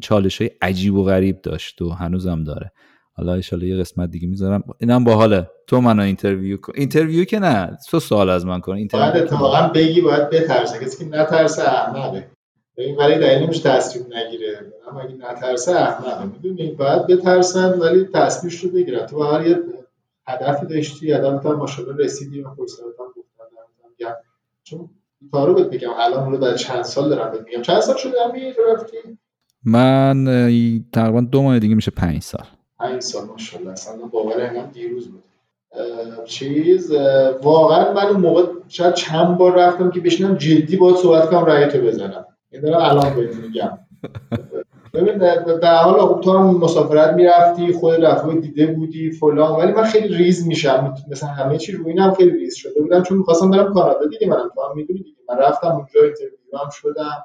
چالش های عجیب و غریب داشت و هنوزم داره. حالا ایشالا یه قسمت دیگه می‌ذارم. اینم باحاله. تو منو interview کن. interview که نه. تو سوال از من کن. interview باید اتفاقا بگی باید بترسه. کسی که نترسه احمقه این ولی دلیل نمیشه تصمیم نگیره. اما اگه نترسه احمقه می‌دونی باید بترسن ولی تصمیمش رو بگیرن. تو هر یه هدفی داشتی هدفت هم ماشاءالله رسیدی. و فرصت هم گفتن چون تارو بهت میگم. الان رو در چند سال دارم بهت میگم. چند سال شده؟ همین رفتی؟ من تقریبا دو ماه دیگه میشه پنج سال. پنج سال ماشاءالله اصلا باورم دیروز بود. چیز واقعا من اون موقع شاید چند بار رفتم که بشینم جدی باید صحبت کنم رأیتو بزنم. این دارم الان بهت میگم. (laughs) ببین در حال تو هم مسافرت می‌رفتی خود رفته دیده بودی فلان ولی من خیلی ریز میشم. مثلا همه چی روی اینم خیلی ریز شده بودم چون می‌خواستم برم کانادا. دیگه منم تو هم می‌دونی دیگه. من رفتم اونجا interview هم شدم.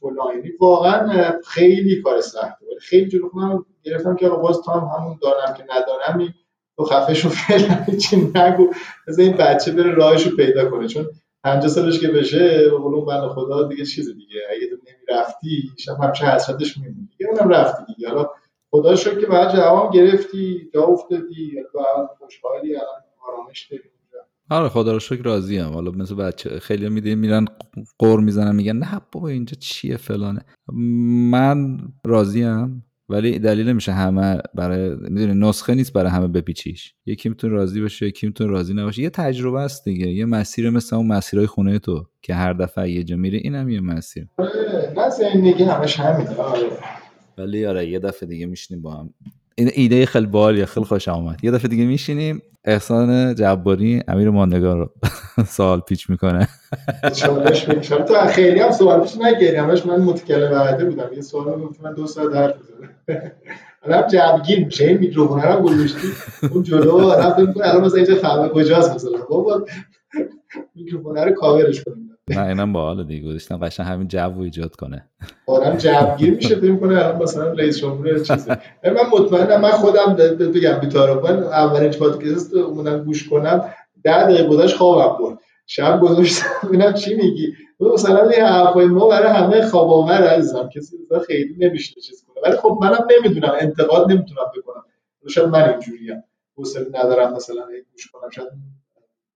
فلان واقعا خیلی کار سخته. ولی خیلی جلو من گرفتم که باز تو هم همون دارم که ندارم تو خفه شو (laughs) فعلا چی نگو. از این بچه بره راهشو پیدا کنه. چون 50 سالش که بشه قول بنده خدا دیگه چیز دیگه. اگه تو نمی‌رفتی شب همشه حسرتش میمونی دیگه اونم رفتی دیگه. حالا خدا شکر که بعد جواب گرفتی جا افتادی. بعد خوشحالی الان آرامش داری. آره خدا رو شکر راضی ام حالا مثل بچه خیلی میده میرن قور می‌زنن میگن نه بابا اینجا چیه فلانه. من راضی ام ولی دلیل نمیشه همه برای می‌دونی نسخه نیست برای همه بپیچیش. یکی می‌تونه راضی باشه یکی می‌تونه راضی نباشه. یه تجربه است دیگه. یه مسیر مثل اون مسیرهای خونه تو که هر دفعه یه جا میره اینم یه مسیر. نه زندگی همش همینه. آره. ولی آره یه دفعه دیگه میشنیم با هم. این ایده خیلی بالیه خیلی خوش آمد یه دفعه دیگه میشینیم احسان جباری امیر ماندگار رو (laughs) سوال پیچ می‌کنه. چالش تو خیلی هم سوال پیچ نگیری همش من متکلم وعده بودم. یه سوال گفتم من دو ساعت حرف بزنم (laughs) الان جمعگیر میشه. این میکروفون رو گذاشتی. اون جلو الان فکر الان مثلا اینجا خبر کجاست مثلا؟ بابا میکروفون رو کاورش کنیم. نه اینم باحال دیگه گذاشتن قشنگ همین جو ایجاد کنه. آدم جوگیر میشه فکر کنه الان مثلا رئیس جمهور چیزی من مطمئنم من خودم بگم بیتارو من اولین پادکست اومدم گوش کنم ده دقیقه گذشت خوابم برد. شب گذاشتم ببینم چی میگی. مثلا این حرفای ما برای همه خواب آور عزیزم. کسی خیلی نمیشه چیز کنه. ولی خب منم نمی‌دونم انتقاد نمی‌تونم بکنم. شاید من اینجوریم. حوصله ندارم مثلا گوش کنم. شاید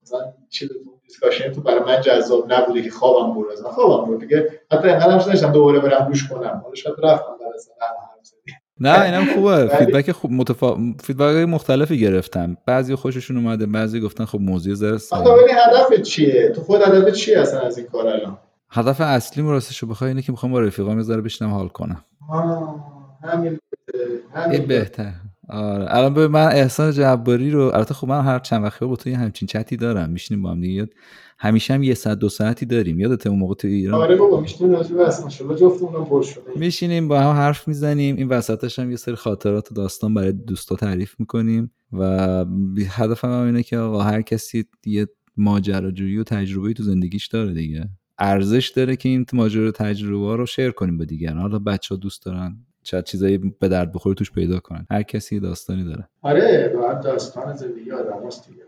مثلا چه discussion تو برای من جذاب نبوده که خوابم برد از خوابم برد. دیگه حتی اینقدر هم نشدم. دوباره برم گوش کنم. حالا شاید رفتم برای نه اینم خوبه. (laughs) feedback خوب متفا... feedback مختلفی گرفتم. بعضی خوششون اومده بعضی گفتن خب موضوع آخه ولی هدف چیه؟ تو خود هدف چیه اصلا از این کار الان؟ هدف اصلی راستش بخوای اینه که می‌خوام با رفیقام یه ذره بشینم حال کنم. همین همین بهتر. آره. الان به من احسان جباری رو البته خب من هر چند وقتی با تو یه همچین چتی دارم میشینیم با هم دیگه. همیشه هم یه ساعت دو ساعتی داریم. یادت اون موقع تو ایران؟ آره بابا میشینیم جفتمون پر شده. میشینیم با هم حرف می‌زنیم. این وسطش هم یه سری خاطرات و داستان برای دوستا تعریف می‌کنیم و هدفم هم اینه که آقا هر کسی یه ماجراجویی و تجربه تو زندگیش داره دیگه. ارزش داره که این ماجرا تجربه رو شیر کنیم با دیگران. حالا بچه ها دوست دارن شاید چیزایی به درد بخوره توش پیدا کنن. هر کسی داستانی داره. آره باید داستان زندگی آدم دیگه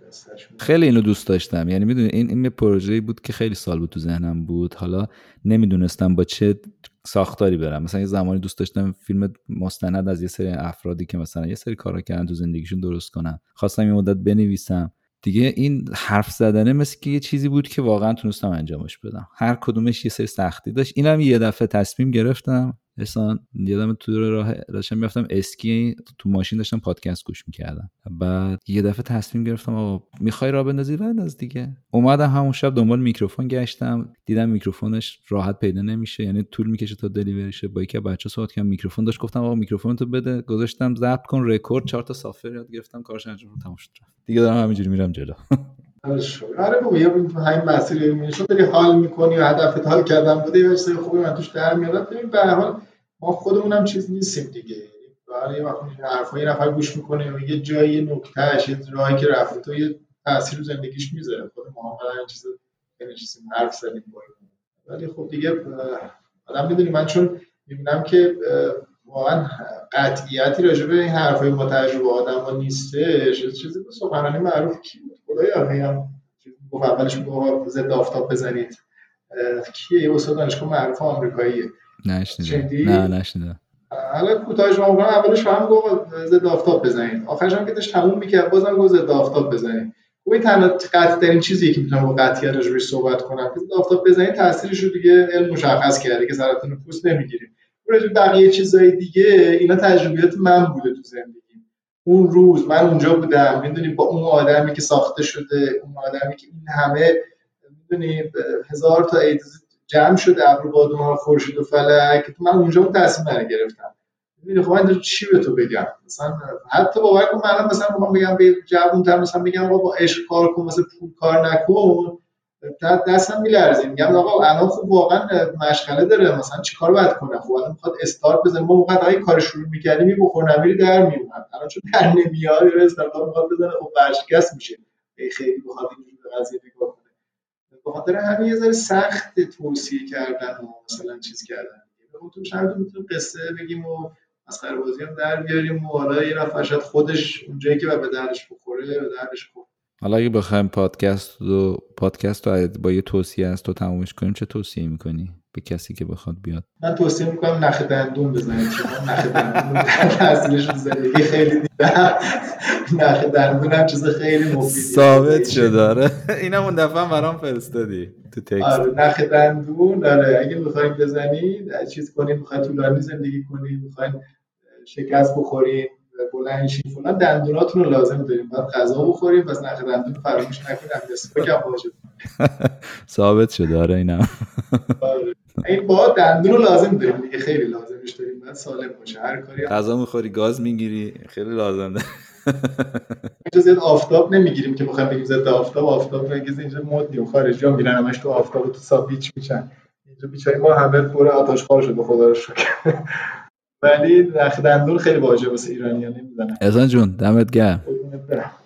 خیلی اینو دوست داشتم. یعنی می‌دونی این این پروژه‌ای بود که خیلی سال بود تو ذهنم بود. حالا نمی‌دونستم با چه ساختاری برم. مثلا یه زمانی دوست داشتم فیلم مستند از یه سری افرادی که مثلا یه سری کارا کردن تو زندگیشون درست کنن. خواستم یه مدت بنویسم. دیگه این حرف زدنه مثل که یه چیزی بود که واقعا تونستم انجامش بدم. هر کدومش یه سری سختی داشت. اینم یه دفعه تصمیم گرفتم. اصلا یادم تو راه داشتم می‌رفتم اسکی تو ماشین داشتم پادکست گوش می‌کردم. بعد یه دفعه تصمیم گرفتم آقا می‌خوای راه بندازی؟ بنداز دیگه. اومدم همون شب دنبال میکروفون گشتم. دیدم میکروفونش راحت پیدا نمیشه یعنی طول می‌کشه تا delivery شه. با یکی بچه صحبت کردم میکروفون داشت گفتم آقا میکروفون تو بده. گذاشتم ضبط کن رکورد چهار تا software یاد گرفتم کارش انجام تموم شد دیگه دارم همینجوری میرم جلو. (laughs) آره بابا یه همین مسیر میشه داری حال می‌کنی و هدفت حال کردن بوده. یه چیز خوبی من توش در میاد ببین به حال ما خودمون چیز نیستیم دیگه. برای یه وقت حرفای یه نفر گوش می‌کنه و یه جایی نکتهش یه راهی که رفته تو یه تاثیر رو زندگیش می‌ذاره. خود ما هم چیز نشستیم حرف زدیم. ولی خب دیگه آدم می‌دونی من چون می‌بینم که واقعا قطعیتی راجع به این حرفای با تجربه آدم ها نیستش چیزی به سخنرانی معروف کی بود؟ خدایا هم گفت اولش می‌گفت ضد آفتاب بزنید. کیه؟ یه استاد دانشگاه معروف آمریکاییه. نشنیدم نه نشنیدم حالا کوتاهش ما اولش فهم گفت ضد آفتاب بزنید. آخرش هم که داشت تموم می‌کرد بازم گفت ضد آفتاب بزنید. خب تنها قطع ترین چیزی که می‌تونم با قطعیت روش صحبت کنم. که آفتاب بزنید تاثیرش رو دیگه علم مشخص کرده که سرطان پوست نمی‌گیریم راجع بقیه چیزهای دیگه اینا تجربیات من بوده تو زندگی اون روز من اونجا بودم می‌دونی با اون آدمی که ساخته شده اون آدمی که این همه می‌دونی هزار تا جمع شده ابر بادوم خورشید و فلک من اونجا اون تصمیم رو گرفتم می‌دونی خب من چی به تو بگم؟ مثلا حتی باور کن من مثلا بگم به تر مثلا بگم با عشق کار کن مثلا پول کار نکن. دستم میلرزه. میگم آقا الان خوب واقعا مشغله داره. مثلا چیکار باید کنه خب الان می‌خواد استارت بزنه. ما موقع اگه کار شروع می‌کردیم می بخور نمیری در میومد الان چون در نمیاد رو استارت می‌خواد بزنه خب ورشکست میشه. خیلی بخواد اینجوری به قضیه نگاه کنه. به خاطر همین یه ذره سخت توصیه کردن و مثلا چیز کردن. تو شاید می‌تونیم قصه بگیم و مسخره بازی هم در بیاریم و حالا یه نفر خودش اونجایی که به درش بخوره به درش بخوره. حالا اگه بخوایم پادکست و پادکست رو با یه توصیه از تو تمومش کنیم چه توصیه می‌کنی به کسی که بخواد بیاد؟ من توصیه می‌کنم نخ دندون بزنید چون نخ دندون تاثیرش زندگی خیلی دیدم. نخ دندون هم چیز خیلی مفیدی. ثابت شده داره اینم اون دفعه برام فرستادی تو تکست. آره نخ دندون آره. اگه می‌خوایم بزنید چیز کنید می‌خواید طولانی زندگی کنید می‌خواید شکست بخورید. بلند شین فلان دندوناتون رو لازم داریم. بعد غذا بخوریم پس نخ دندون فراموش امتصاص کم واجب ثابت شده. آره اینم. آره. این با دندون رو لازم داریم دیگه. خیلی لازمش داریم. بعد سالم باشه. هر کاری غذا می‌خوری گاز می‌گیری. خیلی لازم داره (laughs) اینجا زیاد آفتاب نمی‌گیریم که بخوایم بگیم ضد آفتاب آفتاب میگه اینجا مد نیم خارجی ها میرن همش تو آفتاب تو سابیچ میشن اینجا بیچاره ما همه پر آتش خار شده خدا رو شکر. ولی نخ دندون خیلی واجبه واسه ایرانی‌ها نمی‌دونن احسان جون دمت گرم.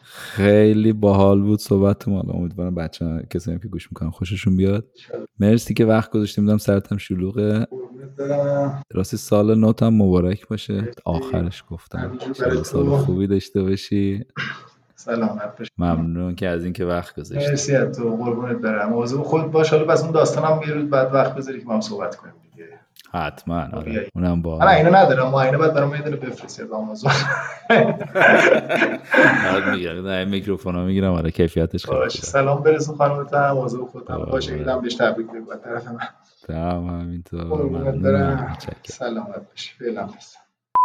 خیلی باحال بود صحبت ما امیدوارم بچه ها کسایی که گوش می‌کنن خوششون بیاد. مرسی که وقت گذاشتیم. می‌دونم سرتم شلوغه. راستی سال نوت هم مبارک باشه. آخرش گفتم. سال خوبی داشته باشی. سلامت باشی. ممنون که از اینکه وقت گذاشتی. مرسی از تو. قربونت برم. موضوع خود باش. حالا بس اون داستانم یه روز بعد وقت بذاری که ما هم صحبت کنیم. حتما آره. اونم با من اینو ندارم ما اینو بعد برام یه دونه بفرستی از آمازون. (laughs) آره می‌گیرم نه میکروفون ها می‌گیرم آره کیفیتش خیلی باشه سلام برسون خانم تا موضوع خودم باشه میدم بهش تبریک بگو طرف من. تمام همینطور. سلامت باشی فعلا